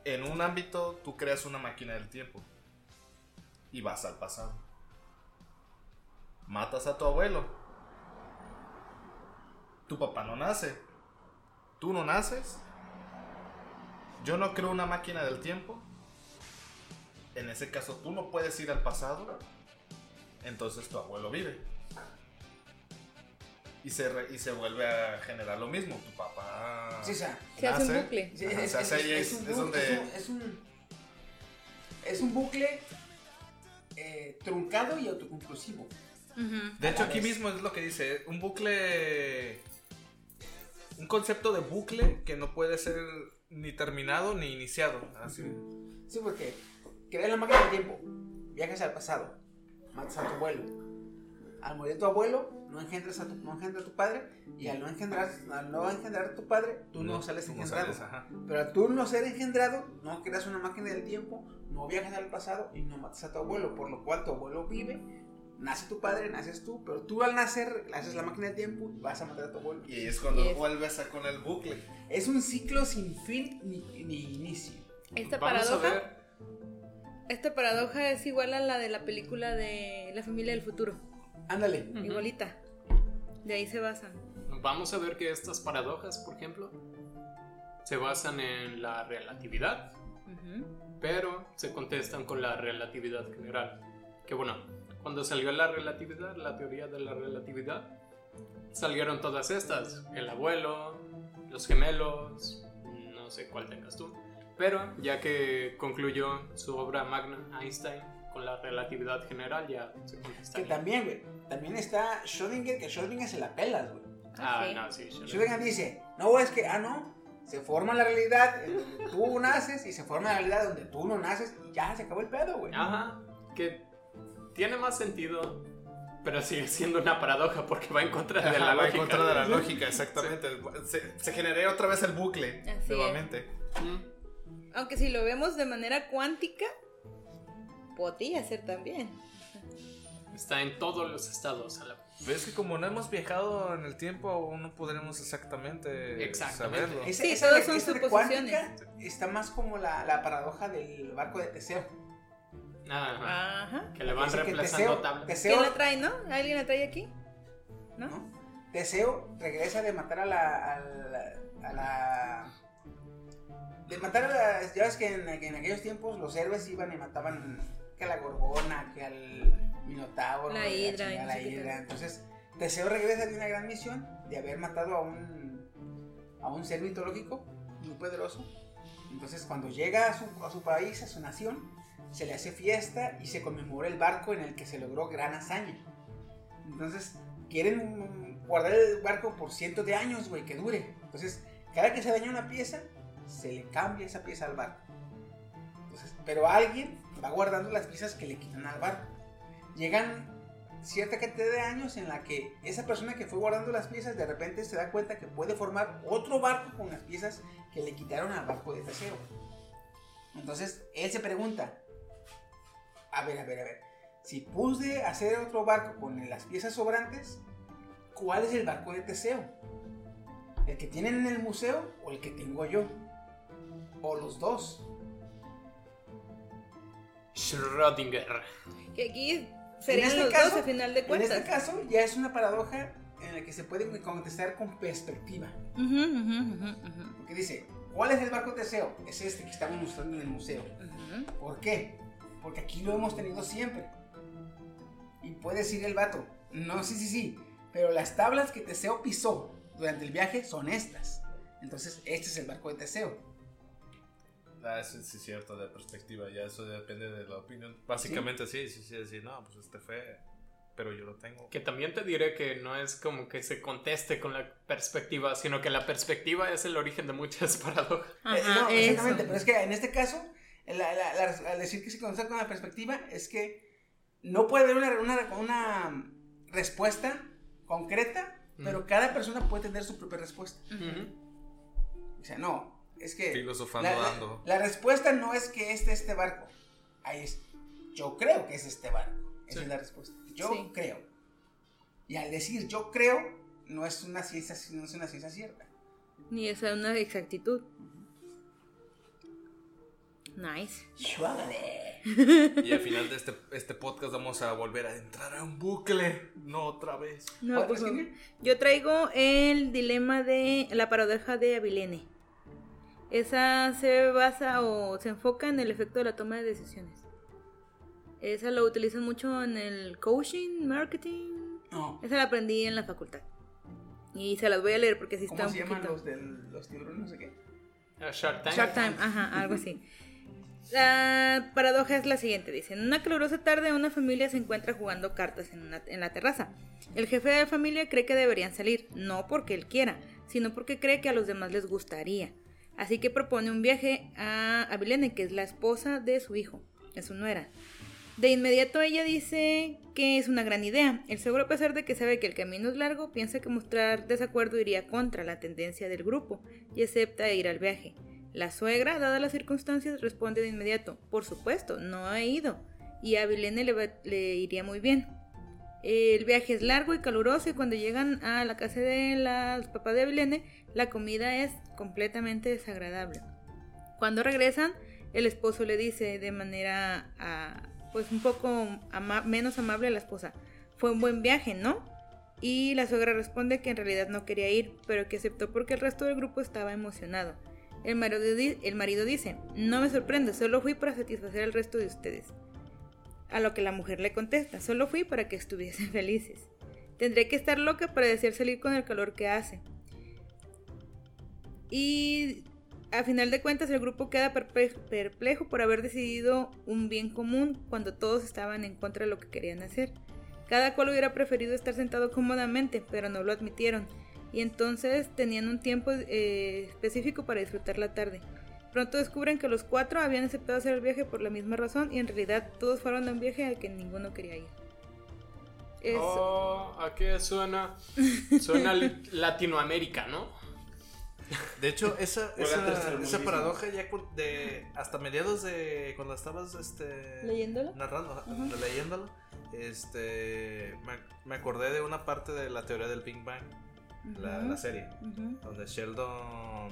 En un ámbito tú creas una máquina del tiempo y vas al pasado. Matas a tu abuelo. Tu papá no nace. Tú no naces. Yo no creo una máquina del tiempo. En ese caso tú no puedes ir al pasado. Entonces tu abuelo vive. Y se, re- y se vuelve a generar lo mismo. Tu papá. Sí, o sea, Se hace un bucle. Es, se hace es- ahí, es es- un, es bu- donde- es un- es bucle eh, truncado y autoconclusivo. De hecho, aquí vez. mismo es lo que dice, un bucle, un concepto de bucle que no puede ser ni terminado ni iniciado. Así. Sí, porque creas la máquina del tiempo, viajas al pasado, matas a tu abuelo. Al morir tu abuelo, no engendras a tu, no engendra a tu padre, y al no engendrar, al no engendrar a tu padre, tú no, sales no engendrado. sales. Pero al tú no ser engendrado, no creas una máquina del tiempo, no viajas al pasado y no matas a tu abuelo, por lo cual tu abuelo vive, nace tu padre, naces tú, pero tú al nacer haces la máquina del tiempo y vas a matar a tu abuelo. Y es cuando Yes. vuelves a con el bucle. Es un ciclo sin fin ni, ni inicio. Esta Vamos a paradoja. ver. Esta paradoja es igual a la de la película de La familia del futuro. Ándale. Igualita. De ahí se basan. Vamos a ver que estas paradojas, por ejemplo, se basan en la relatividad, pero se contestan con la relatividad general. Que bueno, cuando salió la relatividad, la teoría de la relatividad, salieron todas estas. El abuelo, los gemelos, no sé cuál tengas tú. Pero ya que concluyó su obra magna Einstein con la relatividad general, ya se Que también, güey. También está Schrödinger, que Schrödinger se la pelas, güey. Ah, Sí. no, sí, no- Schrödinger dice, no, es que, ah, no. Se forma la realidad en donde tú <laughs> naces y se forma la realidad donde tú no naces y ya se acabó el pedo, güey. Ajá, que tiene más sentido Pero sigue siendo una paradoja porque va en contra de la Ajá, va lógica. en contra de la lógica, exactamente. Se, se generaría otra vez el bucle, Así nuevamente. Mm. Aunque si lo vemos de manera cuántica, podría ser también. Está en todos los estados. a la- Ves que como no hemos viajado en el tiempo, aún no podremos exactamente, Exactamente. saberlo. Esa, Sí, esa son suposiciones. está más como la, la paradoja del barco de Teseo. Ajá. Ajá. Que le van Dice reemplazando tablas. Teseo, ¿Quién la trae, no? ¿Alguien la trae aquí? ¿No? ¿no? Teseo regresa de matar a la, a la, a la- de matar a la, ya ves que en, que en aquellos tiempos los héroes iban y mataban que a la gorgona, que al minotauro, La que hidra, la qué hidra. Entonces, Teseo regresa de una gran misión de haber matado a un a un ser mitológico muy poderoso. Entonces, cuando llega a su, a su país, a su nación, se le hace fiesta y se conmemora el barco en el que se logró gran hazaña. Entonces, quieren guardar el barco por cientos de años, güey, que dure. Entonces, cada que se daña una pieza, se le cambia esa pieza al barco. Entonces, pero alguien va guardando las piezas que le quitan al barco. Llegan cierta cantidad de años en la que esa persona que fue guardando las piezas de repente se da cuenta que puede formar otro barco con las piezas que le quitaron al barco de Teseo. Entonces, él se pregunta, a ver, a ver, a ver, si pude hacer otro barco con las piezas sobrantes, ¿cuál es el barco de Teseo? ¿El que tienen en el museo o el que tengo yo? O los dos. Schrödinger. Que aquí serían este los caso- dos a final de En cuentas. este caso ya es una paradoja en la que se puede contestar con perspectiva. Ujú, ujú, ujú, ujú. Porque dice, ¿cuál es el barco de Teseo? Es este que estamos mostrando en el museo. ¿Por qué? Porque aquí lo hemos tenido siempre. Y puede decir el vato, no, sí, sí, sí, pero las tablas que Teseo pisó durante el viaje son estas. Entonces, este es el barco de Teseo. Ah, sí es cierto, de perspectiva, ya eso depende de la opinión. Básicamente sí, sí, sí, sí, no, pues este fue, pero yo lo tengo. Que también te diré que no es como que se conteste con la perspectiva, sino que la perspectiva es el origen de muchas <laughs> paradojas. Eh, Ajá, no, exactamente, eso. pero es que en este caso, la- la- la- al decir que se contesta con la perspectiva, es que no puede haber una, una, una respuesta concreta, pero Mm. cada persona puede tener su propia respuesta. O sea, no, es que... Filosofando la, la- dando. la respuesta no es que este este barco. Ahí es, yo creo que es este barco. Esa Sí. es la respuesta. Yo Sí. creo. Y al decir yo creo, no es una ciencia, no es una ciencia cierta. Ni es una exactitud. Nice. Y al final de este, este podcast vamos a volver a entrar a un bucle, no otra vez. No, favor. Yo traigo el dilema de la paradoja de Avilene. Esa se basa o se enfoca en el efecto de la toma de decisiones. Esa lo utilizan mucho en el coaching, marketing. No. Esa la aprendí en la facultad. Y se las voy a leer porque sí está ¿Cómo un se llaman poquito. los, del, los tiburones? No sé qué. A Shark Tank. Shark Time, ajá, algo así. La paradoja es la siguiente, dice, en una calurosa tarde una familia se encuentra jugando cartas en, una- en la terraza. El jefe de la familia cree que deberían salir, no porque él quiera, sino porque cree que a los demás les gustaría. Así que propone un viaje a Avilene, que es la esposa de su hijo, es su nuera. De inmediato ella dice que es una gran idea. El seguro, a pesar de que sabe que el camino es largo, piensa que mostrar desacuerdo iría contra la tendencia del grupo y acepta ir al viaje. La suegra, dadas las circunstancias, responde de inmediato, por supuesto, no ha ido, y a Avilene le, iría muy bien. El viaje es largo y caluroso y cuando llegan a la casa de los papás de Avilene, la comida es completamente desagradable. Cuando regresan, el esposo le dice de manera ah, pues un poco menos amable a la esposa, fue un buen viaje, ¿no? Y la suegra responde que en realidad no quería ir, pero que aceptó porque el resto del grupo estaba emocionado. El marido, el marido dice, no me sorprende, solo fui para satisfacer al resto de ustedes. A lo que la mujer le contesta, solo fui para que estuviesen <laughs> felices. Tendré que estar loca para desear salir con el calor que hace. Y a final de cuentas el grupo queda perplejo por haber decidido un bien común cuando todos estaban en contra de lo que querían hacer. Cada cual hubiera preferido estar sentado cómodamente, pero no lo admitieron. Y entonces tenían un tiempo eh, específico para disfrutar la tarde. Pronto descubren que los cuatro habían aceptado hacer el viaje por la misma razón y en realidad todos fueron a un viaje al que ninguno quería ir. Es, Oh, ¿a qué suena? Suena <laughs> Latinoamérica, ¿no? De hecho, esa, esa, esa paradoja ya de hasta mediados de cuando estabas este ¿Leyéndolo? narrando, ajá, leyéndolo, este me, me acordé de una parte de la teoría del Big Bang, la, serie, donde Sheldon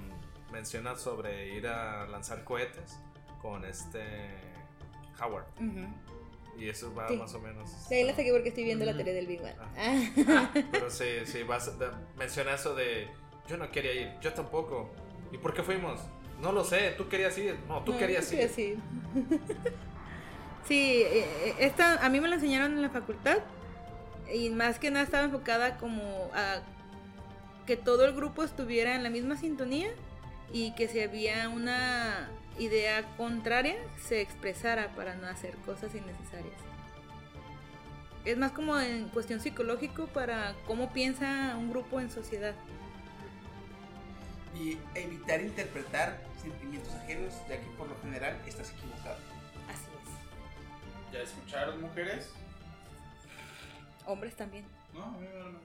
menciona sobre ir a lanzar cohetes con este Howard y eso va Sí. más o menos. De ahí la saqué porque estoy viendo la teoría del Big Bang. Ah. <laughs> Ah. Pero sí, sí, vas, menciona eso de yo no quería ir, yo tampoco. ¿Y por qué fuimos? No lo sé, tú querías ir. No, tú No, querías yo ir. quería ir. <laughs> sí, eh, eh, esta a mí me la enseñaron en la facultad y más que nada estaba enfocada como a que todo el grupo estuviera en la misma sintonía y que si había una idea contraria se expresara para no hacer cosas innecesarias. Es más como en cuestión psicológico para cómo piensa un grupo en sociedad. Y evitar interpretar sentimientos ajenos, ya que por lo general estás equivocado. Así es. ¿Ya escucharon, mujeres? Hombres también. No, a mí no, no.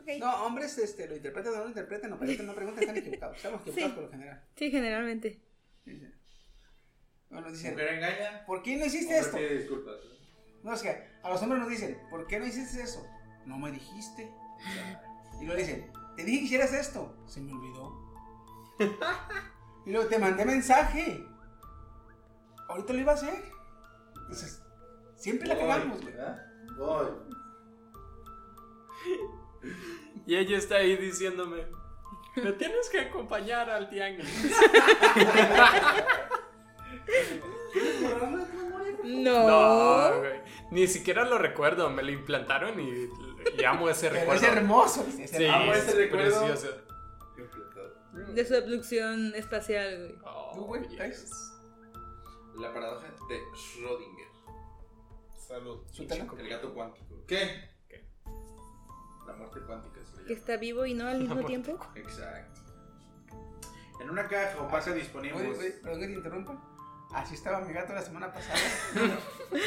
Ok. No, hombres este, lo interpretan o no lo interpretan, no preguntan, no preguntan, están <laughs> equivocados. Estamos equivocados Sí. por lo general. Sí, generalmente. Sí, sí. Bueno, dicen, ¿Mujer engaña? ¿por qué no hiciste Hombre esto? disculpas. No, es que a los hombres nos dicen, ¿por qué no hiciste eso? No me dijiste. Y luego dicen, te dije que hicieras esto. Se me olvidó. <laughs> Y luego te mandé mensaje. Ahorita lo iba a hacer. Entonces, siempre la cagamos, güey. ¿verdad? Voy. Y ella está ahí diciéndome, me tienes que acompañar al tianguis. <laughs> No. No, güey. Ni siquiera lo recuerdo, me lo implantaron y, y amo ese Pero recuerdo. es hermoso. es Sí. Amo ese es recuerdo. precioso. De su abducción espacial, güey. Oh, ¿Tú, güey, yes. La paradoja de Schrödinger. Salud. El gato cuántico. ¿Qué? ¿Qué? La muerte cuántica se Que está vivo y no al <laughs> mismo tiempo. Exacto. En una caja opaca disponimos. Oye, oye, perdón que te interrumpa. Así estaba mi gato la semana pasada. <laughs>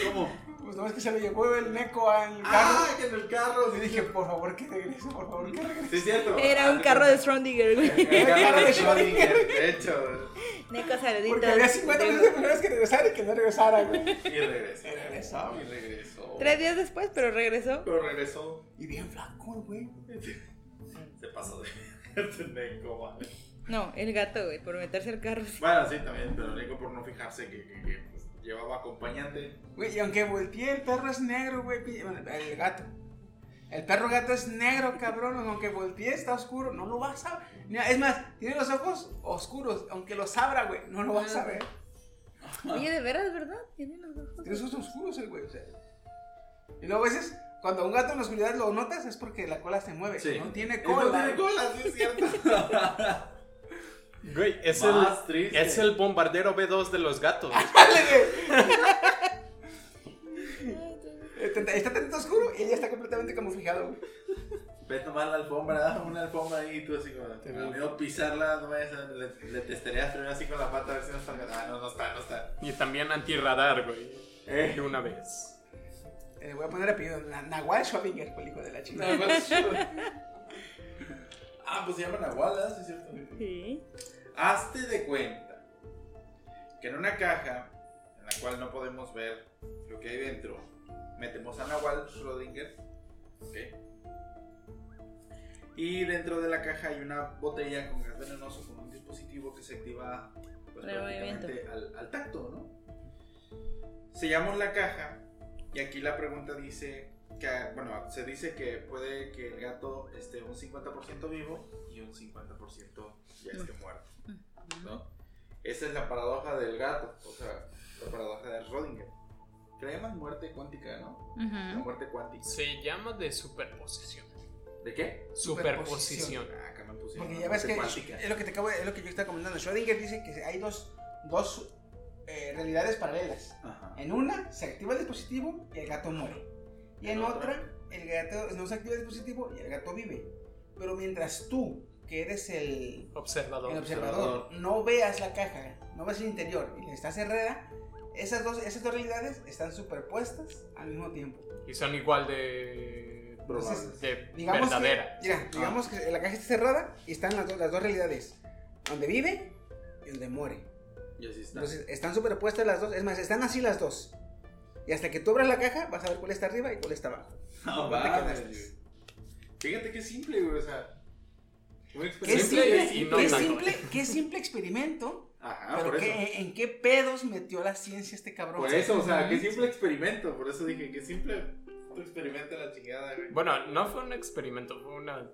¿Cómo? Pues no es que se lo llevó el neco al carro. ¡Ah! Que en el carro. Y dije, por favor que regrese, por favor que regrese. Sí, es cierto. Era Ah, un carro de Strondiger, güey. El carro de <laughs> Schrödinger, de hecho. Neco saluditos. Porque había 50 minutos de primeras que regresara y que no regresara, güey. Y regresó. Y regresó. Y regresó. Tres días después, pero regresó. Pero regresó. Y bien flaco, güey. <laughs> Se pasó de. Pendejo, vale. No, el gato, güey, por meterse al carro. sí. Bueno, sí, también, pero digo por no fijarse que, que, que, pues, llevaba acompañante. Güey, y aunque volteé, el perro es negro, güey. el gato. El perro gato es negro, cabrón. Aunque volteé, está oscuro. No lo vas a ver. Es más, tiene los ojos oscuros. Aunque los abra, güey, no lo vas a ver. Oye, de veras, ¿verdad? Tiene los ojos. Tiene los ojos oscuros el güey, o sea. Y luego a veces, cuando un gato en la oscuridad lo notas, es porque la cola se mueve. Sí. No tiene No cola. tiene cola, sí es cierto. <laughs> Güey, es Más el, triste. es el bombardero B2 de los gatos. <laughs> Está está tantito oscuro y ella está completamente camuflado, güey. Ve a tomar la alfombra, una alfombra ahí y tú así como, te miedo pisarla, no vayas a, le, le testereas primero así con la pata a ver si no está, ah, no, no está, no está. Y también antirradar, güey. Eh. De una vez. Eh, voy a poner apellido. Na- Nahual Schwabinger, el hijo de la chica. Ah, pues se llama Nahual, ¿verdad? Sí, es cierto. Sí. Hazte de cuenta que en una caja en la cual no podemos ver lo que hay dentro, metemos a Nahual Schrödinger, ¿ok? Y dentro de la caja hay una botella con gas venenoso con un dispositivo que se activa pues, prácticamente al, al tacto, ¿no? Sellamos la caja y aquí la pregunta dice que, bueno, se dice que puede que el gato esté un 50% vivo y un 50% ya esté muerto, ¿no? Esa es la paradoja del gato, o sea, la paradoja de Schrödinger. Que llaman muerte cuántica, ¿no? La Ujú. muerte cuántica. Se llama de superposición. ¿De qué? Superposición. Ah, acá me pusieron Porque la ya ves que cuántica. es lo que te acabo de- es lo que yo estaba comentando. Schrödinger dice que hay dos, dos eh, realidades paralelas. Ajá. En una se activa el dispositivo y el gato muere. Y en En otra. otra, el gato no se activa el dispositivo y el gato vive. Pero mientras tú, que eres el, Observador. el observador, no veas la caja, no ves el interior y está cerrada, Esas dos, esas dos realidades están superpuestas al mismo tiempo. Y son igual de. Entonces, de Digamos verdadera. que, mira, digamos que la caja está cerrada y están las, do- las dos realidades. Donde vive y donde muere. Y así está. Entonces, están superpuestas las dos. Es más, están así las dos. Y hasta que tú abras la caja, vas a ver cuál está arriba y cuál está abajo. No, güey. Fíjate qué simple, güey. O sea. un Qué experimento. Simple simple, y no qué simple, qué simple experimento. Ajá, pero por qué- eso. ¿en qué pedos metió la ciencia este cabrón? Por eso, o sea, qué simple experimento. Por eso dije, qué simple experimento la chingada, güey. Bueno, no fue un experimento, fue una.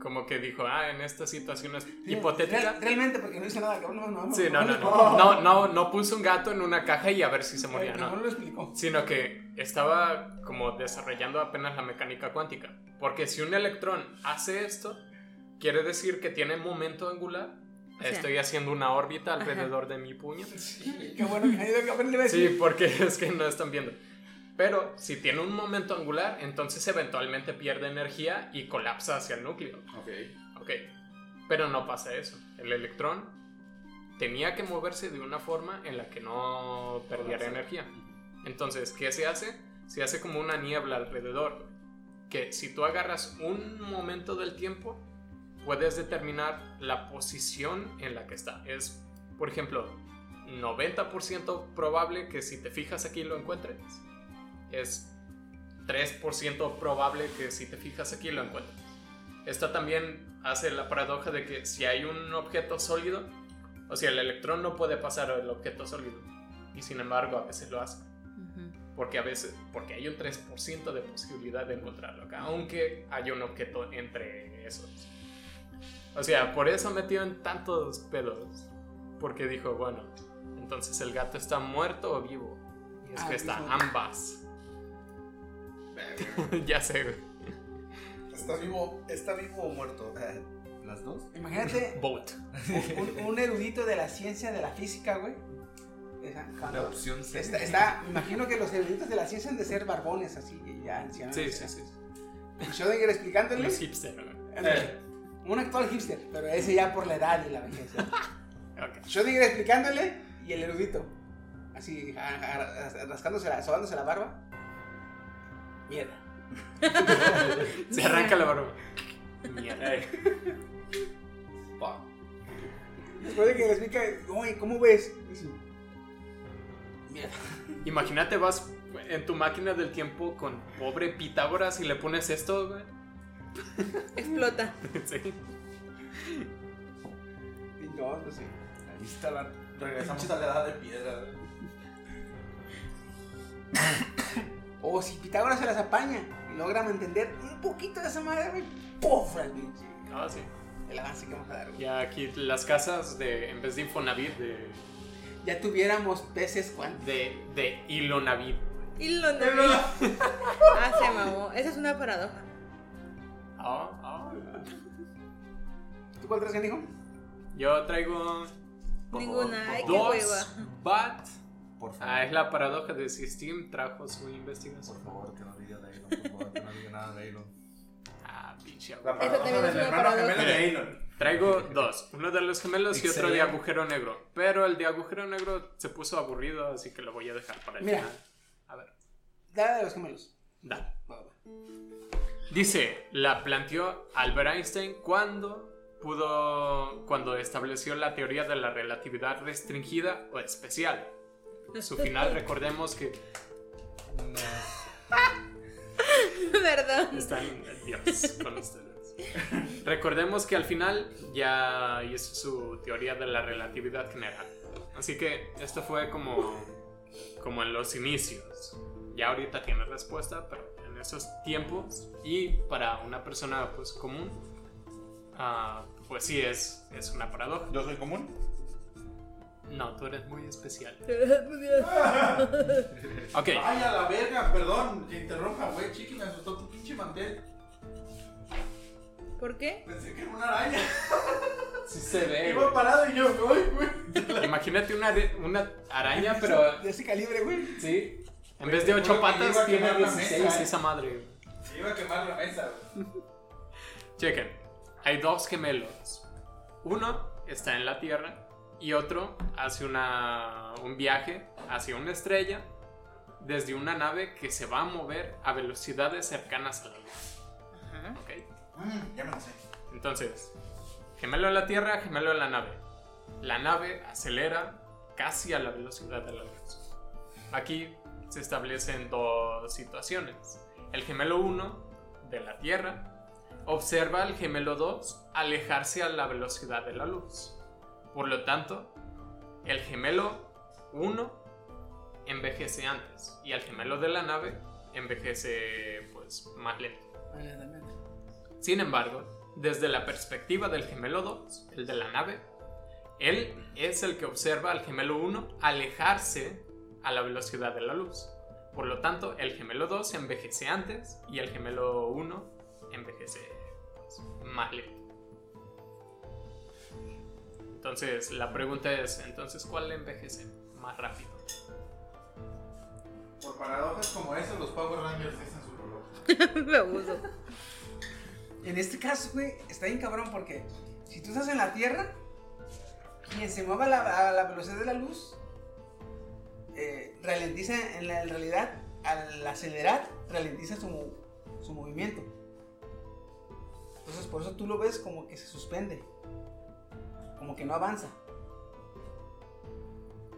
Como que dijo, ah, en estas situaciones Sí, hipotéticas. real- realmente, porque no hice nada, cabrón. No, no, Sí, no, no, no. no, no, no, no puso un gato en una caja y a ver si se moría, No, no no. lo explicó. Sino que estaba como desarrollando apenas la mecánica cuántica. Porque si un electrón hace esto, quiere decir que tiene momento angular. sea- Estoy haciendo una órbita alrededor de mi puño. Qué bueno que nadie Sí, porque <laughs> es que no están viendo. Pero si tiene un momento angular, entonces eventualmente pierde energía y colapsa hacia el núcleo. Ok. Ok. Pero no pasa eso. El electrón tenía que moverse de una forma en la que no perdiera energía. Entonces, ¿qué se hace? Se hace como una niebla alrededor. Que si tú agarras un momento del tiempo, puedes determinar la posición en la que está. Es, por ejemplo, 90% probable que si te fijas aquí lo encuentres. Es 3% probable que si te fijas aquí lo encuentres. Esto también hace la paradoja de que si hay un objeto sólido, o sea, el electrón no puede pasar al objeto sólido. Y sin embargo, a veces lo hace. Porque a veces, porque hay un 3% de posibilidad de encontrarlo acá, aunque haya un objeto entre esos. O sea, por eso metió en tantos pedos. Porque dijo, bueno, entonces el gato está muerto o vivo. Y es Ah, que está ambas. <laughs> ya sé, güey. ¿Está vivo, está vivo o muerto? Eh, ¿Las dos? Imagínate Boat. un, un erudito de la ciencia de la física, güey. Esa, La opción C. Está, imagino que los eruditos de la ciencia han de ser barbones así, ya ancianos. Sí, sí, sí. Y Schrödinger explicándole. Los hipster, güey. ándale, Un actual hipster, pero ese ya por la edad y la vejez. ¿eh? <laughs> Ok. Schrödinger explicándole y el erudito. Así, rascándose la, sobándose la barba. Mierda. <laughs> Se arranca la barba. Mierda. Después de que le explica, oye, ¿cómo ves? Dice, Mierda. Imagínate, vas en tu máquina del tiempo con pobre Pitágoras y le pones esto, güey. Explota. <laughs> Sí. Y no, no sé. Ahí está la. Regresamos a la edad de piedra. <laughs> O si Pitágoras se las apaña y logra mantener un poquito de esa madre, güey, ¡puf! al pinche. Ah, sí. El avance que vamos a dar, güey. Ya aquí las casas de, en vez de Infonavit, de, Ya tuviéramos peces cuántos. de, de lo no <laughs> Ah, se mamó. Esa es una paradoja. Ah, ah. ¿Tú cuál traes, hijo? Yo traigo Ninguna. Ay, qué dos, hueva. but Por favor. ah, es la paradoja de si Steam trajo su investigación. Por favor, que no diga Daylon. Por favor, que no diga nada de Daylon. Ah, pinche La agua. paradoja del hermano gemelo de Elon. Traigo dos, uno de los gemelos y otro de agujero negro. Pero el de agujero negro se puso aburrido, así que lo voy a dejar para el Mira. final. A ver, Dale de los gemelos. va. Dice, la planteó Albert Einstein cuando pudo, cuando estableció la teoría de la relatividad restringida o especial. Su final, recordemos que <laughs> ¿Verdad? están Dios con ustedes. <laughs> Recordemos que al final ya hizo su teoría de la relatividad general. Así que esto fue como, como en los inicios. Ya ahorita tiene respuesta, pero en esos tiempos y para una persona pues común, ah, pues sí es, es una paradoja. ¿Yo soy común? No, tú eres muy especial. <laughs> Ok, Ay, a la verga, perdón, que interrumpa, güey. Chiqui, me asustó tu pinche mantel. ¿Por qué? Pensé que era una araña. <laughs> sí se ve. Iba parado y yo, ay, güey. Imagínate una, una araña, <laughs> pero De ese calibre, güey. sí. En Güey, vez de ocho patas, tiene quemar la 16 mesa, eh. esa madre. Iba a quemar la mesa, güey. Chequen, hay dos gemelos. Uno está en la Tierra y otro hace una, un viaje hacia una estrella desde una nave que se va a mover a velocidades cercanas a la luz. Mm, ya me lo sé. Entonces, gemelo en la Tierra, gemelo en la nave. La nave acelera casi a la velocidad de la luz. Aquí se establecen dos situaciones. El gemelo 1 de la Tierra observa al gemelo 2 alejarse a la velocidad de la luz. Por lo tanto, el gemelo 1 envejece antes y el gemelo de la nave envejece pues más lento. Sin embargo, desde la perspectiva del gemelo 2, el de la nave, él es el que observa al gemelo 1 alejarse a la velocidad de la luz. Por lo tanto, el gemelo 2 envejece antes y el gemelo 1 envejece pues, más lento. Entonces, la pregunta es, entonces, ¿cuál envejece más rápido? Por paradojas como esas, los Power Rangers dicen su reloj. <laughs> Me abuso. En este caso, güey, está bien cabrón porque si tú estás en la Tierra, quien se mueva a la, a la velocidad de la luz, eh, ralentiza en, la, en realidad, al acelerar, ralentiza su, su movimiento. Entonces, por eso tú lo ves como que se suspende, como que no avanza.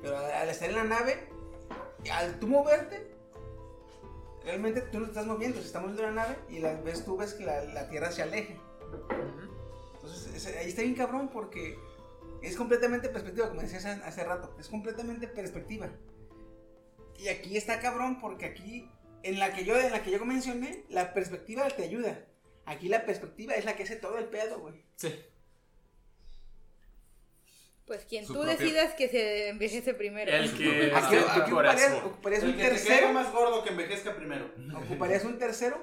Pero al, estar en la nave, al tú moverte, realmente tú no te estás moviendo, se está moviendo la nave y ves, tú ves que la, la Tierra se aleja. Entonces, ahí está bien cabrón porque es completamente perspectiva, como decías hace, hace rato, es completamente perspectiva. Y aquí está cabrón porque aquí, en la que yo, en la que yo mencioné, la perspectiva te ayuda. Aquí la perspectiva es la que hace todo el pedo, güey. Sí. Pues quien tú propio- decidas que se envejece primero. El que <laughs> siente aquí por ocuparías, ocuparías El un que te tercero. más gordo que envejezca primero. <laughs> Ocuparías un tercero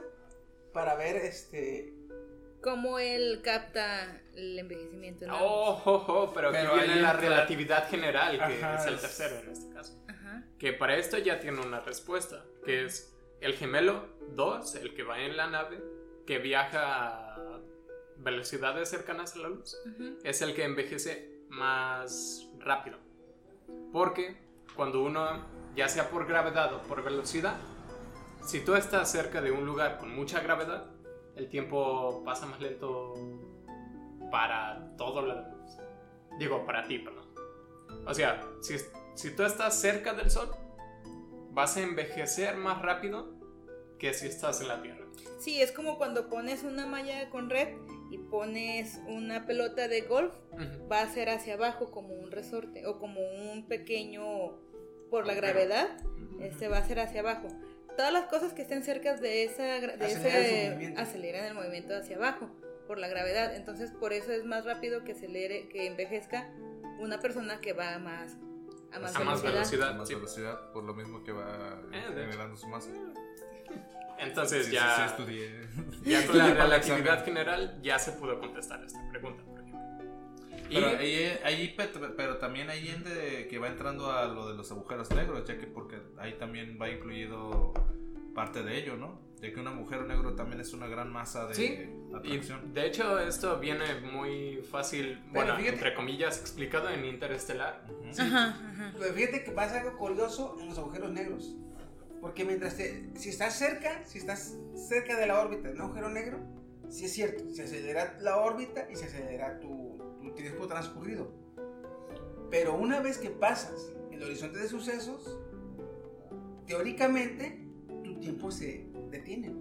para ver este. Cómo él capta el envejecimiento. ¿no? Oh, oh, oh, pero, Pero viene la relatividad general, que Ajá, es el tercero en este caso. Ajá. Que para esto ya tiene una respuesta, que es el gemelo 2, el que va en la nave, que viaja a velocidades cercanas a la luz, es el que envejece más rápido. Porque cuando uno, ya sea por gravedad o por velocidad, si tú estás cerca de un lugar con mucha gravedad, el tiempo pasa más lento para todo lo demás. Digo, para ti, perdón. O sea, si, si tú estás cerca del sol, vas a envejecer más rápido que si estás en la Tierra. Sí, es como cuando pones una malla con red y pones una pelota de golf, va a ser hacia abajo como un resorte o como un pequeño, por la gravedad, este va a ser hacia abajo. Todas las cosas que estén cerca de esa de Aceleran ese movimiento. aceleran el movimiento hacia abajo por la gravedad. Entonces, por eso es más rápido que acelere, que envejezca una persona que va a más a más, A más velocidad. velocidad. A más sí. velocidad, por lo mismo que va Eh, de generando su masa. Entonces Sí, ya, sí, sí, estudié. <laughs> ya con la <laughs> relatividad general ya se pudo contestar esta pregunta, por ejemplo. Y Pero, ahí, ahí, pero, pero también ahí en de que va entrando a lo de los agujeros negros, ya que porque ahí también va incluido parte de ello, ¿no? De que un agujero negro también es una gran masa de Sí, y atracción. de hecho esto viene muy fácil, bueno, fíjate- entre comillas, explicado en Interestelar. Ujú. Ajá, ajá. Pero fíjate que pasa algo curioso en los agujeros negros. Porque mientras te, si estás cerca, si estás cerca de la órbita de un agujero negro, sí es cierto, se acelera la órbita y se acelera tu, tu tiempo transcurrido. Pero una vez que pasas el horizonte de sucesos, teóricamente tu tiempo se detiene.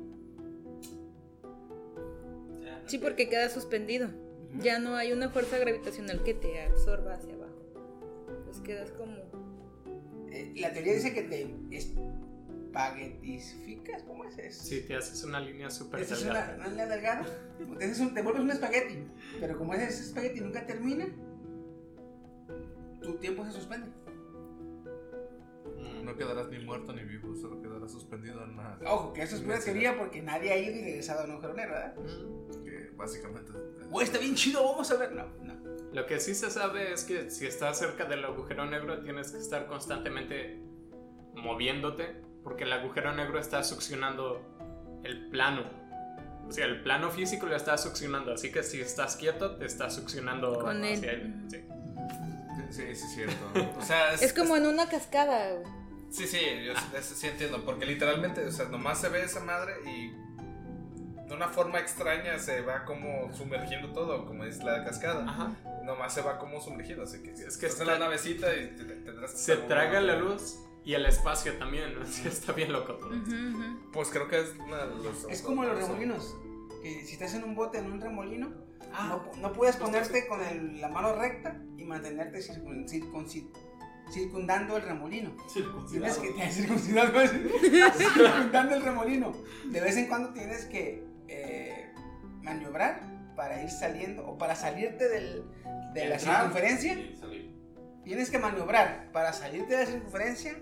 Sí, porque queda suspendido. Ya no hay una fuerza gravitacional que te absorba hacia abajo. Pues quedas como. Eh, la teoría dice que te espaguetificas, ¿cómo es eso? Si te haces una línea súper es una, delgada. una línea delgada. Te, haces un- te vuelves un espagueti. Pero como ese espagueti nunca termina, tu tiempo se suspende. No quedarás ni muerto ni vivo, solo quedarás suspendido en una. Ojo, que eso es pura teoría porque nadie ha ido y regresado a un agujero negro, ¿verdad? Que básicamente. Uy, está bien chido, vamos a ver. No, no. Lo que sí se sabe es que si estás cerca del agujero negro tienes que estar constantemente moviéndote porque el agujero negro está succionando el plano. O sea, el plano físico lo está succionando, así que si estás quieto te está succionando Con él. hacia él. Ujú. Sí. Sí, sí, es cierto. O sea, Es como en una cascada, güey. Sí, sí, yo sí entiendo, porque literalmente, o sea, nomás se ve esa madre y de una forma extraña se va como sumergiendo todo, como es la cascada. Ajá. Nomás se va como sumergiendo, así que Es que estás en está- la navecita y te- te- tendrás que Se traga la luz y el espacio también, ¿no? <laughs> Sí, está bien loco todo. Ujú, ujú. Pues creo que es una de los... Es como los remolinos. Que si estás en un bote, en un remolino, Ah, no, no puedes ponerte con el- la mano recta y mantenerte circun- circun- circundando el remolino. Tienes que a decir. circundando el remolino. De vez en cuando tienes que eh, maniobrar para ir saliendo o para salirte del, de la circunferencia. Tienes que maniobrar para salirte de la circunferencia,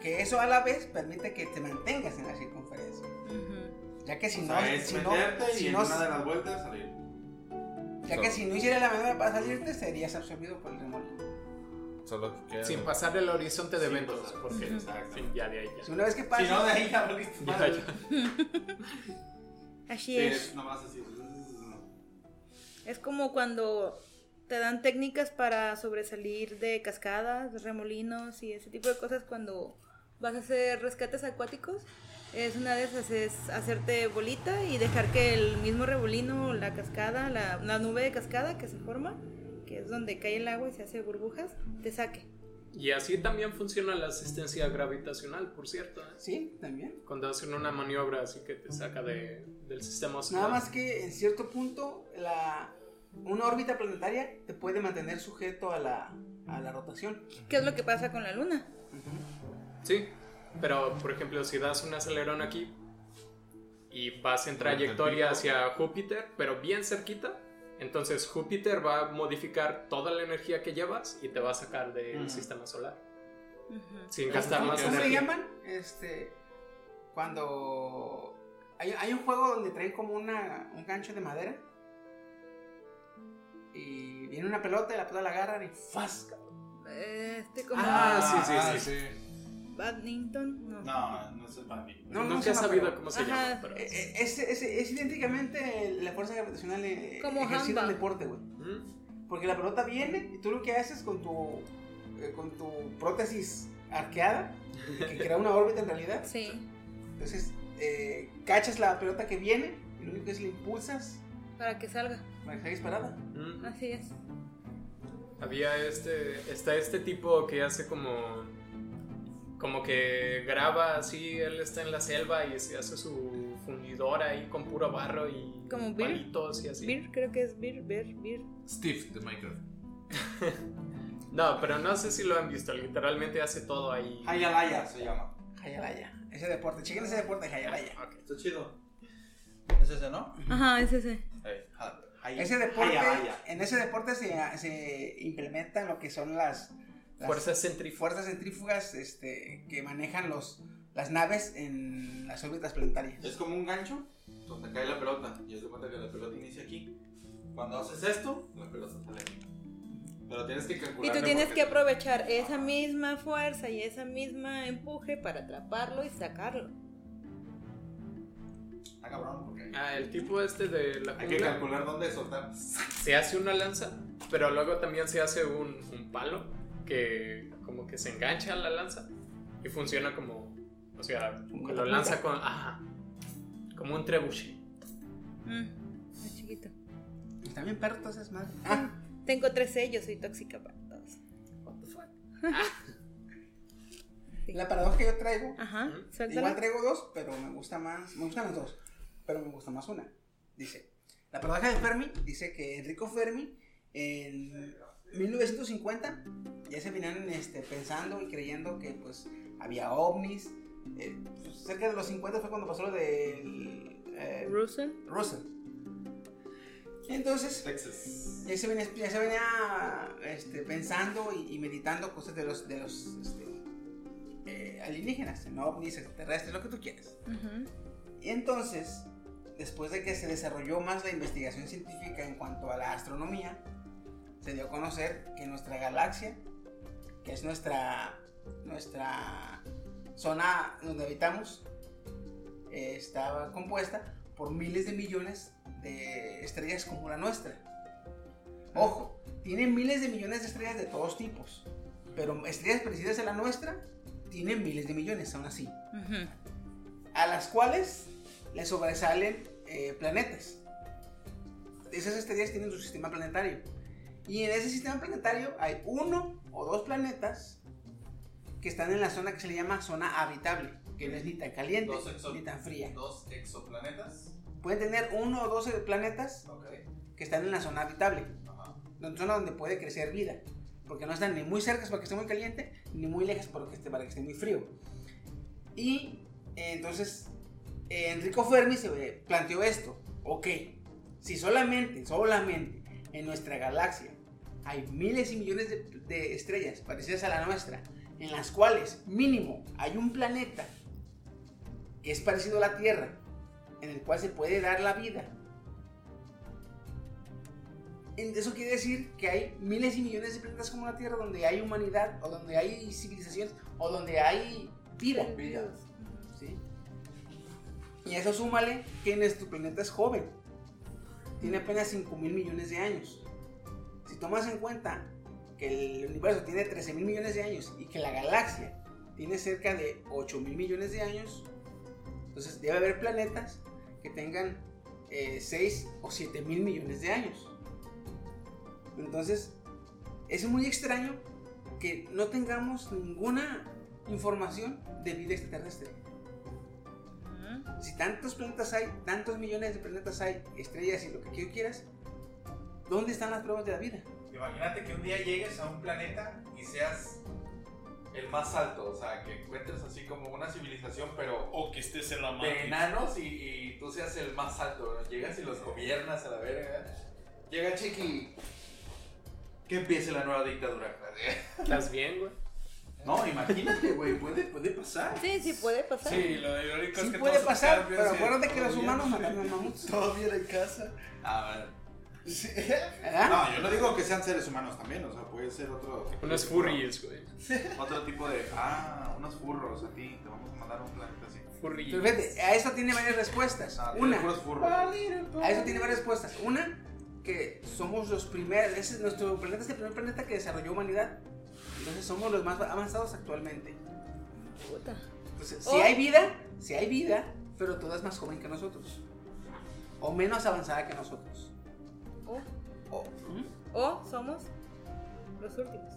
que eso a la vez permite que te mantengas en la circunferencia. Ujú. Ya que si O no, sea, es si no, meterte si y en no- una de las vueltas salir. ya que si no hicieras la maniobra para salirte, serías absorbido por el remolino. Solo que queda- Sin pasar el horizonte de eventos, porque Exacto. sí, ya de ahí ya. Si una vez que pasa, Si no, de ahí ya volviste. <laughs> Ya, ya. <laughs> Así Sí, es. es nomás así. Es como cuando te dan técnicas para sobresalir de cascadas, remolinos y ese tipo de cosas cuando vas a hacer rescates acuáticos. Es una de esas, es hacerte bolita y dejar que el mismo remolino, la cascada, la, la nube de cascada que se forma, que es donde cae el agua y se hace burbujas, te saque. Y así también funciona la asistencia gravitacional, por cierto. ¿eh? sí, también. Cuando hacen una maniobra así que te saca de, del sistema solar. Nada más que en cierto punto, la, una órbita planetaria te puede mantener sujeto a la, a la rotación. ¿Qué es lo que pasa con la luna? Sí, pero por ejemplo, si das un acelerón aquí y vas en trayectoria hacia Júpiter, pero bien cerquita, entonces Júpiter va a modificar toda la energía que llevas y te va a sacar del sistema solar sin gastar más ¿Cómo le energía. llaman? Este, cuando hay, hay un juego donde traen como una, un gancho de madera y viene una pelota y la pelota la agarran y ¡faz! Este como Ah, sí, sí, Ah, sí. Badminton, no. No, no es el. No, no Nunca he sabido pero- cómo se Ajá. llama, pero... Eh, eh, Es, es, es idénticamente la fuerza gravitacional eh, Como ejercida en handball. deporte, güey. ¿Mm? Porque la pelota viene y tú lo que haces con tu, eh, con tu prótesis arqueada, que <laughs> crea una órbita en realidad, Sí. entonces eh, cachas la pelota que viene y lo único que es le impulsas Para que salga. para que salga disparada. ¿Mm? Así es. Había este, está este tipo que hace como, como que graba así, él está en la selva y se hace su fundidora ahí con puro barro y Como Beer. palitos y así. Beer, creo que es Beer, Beer, Beer. Steve de Minecraft. <laughs> No, pero no sé si lo han visto, literalmente hace todo ahí. Hayalaya se llama. Hayalaya. Ese deporte, chequen ese deporte de Hayalaya. Está chido. ¿Es ese, no? Ajá, es ese. Hay- Ese deporte, en ese deporte se, se implementan lo que son las Fuerzas centrífugas. fuerzas centrífugas este, que manejan los, las naves en las órbitas planetarias. Es como un gancho donde cae la pelota. Y es de cuenta que la pelota inicia aquí. Cuando haces esto, la pelota sale aquí. Pero tienes que calcular. Y tú tienes que aprovechar esa misma fuerza y esa misma empuje para atraparlo y sacarlo. Está cabrón, porque Ah, el tipo este de la hay que calcular dónde soltar. se hace una lanza, pero luego también se hace un, un palo que como que se engancha a la lanza y funciona como, o sea, ¿Como lo lanza con, ajá, como un trebuchet. Mm, es chiquito. Está bien perro todas esas madres. Ah, Tengo tres sellos, soy tóxica para todos. What the fuck? la paradoja que yo traigo, Ajá, igual traigo dos, pero me gusta más, me gustan las dos, pero me gusta más una. Dice, la paradoja de Fermi dice que Enrico Fermi en 1950 ya se venían este, pensando y creyendo que pues había ovnis. Eh, pues, cerca de los 50 fue cuando pasó lo del eh, Russell. Russell. Y entonces Texas. ya se venía, ya se venía este, pensando y, y meditando cosas de los, de los este, eh, alienígenas, no ovnis, extraterrestres, lo que tú quieras. Ujú. Y entonces, después de que se desarrolló más la investigación científica en cuanto a la astronomía, se dio a conocer que nuestra galaxia, que es nuestra, nuestra zona donde habitamos, eh, estaba compuesta por miles de millones de estrellas como la nuestra. Ojo, tienen miles de millones de estrellas de todos tipos. Pero estrellas parecidas a la nuestra tienen miles de millones, aún así. A las cuales le sobresalen eh, planetas. Esas estrellas tienen su sistema planetario. Y en ese sistema planetario hay uno o dos planetas que están en la zona que se le llama zona habitable, que no es ni tan caliente ni tan fría. Dos exoplanetas. Pueden tener uno o dos planetas Ok. que están en la zona habitable, Ajá. la zona donde puede crecer vida, porque no están ni muy cerca para que esté muy caliente, ni muy lejos para que esté, para que esté muy frío. Y eh, entonces eh, Enrico Fermi se planteó esto, ok, si solamente, solamente en nuestra galaxia hay miles y millones de, de estrellas parecidas a la nuestra, en las cuales mínimo hay un planeta que es parecido a la Tierra, en el cual se puede dar la vida. Eso quiere decir que hay miles y millones de planetas como la Tierra donde hay humanidad, o donde hay civilizaciones, o donde hay vida. ¿sí? Y eso súmale que nuestro planeta es joven. Tiene apenas 5 mil millones de años. Si tomas en cuenta que el universo tiene 13 mil millones de años y que la galaxia tiene cerca de 8 mil millones de años, entonces debe haber planetas que tengan 6 o 7 mil millones de años. Entonces, es muy extraño que no tengamos ninguna información de vida extraterrestre. Si tantos planetas hay, tantos millones de planetas hay, estrellas y lo que quieras, ¿dónde están las pruebas de la vida? Imagínate que un día llegues a un planeta y seas el más alto, o sea, que encuentres así como una civilización, pero O que estés en la de Matrix. enanos y, y tú seas el más alto. ¿no? Llegas y los gobiernas a la verga. Llega Chiqui. Que empiece la nueva dictadura. ¿Estás bien, güey? No, imagínate, güey, puede, puede pasar. Sí, sí puede pasar. Sí, lo irónico es Sí que puede todos pasar, pero acuérdate que los humanos mataron a mamuts. Todo bien en casa. A ver. ¿Verdad? No, yo no digo que sean seres humanos también, o sea, puede ser otro tipo Unos de- furries, güey. Otro tipo de. Ah, unos furros a ti, te vamos a mandar a un planeta así. Furries. Pero fíjate, a eso tiene varias respuestas. Ah, Una, puros furros. a eso tiene varias respuestas. Una, que somos los primeros, ese es nuestro planeta es el primer planeta que desarrolló humanidad. Entonces somos los más avanzados actualmente. Puta. Entonces, Oh. si hay vida, si hay vida, pero toda es más joven que nosotros. O menos avanzada que nosotros. O, O- ¿Mm? o somos los últimos.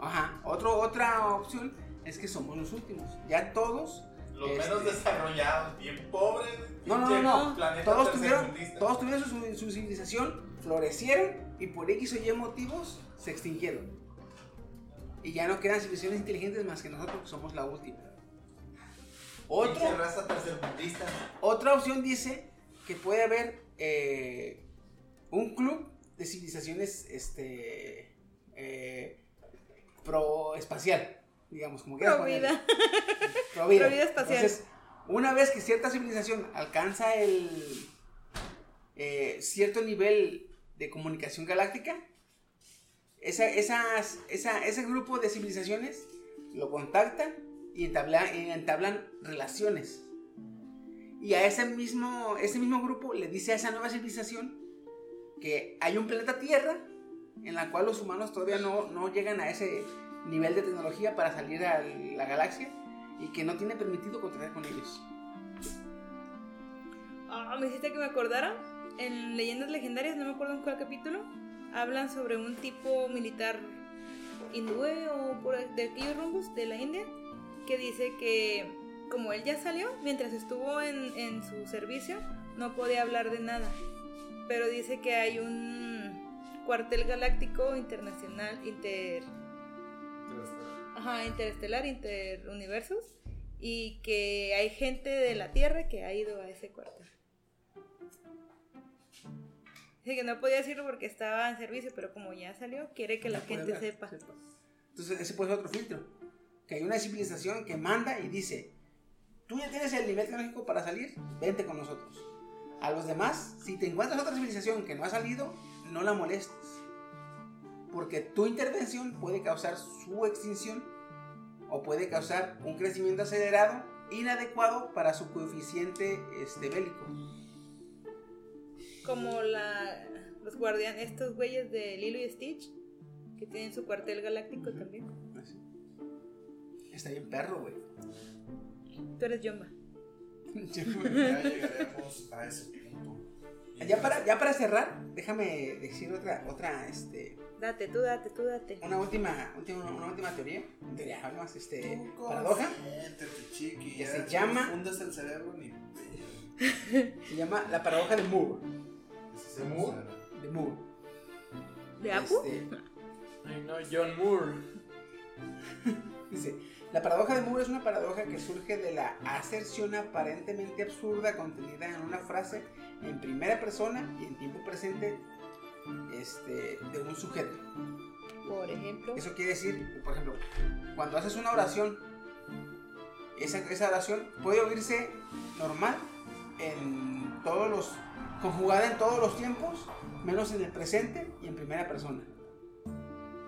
Ajá. Otro, otra opción es que somos los últimos. Ya todos. Los este, menos desarrollados, bien pobres. No, no, no, no. planeta Todos tuvieron, todos tuvieron su, su civilización, florecieron y por X o Y motivos se extinguieron. Y ya no quedan civilizaciones inteligentes más que nosotros, que somos la última. Raza tercermundista. otra opción dice que puede haber eh, un club de civilizaciones este, eh, pro espacial, digamos, como quieras Pro ponerle. vida. <laughs> Pro vida. Pro vida espacial. Entonces, una vez que cierta civilización alcanza el eh, cierto nivel de comunicación galáctica, esa, esas, esa- ese grupo de civilizaciones lo contactan y entablan, entablan relaciones. Y a ese mismo, ese mismo grupo le dice a esa nueva civilización que hay un planeta Tierra en la cual los humanos todavía no, no llegan a ese nivel de tecnología para salir a la galaxia y que no tiene permitido contactar con ellos. Ah, me hiciste que me acordara. En Leyendas Legendarias, no me acuerdo en cuál capítulo, hablan sobre un tipo militar hindú o por de aquellos rumbos de la India que dice que como él ya salió, mientras estuvo en, en su servicio, no podía hablar de nada. Pero dice que hay un cuartel galáctico internacional, inter... Ajá, interestelar, interuniversos, y que hay gente de la Tierra que ha ido a ese cuartel. Dice que no podía decirlo porque estaba en servicio, pero como ya salió, quiere que la No puede gente hablar, sepa. Entonces ese puede ser otro filtro. Que hay una civilización que manda y dice, tú ya tienes el nivel tecnológico para salir, vente con nosotros. A los demás, si te encuentras otra civilización que no ha salido, no la molestes. Porque tu intervención puede causar su extinción o puede causar un crecimiento acelerado inadecuado para su coeficiente este, bélico. Como la los guardianes, estos güeyes de Lilo y Stitch, que tienen su cuartel galáctico también. Así. Está bien perro, güey. Tú eres Yomba. <laughs> Ya llegaremos a ese punto. Ya para, ya para cerrar, déjame decir otra, otra, este, Date, tú date, tú date. una última, última- una última teoría, teoría, algo más, este, Tú paradoja, chiqui, Que ya se no llama- fundas el cerebro ni. <laughs> se llama la paradoja de Moore, ¿De Moore? de Moore. ¿De Apu? Este, Ay, no, John Moore. <laughs> Dice, la paradoja de Moore es una paradoja que surge de la aserción aparentemente absurda contenida en una frase en primera persona y en tiempo presente este, de un sujeto. Por ejemplo. Eso quiere decir, por ejemplo, cuando haces una oración, esa, esa oración puede oírse normal en todos los, conjugada en todos los tiempos, menos en el presente y en primera persona.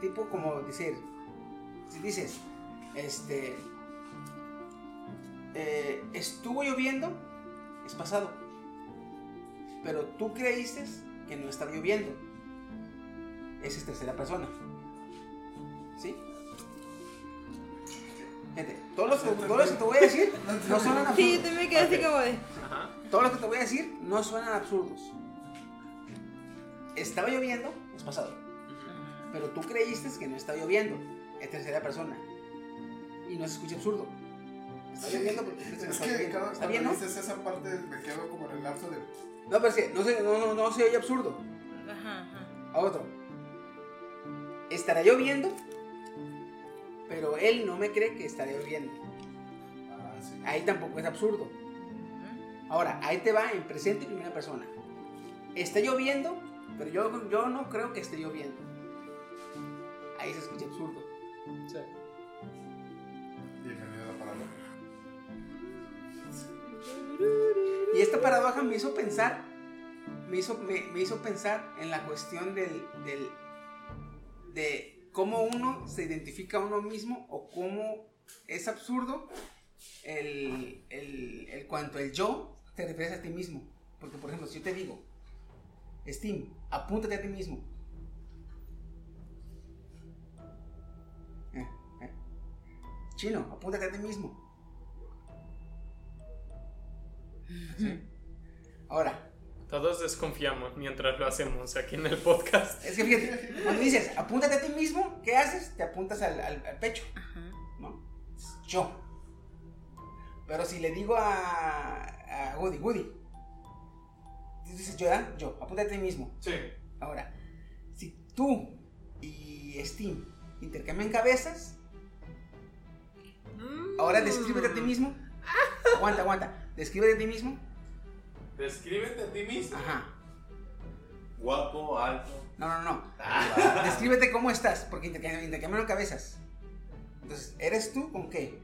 Tipo como decir, si dices, este, eh, estuvo lloviendo, es pasado, pero tú creíste que no estaba lloviendo, esa es tercera persona. ¿Sí? Fíjate, todos los, que- todos los que te voy a decir <laughs> no absurdos. Sí, yo también me quedé así como de. Ajá. Todos los que te voy a decir no suenan absurdos. Estaba lloviendo, es pasado. Pero tú creíste que no está lloviendo, es tercera persona. Y no se escucha absurdo. Está lloviendo que no Es está que lloviendo. cada ¿Está cuando bien, no? dices esa parte me quedo como en el lapso de. No, pero es que no se, no, no, no se oye absurdo. Ajá, ajá. A otro. Estará lloviendo, pero él no me cree que estará lloviendo. Ah, sí. Ahí tampoco es absurdo. Ahora, ahí te va en presente y primera persona. Está lloviendo, pero yo, yo no creo que esté lloviendo. Ahí se escucha absurdo. Sí. Bienvenido a la paradoja. Y esta paradoja me hizo pensar, me hizo, me, me hizo pensar en la cuestión del, del- de cómo uno se identifica a uno mismo o cómo es absurdo el, el, el cuanto el yo te refieres a ti mismo. Porque, por ejemplo, si yo te digo, Steam, apúntate a ti mismo. Eh, eh. Chino, apúntate a ti mismo. ¿Sí? Ahora, Todos desconfiamos mientras lo hacemos aquí en el podcast. es que fíjate, cuando dices apúntate a ti mismo, ¿qué haces? Te apuntas al, al- al pecho, ¿no? Yo. Pero si le digo a, a Woody, Woody, tú dices yo, ¿verdad? Yo, apúntate a ti mismo. Sí. Ahora, si tú y Steam intercambian cabezas, ahora descríbete a ti mismo. Aguanta, aguanta. Descríbete a ti mismo. Descríbete a ti mismo. Ajá. Guapo, alto. No, no, no. Descríbete cómo estás, porque intercam- intercambiaron cabezas. Entonces, ¿eres tú con qué?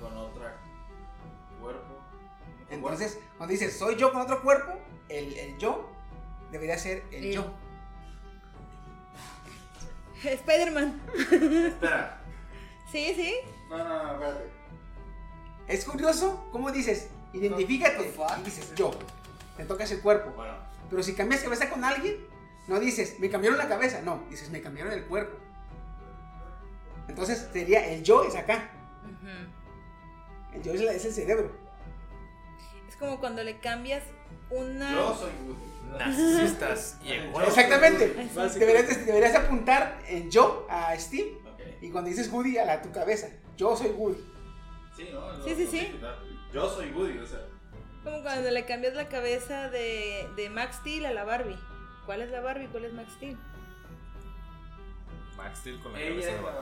Con otra Entonces, cuando dices soy yo con otro cuerpo, el, el yo debería ser el El- yo. <laughs> Spider-Man. Espera. Sí, sí. No, no, no, espérate. Es curioso cómo dices, identifícate y dices yo. Te tocas el cuerpo. Bueno, Pero si cambias cabeza con alguien, no dices me cambiaron la cabeza, no, dices me cambiaron el cuerpo. Entonces sería el yo es acá, el yo es, la- es el cerebro. Es como cuando le cambias una. yo soy Woody. Narcisistas y egoístas. Exactamente. Deberías, deberías apuntar en yo a Steve y cuando dices Woody a la, tu cabeza. Yo soy Woody. Sí, ¿no? Lo- Sí, sí, sí. Yo soy Woody, o sea. Como cuando le cambias la cabeza de, de Max Steel a la Barbie. ¿Cuál es la Barbie? ¿Cuál es Max Steel? Max Steel con la Ella cabeza de barro.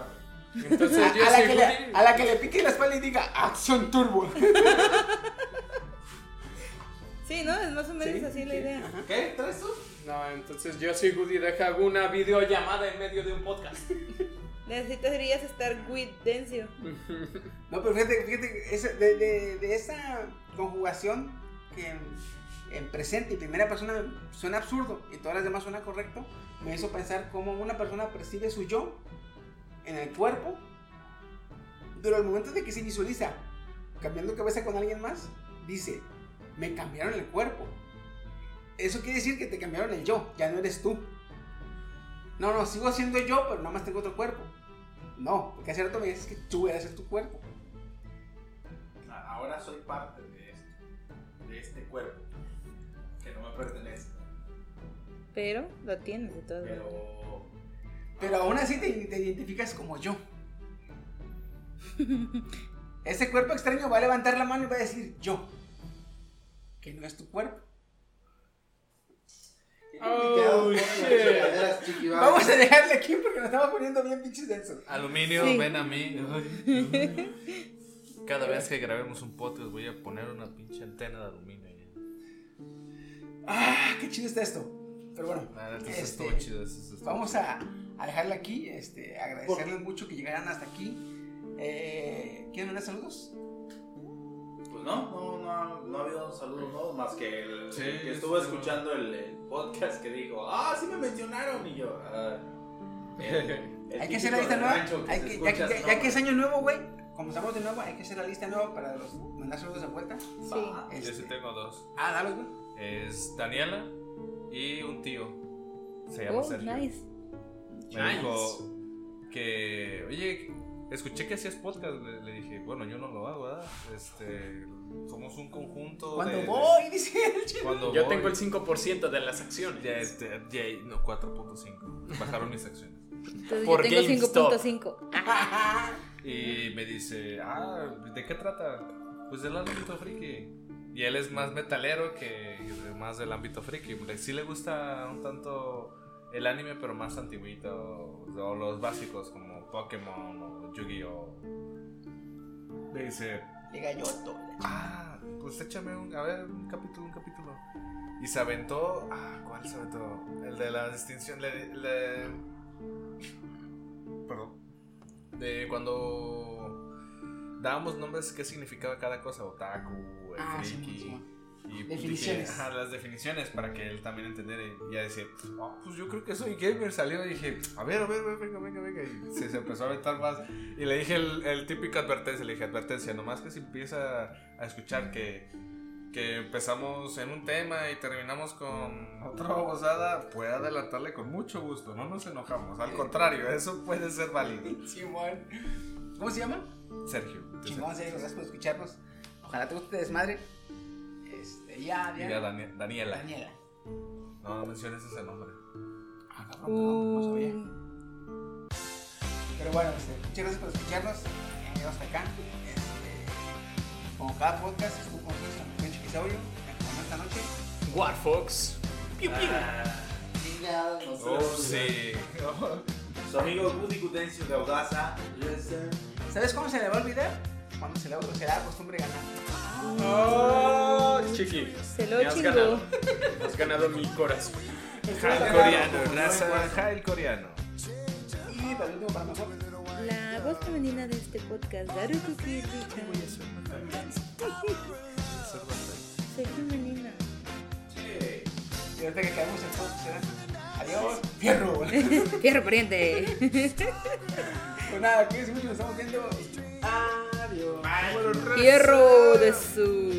la- Entonces A, yo a la soy que le, Woody. a la que le pique la espalda y diga Acción Turbo. <laughs> Sí, ¿no? Es más o menos Sí, así la idea. Ajá. ¿Qué? ¿Traes tú? No, entonces yo soy Woody, deja una videollamada en medio de un podcast. <laughs> Necesitarías estar with Dencio. <laughs> No, pero fíjate, fíjate ese- de, de- de esa conjugación que en, en presente y primera persona suena absurdo y todas las demás suena correcto, me hizo pensar cómo una persona percibe su yo en el cuerpo, pero al momento de que se visualiza cambiando cabeza con alguien más, dice, me cambiaron el cuerpo. Eso quiere decir que te cambiaron el yo, ya no eres tú. No, no, sigo siendo yo, pero nada más tengo otro cuerpo. No, porque hace rato me dices que tú eres tu cuerpo. Ahora soy parte de esto, de este cuerpo, que no me pertenece. Pero lo tienes de todas maneras. Pero Pero aún así te, te identificas como yo. <laughs> Ese cuerpo extraño va a levantar la mano y va a decir yo. Que no es tu cuerpo. Oh, shit. Vamos a dejarle aquí porque nos estamos poniendo bien pinches densos. Aluminio, Sí. ven a mí. Cada vez que grabemos un podcast voy a poner una pinche antena de aluminio. Ah, qué chido está esto. Pero bueno, neta, eso este, estuvo chido. estuvo vamos a dejarle aquí. Este, agradecerles mucho que llegaran hasta aquí. Eh, ¿Quieren mandar saludos? No, no, no, no ha habido saludos nuevos más que el Sí, que estuvo sí. escuchando el, el podcast que dijo, ah, sí me mencionaron y yo. ah, el- el <laughs> Hay que hacer la lista nueva. Hay que, ya, que- es año nuevo, güey. Comenzamos de nuevo, hay que hacer la lista nueva para los, mandar saludos de vuelta. Yo Este, sí tengo dos. ah, dale, güey. Es Daniela y un tío. Se llama Oh, Sergio. nice. Me dijo que, oye, escuché que hacías podcast. Le, le dije, bueno, yo no lo hago, ¿verdad? Este, somos un conjunto. Cuando de- voy, <laughs> dice el chico. Cuando Yo voy. tengo el 5% de las acciones. Ya, este, ya, no, 4.5. Bajaron mis acciones. Entonces Por yo tengo GameStop. 5.5. <laughs> Y me dice, ah, ¿de qué trata? Pues del ámbito friki. Y él es más metalero que más del ámbito friki. Sí le gusta un tanto el anime, pero más antiguito. O los básicos como Pokémon o Yu-Gi-Oh! Me dice, Yoto. ah, pues échame un, a ver, un capítulo, un capítulo. Y se aventó, ah, ¿cuál se aventó? El de la distinción, le, le- perdón, de cuando dábamos nombres, qué significaba cada cosa, otaku, el Ah, sí, friki. sí, y Definiciones. dije, ajá, las definiciones para que él también entendiera. Y ya decía, "Ah, pues yo creo que soy gamer. Salió y dije, a ver, a ver, venga, venga, venga. Y se, se empezó a aventar más. Y le dije el, el típico advertencia, le dije, advertencia, nomás que si empieza a escuchar que, que empezamos en un tema y terminamos con otra babosada, puede adelantarle con mucho gusto, no nos enojamos. Al contrario, eso puede ser válido. <laughs> Simón. ¿Cómo se llama? Sergio. Chingón, Sergio, gracias por escucharnos. Ojalá te guste desmadre. Este, ya, Y ya. ya Dani- Daniela. Daniela. No, no menciones ese nombre. Ah, cabrón, no, no sabía. Pero bueno, este, muchas gracias por escucharnos. Hasta acá. Este, como cada podcast, estuvo con nosotros con. Como esta noche. War Fox. Piu, piu. No se Oh, sí. <laughs> Su amigo Woody Gudencio de Audaza. ¿Sabes cómo se le va a olvidar? Cuando se le será costumbre ganar. Oh, chiqui. Se lo Me has chingó. ganado. Has ganado mi corazón. Jail coreano, raza Jail coreano. Y para último, para mejor. La voz femenina de este podcast, Daruku Kirby-chan. <laughs> Soy femenina. Y ahorita que caemos en todo, será. Adiós. Fierro. <laughs> Fierro pariente. <laughs> pues nada, cuídense mucho, nos estamos viendo. Adiós. Fierro de su.